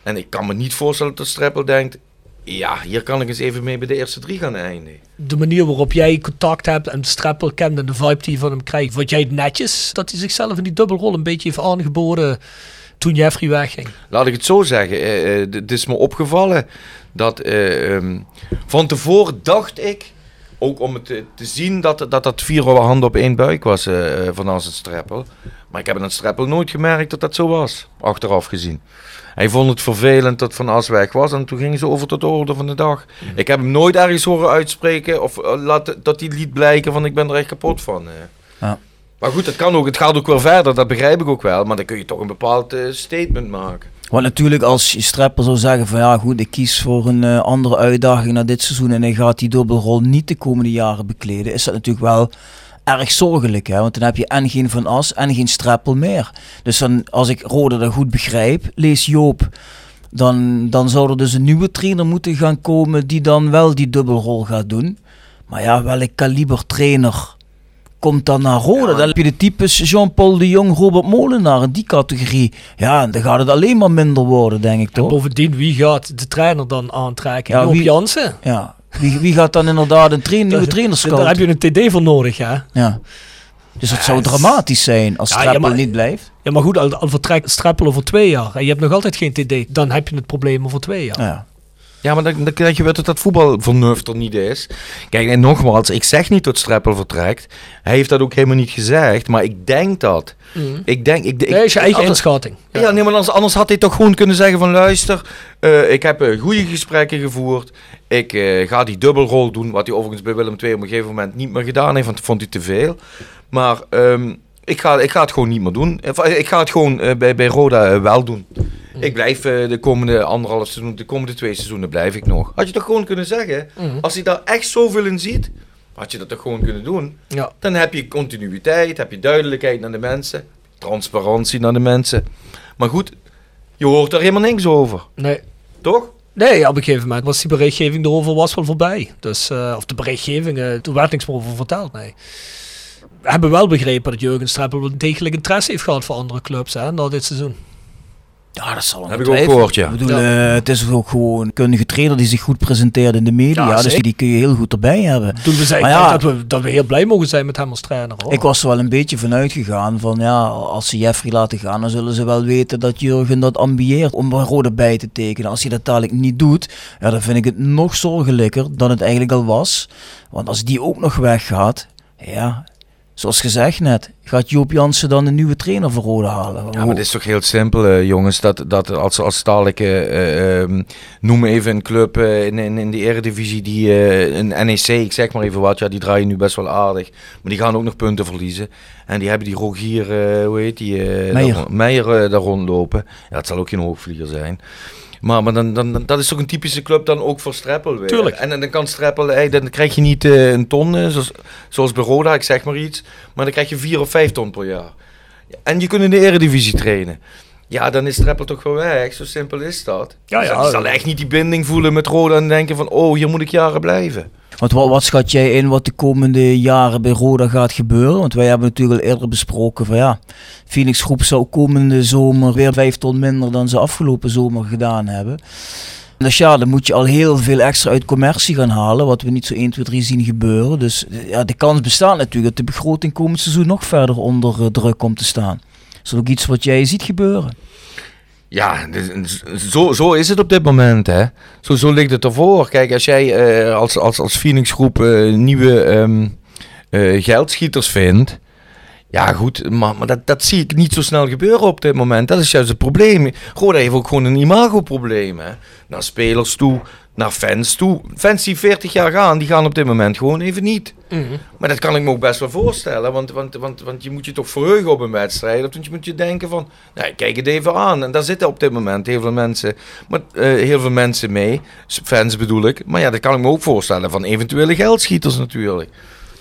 En ik kan me niet voorstellen dat Streppel denkt, ja, hier kan ik eens even mee bij de eerste drie gaan eindigen. De manier waarop jij contact hebt en Streppel kent en de vibe die je van hem krijgt. Vond jij het netjes dat hij zichzelf in die dubbelrol een beetje heeft aangeboden toen Jeffrey wegging? Laat ik het zo zeggen. eh, eh, Het is me opgevallen dat eh, ehm, van tevoren dacht ik, ook om het te, te zien, dat, dat dat vier handen op één buik was eh, van het streppel. Maar ik heb aan streppel nooit gemerkt dat dat zo was, achteraf gezien. Hij vond het vervelend dat Van As weg was en toen gingen ze over tot de orde van de dag. Ik heb hem nooit ergens horen uitspreken of eh, laten, dat hij liet blijken van ik ben er echt kapot van. Ja. Maar goed, het, kan ook, het gaat ook wel verder, dat begrijp ik ook wel. Maar dan kun je toch een bepaald eh, statement maken. Want natuurlijk als je Streppel zou zeggen van ja goed, ik kies voor een eh, andere uitdaging na dit seizoen en hij gaat die dubbelrol niet de komende jaren bekleden, is dat natuurlijk wel erg zorgelijk. Hè? Want dan heb je en geen Van As en geen Streppel meer. Dus dan, als ik Rode dat goed begrijp, lees Joop, dan, dan zou er dus een nieuwe trainer moeten gaan komen die dan wel die dubbelrol gaat doen. Maar ja, welk kaliber trainer komt dan naar Roda. Dan heb je de types Jean-Paul de Jong, Robert Molenaar in die categorie. Ja, en dan gaat het alleen maar minder worden, denk ik En toch? bovendien, wie gaat de trainer dan aantrekken? Ja, Joop wie- Jansen. Ja. Wie, wie gaat dan inderdaad een train, nieuwe trainer Daar heb je een TD voor nodig, ja. Ja. Dus het zou dramatisch zijn als Ja, maar- niet blijft. Ja, maar goed, al, al vertrekt Streppel over twee jaar en je hebt nog altijd geen TD, dan heb je het probleem over twee jaar. Ja. Ja, maar dan, dan krijg je weer dat dat voetbalvernuft er niet is. Kijk, en nogmaals, ik zeg niet dat Streppel vertrekt. Hij heeft dat ook helemaal niet gezegd, maar ik denk dat. Ik denk... Ik, ik, Nee, is je eigen anders- inschatting. Ja, nee, maar anders, anders had hij toch gewoon kunnen zeggen van luister, eh, ik heb eh, goede gesprekken gevoerd. Ik eh, ga die dubbelrol doen, wat hij overigens bij Willem II op een gegeven moment niet meer gedaan heeft, want dat vond hij te veel. Maar ehm, ik, ga, ik ga het gewoon niet meer doen. Eh, Ik ga het gewoon eh, bij, bij Roda eh, wel doen. Ik blijf de komende anderhalf seizoen, de komende twee seizoenen blijf ik nog. Had je toch gewoon kunnen zeggen, als hij daar echt zoveel in ziet, had je dat toch gewoon kunnen doen. Ja. Dan heb je continuïteit, heb je duidelijkheid naar de mensen, transparantie naar de mensen. Maar goed, je hoort er helemaal niks over, Nee. toch? Nee, op een gegeven moment was die berichtgeving erover was wel voorbij. Dus, of de berichtgeving, eh, toen werd niks meer over verteld, nee. We hebben wel begrepen dat Jurgen Streppel wel degelijk interesse heeft gehad voor andere clubs hè, na dit seizoen. Ja, dat zal Heb ik ook gehoord, ja. Ik bedoel, eh, het is ook gewoon een kundige trainer die zich goed presenteert in de media. Ja, dus die kun je heel goed erbij hebben. Toen we zeiden ja. dat, we, dat we heel blij mogen zijn met hem als trainer. Hoor. Ik was er wel een beetje vanuit gegaan van ja, als ze Jeffrey laten gaan, dan zullen ze wel weten dat Jurgen dat ambieert om bij Rode bij te tekenen. Als hij dat dadelijk niet doet, ja, dan vind ik het nog zorgelijker dan het eigenlijk al was. Want als die ook nog weggaat, ja, zoals gezegd net, gaat Joop Jansen dan een nieuwe trainer voor Rode halen. Ja, maar het is toch heel simpel, eh, jongens, dat, dat als, als eh, eh, ehm, noem even een club in, in, in de eredivisie, die, een NEC, ik zeg maar even wat, ja, die draaien nu best wel aardig, maar die gaan ook nog punten verliezen. En die hebben die Rogier, hoe heet die? Meijer. daar, Meijer daar rondlopen. Ja, het zal ook geen hoogvlieger zijn. Maar, maar dan, dan, dat is toch een typische club dan ook voor Streppel weer. Tuurlijk. En, dan kan Streppel, dan krijg je niet eh, een ton, eh, zoals, zoals bij Roda, ik zeg maar iets. Maar dan krijg je vier of vijf ton per jaar. En je kunt in de eredivisie trainen. Ja, dan is Streppel toch wel weg. Zo simpel is dat. Ja, Dus ja. hij zal echt niet die binding voelen met Roda en denken van... Oh, hier moet ik jaren blijven. Want wat, wat schat jij in wat de komende jaren bij Roda gaat gebeuren? Want wij hebben natuurlijk al eerder besproken van ja, Phoenix Groep zou komende zomer weer vijf ton minder dan ze afgelopen zomer gedaan hebben. Dus ja, dan moet je al heel veel extra uit commercie gaan halen, wat we niet zo 1, 2, 3 zien gebeuren. Dus ja, de kans bestaat natuurlijk dat de begroting komend seizoen nog verder onder eh, druk komt te staan. Is dat ook iets wat jij ziet gebeuren? Ja, dus- zo, zo is het op dit moment, hè. Zo, zo ligt het ervoor. Kijk, als jij eh, als, als, als Phoenix Groep eh, nieuwe ehm, eh, geldschieters vindt... Ja, goed, maar, maar dat, dat zie ik niet zo snel gebeuren op dit moment. Dat is juist het probleem. Roda heeft ook gewoon een imagoprobleem, hè. Naar spelers toe, naar fans toe. Fans die 40 jaar gaan, die gaan op dit moment gewoon even niet. Maar dat kan ik me ook best wel voorstellen, want, want, want, want je moet je toch verheugen op een wedstrijd. Of je moet je denken van, nou, kijk het even aan. En daar zitten op dit moment heel veel mensen, maar, eh, heel veel mensen mee, fans bedoel ik. Maar ja, dat kan ik me ook voorstellen van eventuele geldschieters natuurlijk.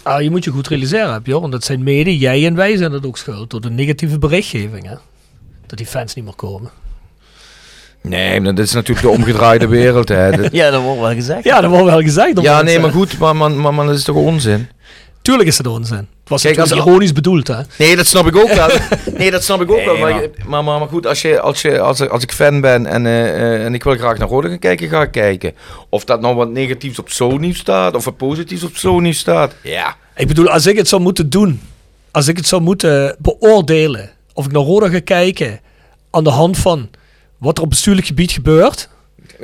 Ah, je moet je goed realiseren, heb je, hoor. want dat zijn mede, jij en wij zijn het ook schuld door de negatieve berichtgeving. Hè? Dat die fans niet meer komen. Nee, maar dat is natuurlijk de omgedraaide wereld. Hè. Dat- Ja, dat wordt wel gezegd. Ja, dat wordt wel gezegd. ja, mensen, nee, maar goed, maar, maar, maar, maar dat is toch onzin? Tuurlijk is het onzin. Het was Kijk, als- ironisch bedoeld, hè. Nee, dat snap ik ook wel. Nee, dat snap ik ook Nee, wel. Maar, maar- maar, goed, als, je, als, je, als, ik- als ik fan ben en, eh, eh, en ik wil graag naar Rode gaan kijken, ga ik kijken. Of dat nou wat negatiefs op zo nieuws staat, of wat positiefs op zo nieuws staat. Ja. Ik bedoel, als ik het zou moeten doen, als ik het zou moeten beoordelen, of ik naar Roda ga kijken aan de hand van wat er op bestuurlijk gebied gebeurt,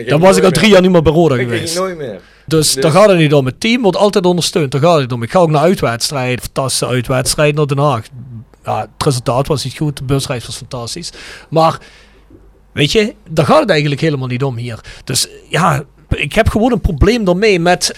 dan was ik al drie jaar niet meer bij Roda Ik geweest. nooit meer. Dus, daar gaat het niet om. Het team wordt altijd ondersteund. Daar gaat het niet om. Ik ga ook naar uitwedstrijden. Fantastische uitwedstrijden naar Den Haag. Ja, het resultaat was niet goed. De busreis was fantastisch. Maar, weet je, daar gaat het eigenlijk helemaal niet om hier. Dus ja, ik heb gewoon een probleem daarmee met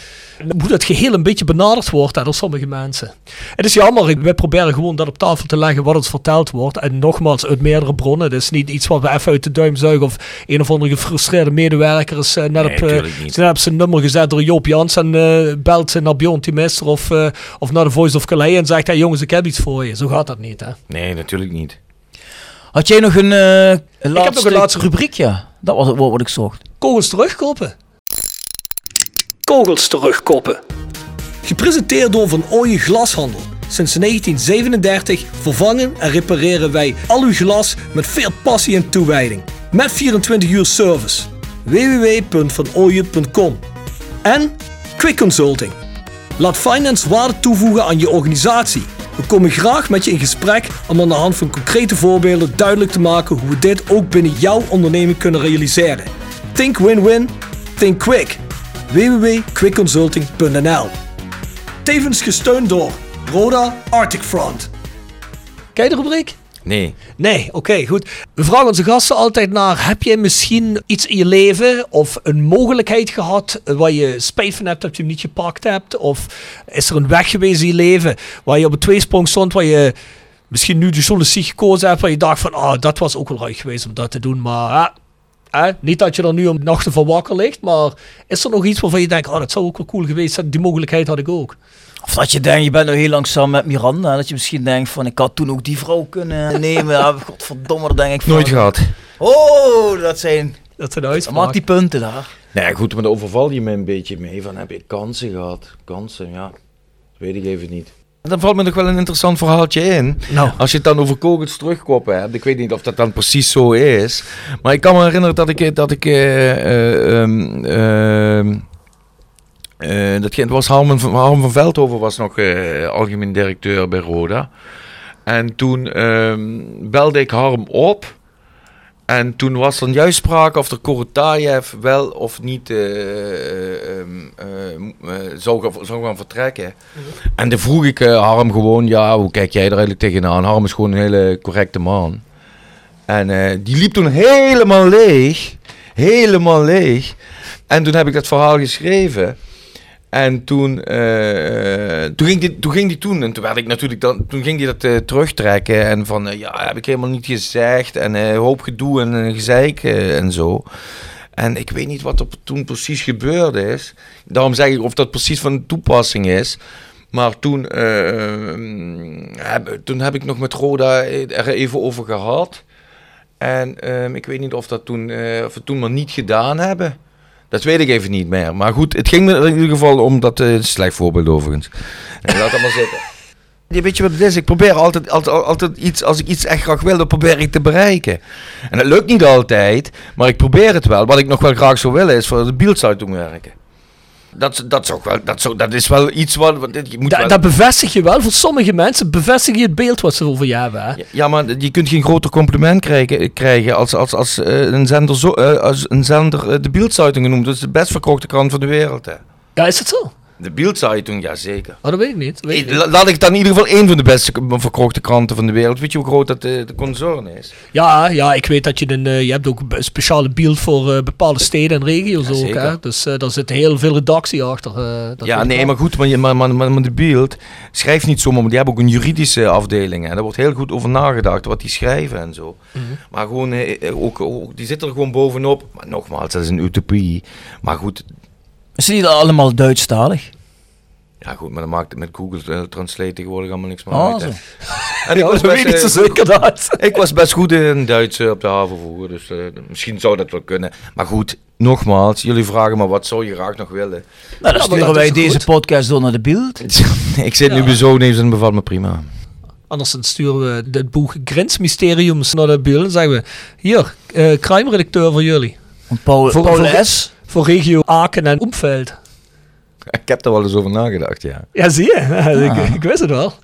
hoe dat geheel een beetje benaderd wordt hè, door sommige mensen. Het is jammer. ik- Wij proberen gewoon dat op tafel te leggen wat ons verteld wordt. En nogmaals, uit meerdere bronnen. Het is niet iets wat we even uit de duim zuigen. Of een of andere gefrustreerde medewerker is eh, net Nee, op... eh, ze hebben zijn nummer gezet door Joop Jans en eh, belt naar Bjorn Timester of, eh, of naar de Voice of Calais en zegt: hey, jongens, ik heb iets voor je. Zo gaat dat niet, hè? Nee, natuurlijk niet. Had jij nog een, eh, een laatste, nog een laatste rubriek? Ja, dat was het woord wat ik zocht. Kogels terugkoppen. Kogels terugkoppen. Gepresenteerd door Van Ooyen Glashandel. Sinds 1937 vervangen en repareren wij al uw glas met veel passie en toewijding. Met 24 uur service. www.vanooyen.com En Quick Consulting. Laat finance waarde toevoegen aan je organisatie. We komen graag met je in gesprek om aan de hand van concrete voorbeelden duidelijk te maken hoe we dit ook binnen jouw onderneming kunnen realiseren. Think win-win, think quick. www.quickconsulting.nl Tevens gesteund door Roda Arctic Front. Kijk de rubriek? Nee. Nee, oké, goed. We vragen onze gasten altijd naar: heb je misschien iets in je leven of een mogelijkheid gehad waar je spijt van hebt dat je hem niet gepakt hebt? Of is er een weg geweest in je leven waar je op een tweesprong stond, waar je misschien nu de journalistiek gekozen hebt, waar je dacht van, ah, dat was ook wel leuk geweest om dat te doen, maar ah, eh, niet dat je er nu om nachten van wakker ligt, maar is er nog iets waarvan je denkt, oh, dat zou ook wel cool geweest zijn, die mogelijkheid had ik ook. Of dat je denkt, je bent nog heel lang samen met Miranda. Dat je misschien denkt van, ik had toen ook die vrouw kunnen nemen. Ja, godverdomme, dan denk ik van... Nooit gehad. Oh, dat zijn... Dat zijn Dan uitspraken. maak die punten daar. Nee, goed, maar daar overval je me een beetje mee. Van, heb je kansen gehad? Kansen, ja. Dat weet ik even niet. Dan valt me nog wel een interessant verhaaltje in. Nou. Als je het dan over kogels terugkoppen hebt. Ik weet niet of dat dan precies zo is. Maar ik kan me herinneren dat ik... Dat ik eh, eh, ehm, ehm, eh, dat was Harmen van, Harmen van Veldhoven was nog eh, algemeen directeur bij Roda. En toen ehm, belde ik Harm op. En toen was er juist sprake of er Korotayev wel of niet eh, eh, ehm, eh, zou, gaan- zou gaan vertrekken. En toen vroeg ik Harm gewoon, ja, hoe kijk jij er eigenlijk tegenaan? Harm is gewoon een hele correcte man. En die liep toen helemaal leeg. Helemaal leeg. En toen heb ik dat verhaal geschreven. En toen, eh, toen, ging die, toen ging die toen, en toen werd ik natuurlijk dan, toen ging die dat eh, terugtrekken en van, eh, ja, heb ik helemaal niet gezegd en eh, hoop gedoe en gezeik eh, en zo. En ik weet niet wat er toen precies gebeurd is. Daarom zeg ik of dat precies van toepassing is. Maar toen, eh, heb, toen heb ik nog met Roda er even over gehad. En ehm, ik weet niet of, dat toen, eh, of we toen maar niet gedaan hebben. Dat weet ik even niet meer. Maar goed, het ging me in ieder geval om dat... een slecht voorbeeld overigens. En laat dat maar zitten. Weet je wat het is? Ik probeer altijd, altijd, altijd iets... Als ik iets echt graag wil, dan probeer ik te bereiken. En dat lukt niet altijd, maar ik probeer het wel. Wat ik nog wel graag zou willen, is voor de Bieldzeitung werken. Dat, dat, is ook wel, dat, dat is wel iets wat... je moet Da- wel- dat bevestig je wel. Voor sommige mensen bevestig je het beeld wat ze over je hebben. Hè? Ja, Ja, maar je kunt geen groter compliment krijgen, krijgen als, als, als, eh, een zender, zo, eh, als een zender eh, de Bieldzeitung genoemd. Dat is de best verkochte krant van de wereld. Hè. Ja, is het zo? De Bieldzeitung, ja zeker. Oh, dat weet ik niet. Dat weet ik niet. la- Laat ik dan in ieder geval één van de beste verkochte kranten van de wereld. Weet je hoe groot dat eh, de concern is? Ja, ja, ik weet dat je een, eh, je hebt ook een speciale beeld voor eh, bepaalde steden en regio's Ja, ook. Hè? Dus daar zit heel veel redactie achter. ja, nee, wel. maar goed, maar, je- maar, maar, maar, maar de Bild schrijft niet zomaar, maar die hebben ook een juridische afdeling. En daar wordt heel goed over nagedacht, wat die schrijven en zo. Mhm. Maar gewoon, ook, ook, die zitten er gewoon bovenop. Maar nogmaals, dat is een utopie. Maar goed, Is het niet allemaal Duitsstalig? Ja, goed, maar dan maakt het met Google eh, Translate tegenwoordig allemaal niks meer Oh, uit. zo. En ik, Ja, was dat best, weet ik zo eh, zeker dat. ik was best goed in Duits eh, op de haven vroeger, dus misschien zou dat wel kunnen. Maar goed, nogmaals, jullie vragen me wat zou je graag nog willen. Nou, dan maar sturen dat wij deze goed. podcast door naar de beeld. ik zit nu Ja. bij zo'n even en bevalt me prima. Anders dan sturen we dit boek Grensmysteriums naar de beeld. Dan zeggen we, hier, eh crime-redacteur voor jullie. Van Paul, Voor- Paul S. Voor regio Aken en Omveld. Ik heb er wel eens over nagedacht, ja. Ja, zie je. ik, ik wist het wel.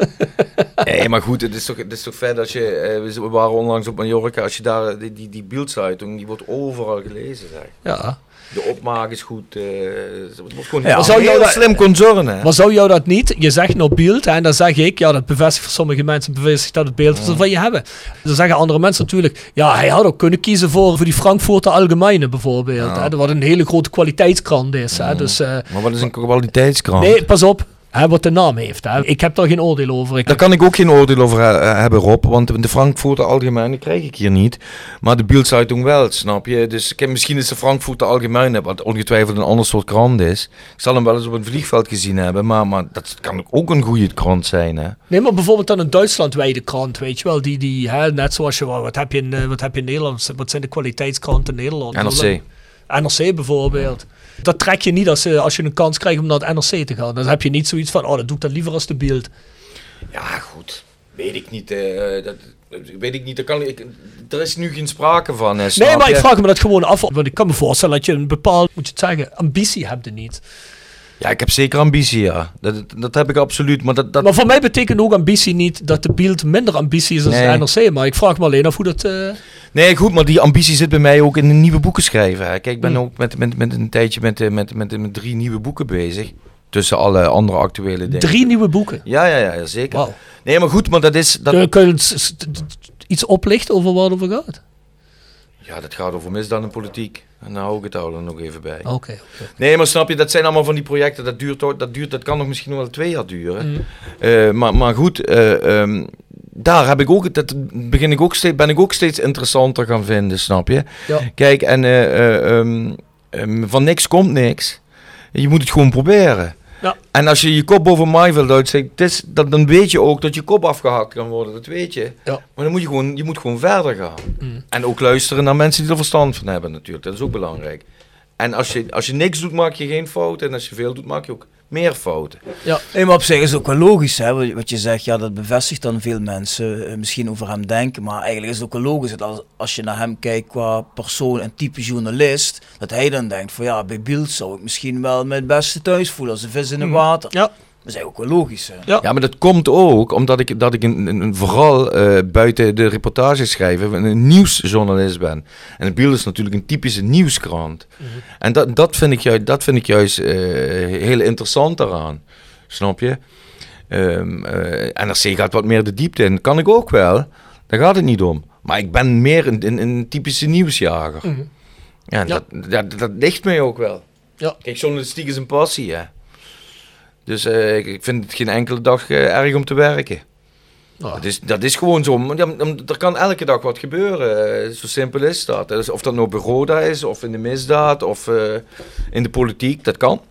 Nee, maar goed, het is toch, het is toch vet als je... eh, we waren onlangs op Mallorca, als je daar... Die, die, die Bildzeitung, die wordt overal gelezen, zeg. Ja. De opmaak is goed. het wordt gewoon Ja, heel, zou jou dat- slim concern, hè. Maar zou jou dat niet? Je zegt nou beeld hè, en dan zeg ik, ja, dat bevestigt voor sommige mensen bevestigt dat het beeld is van je hebben. Dan zeggen andere mensen natuurlijk, ja, hij had ook kunnen kiezen voor, voor die Frankfurter Allgemeine bijvoorbeeld. Hè, wat een hele grote kwaliteitskrant is. Hè, dus, eh, Maar wat is een kwaliteitskrant? nee, pas op, hè, wat de naam heeft. Hè. Ik heb daar geen oordeel over. Ik, Daar kan ik ook geen oordeel over eh, hebben, Rob. Want de Frankfurter Allgemeine krijg ik hier niet. Maar de Bildzeitung wel, snap je? Dus ik heb, misschien is de Frankfurter Allgemeine, wat ongetwijfeld een ander soort krant is. Ik zal hem wel eens op een vliegveld gezien hebben. Maar, maar dat kan ook een goede krant zijn, hè? Nee, maar bijvoorbeeld dan een Duitslandwijde krant, weet je wel. Die, die, hè, net zoals je, wat heb je in, eh, wat heb je in Nederland? Wat zijn de kwaliteitskranten in Nederland? NRC. NRC bijvoorbeeld. Dat trek je niet als, eh, als je een kans krijgt om naar het NRC te gaan. Dan heb je niet zoiets van, oh, dat doe ik dan liever als de beeld. Ja, goed. Weet ik niet. eh, dat, dat weet ik niet. Kan ik, er is nu geen sprake van. eh, Nee, maar ik vraag me dat gewoon af. Want ik kan me voorstellen dat je een bepaald, moet je het zeggen, ambitie hebt er niet. Ja, ik heb zeker ambitie, ja. Dat, dat, heb ik absoluut. Maar dat, dat, Maar voor mij betekent ook ambitie niet dat de beeld minder ambitie is dan Nee. de NRC. Maar ik vraag me alleen af hoe dat... eh, Nee, goed, maar die ambitie zit bij mij ook in een nieuwe boeken schrijven. Hè. Kijk, ik ben Hmm. ook met, met, met een tijdje met, eh, met, met, met drie nieuwe boeken bezig. Tussen alle andere actuele dingen. drie nieuwe boeken. Ja, ja, ja, zeker. Nee, maar goed, maar dat is... Dat, Kun, je- kun iets oplichten over waar het over gaat? Ja, dat gaat over misdaad en politiek. En daar hou ik het al er nog even bij. Oké. Nee, maar snap je, dat zijn allemaal van die projecten, dat duurt, dat, duurt, dat kan nog misschien wel twee jaar duren. Mm. Eh, maar, maar goed, eh, ehm, daar heb ik ook, dat begin ik ook steeds, ben ik ook steeds interessanter gaan vinden, snap je? Ja. Kijk, en eh, ehm, ehm, van niks komt niks. Je moet het gewoon proberen. Ja. En als je je kop boven maaiveld uitsteekt, het is- dan, dan weet je ook dat je kop afgehakt kan worden, dat weet je. Ja. Maar dan moet je gewoon, je moet gewoon verder gaan. Mm. En ook luisteren naar mensen die er verstand van hebben natuurlijk, dat is ook belangrijk. En als je, als je niks doet, maak je geen fouten. En als je veel doet, maak je ook meer fouten. Nee, maar op zich is het ook wel logisch, hè, wat- je zegt. Ja, dat bevestigt dan veel mensen eh, misschien over hem denken. Maar eigenlijk is het ook wel logisch dat als, als je naar hem kijkt qua persoon en type journalist, dat hij dan denkt van ja, bij Bild zou ik misschien wel het beste thuis voelen als een vis in het Mm. water. Ja. Dat is ook wel logisch. Hè. Ja. Ja, maar dat komt ook omdat ik, dat ik een, een, een- vooral eh, buiten de reportages schrijven een, een nieuwsjournalist ben. En het Biel is natuurlijk een typische nieuwskrant. En dat, dat, vind ik juist, dat vind ik juist eh, heel interessant daaraan. Snap je? Ehm eh, NRC gaat wat meer de diepte in. Kan ik ook wel. Daar gaat het niet om. Maar ik ben meer een, een, een typische nieuwsjager. Mhm. Ja, Ja. Dat, dat, dat ligt mij ook wel. Ja. Kijk, journalistiek is een passie, hè. Dus eh, ik, ik vind het geen enkele dag eh, erg om te werken. Ah. Dat, is, dat is gewoon zo. Er kan elke dag wat gebeuren. eh, Zo simpel is dat. Dus of dat nou bij Roda is, of in de misdaad, of eh, in de politiek. Dat kan.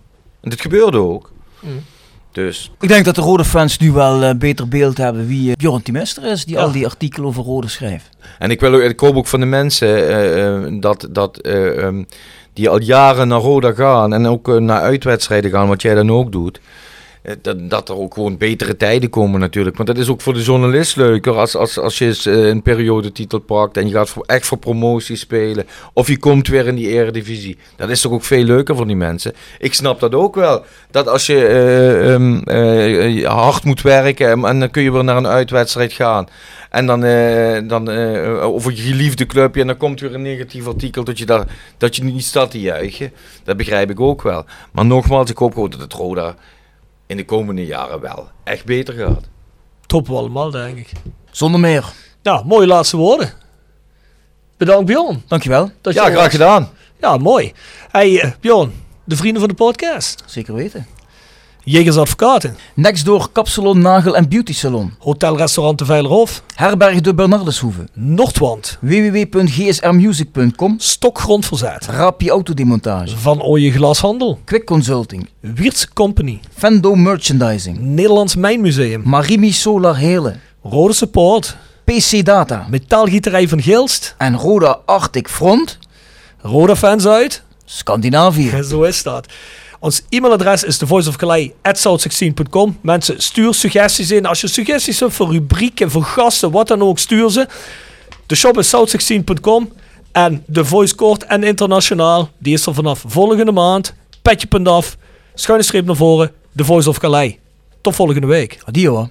En dat gebeurde ook. Mm. Dus Ik denk dat de rode fans nu wel een beter beeld hebben wie Bjorn Timester is, die Ja. al die artikelen over rode schrijft. En ik, wil ook, ik hoop ook van de mensen dat, dat, eh, ehm, die al jaren naar Roda gaan en ook naar uitwedstrijden gaan, wat jij dan ook doet. Eh, Dat, er ook gewoon betere tijden komen natuurlijk. Want dat is ook voor de journalist leuker als, als, als je eens eh, een periodetitel pakt en je gaat voor, echt voor promotie spelen. Of je komt weer in die eredivisie. Dat is toch ook veel leuker voor die mensen. Ik snap dat ook wel. Dat als je eh, ehm, eh, hard moet werken en, dan kun je weer naar een uitwedstrijd gaan. En dan, dan over je geliefde clubje. En dan komt weer een negatief artikel dat je, daar, dat je niet staat te juichen. Dat begrijp ik ook wel. Maar nogmaals, ik hoop gewoon dat het Roda in de komende jaren wel echt beter gaat. Top allemaal, denk ik. Zonder meer. Nou, mooie laatste woorden. Bedankt Bjorn. Dankjewel. Dat Ja, graag was. gedaan. Ja, mooi. Hey eh, Bjorn, de vrienden van de podcast. Zeker weten. Jegers Advocaten. Nextdoor Kapsalon, Nagel en Beauty Salon. Hotel Restaurant de Veilerhof. Herberg de Bernardeshoeve. Noordwand. www.gsrmusic.com. Stokgrondverzet. Rapi Autodemontage. Van Ooije Glashandel. Quick Consulting. Wiertz Company. Fendo Merchandising. Nederlands Mijnmuseum. Marimi Solar Helen. Rode Support. PC Data. Metaalgieterij van Gilst. En Roda Arctic Front. Roda fans uit. Scandinavië. Zo is dat. Ons e-mailadres is thevoiceofcalais.south16.com. Mensen, stuur suggesties in. Als je suggesties hebt voor rubrieken, voor gasten, wat dan ook, stuur ze. De shop is south16.com. En de Voice Court en internationaal, die is er vanaf volgende maand. Petje punt af, schuine streep naar voren, The Voice of Calais. Tot volgende week. Adio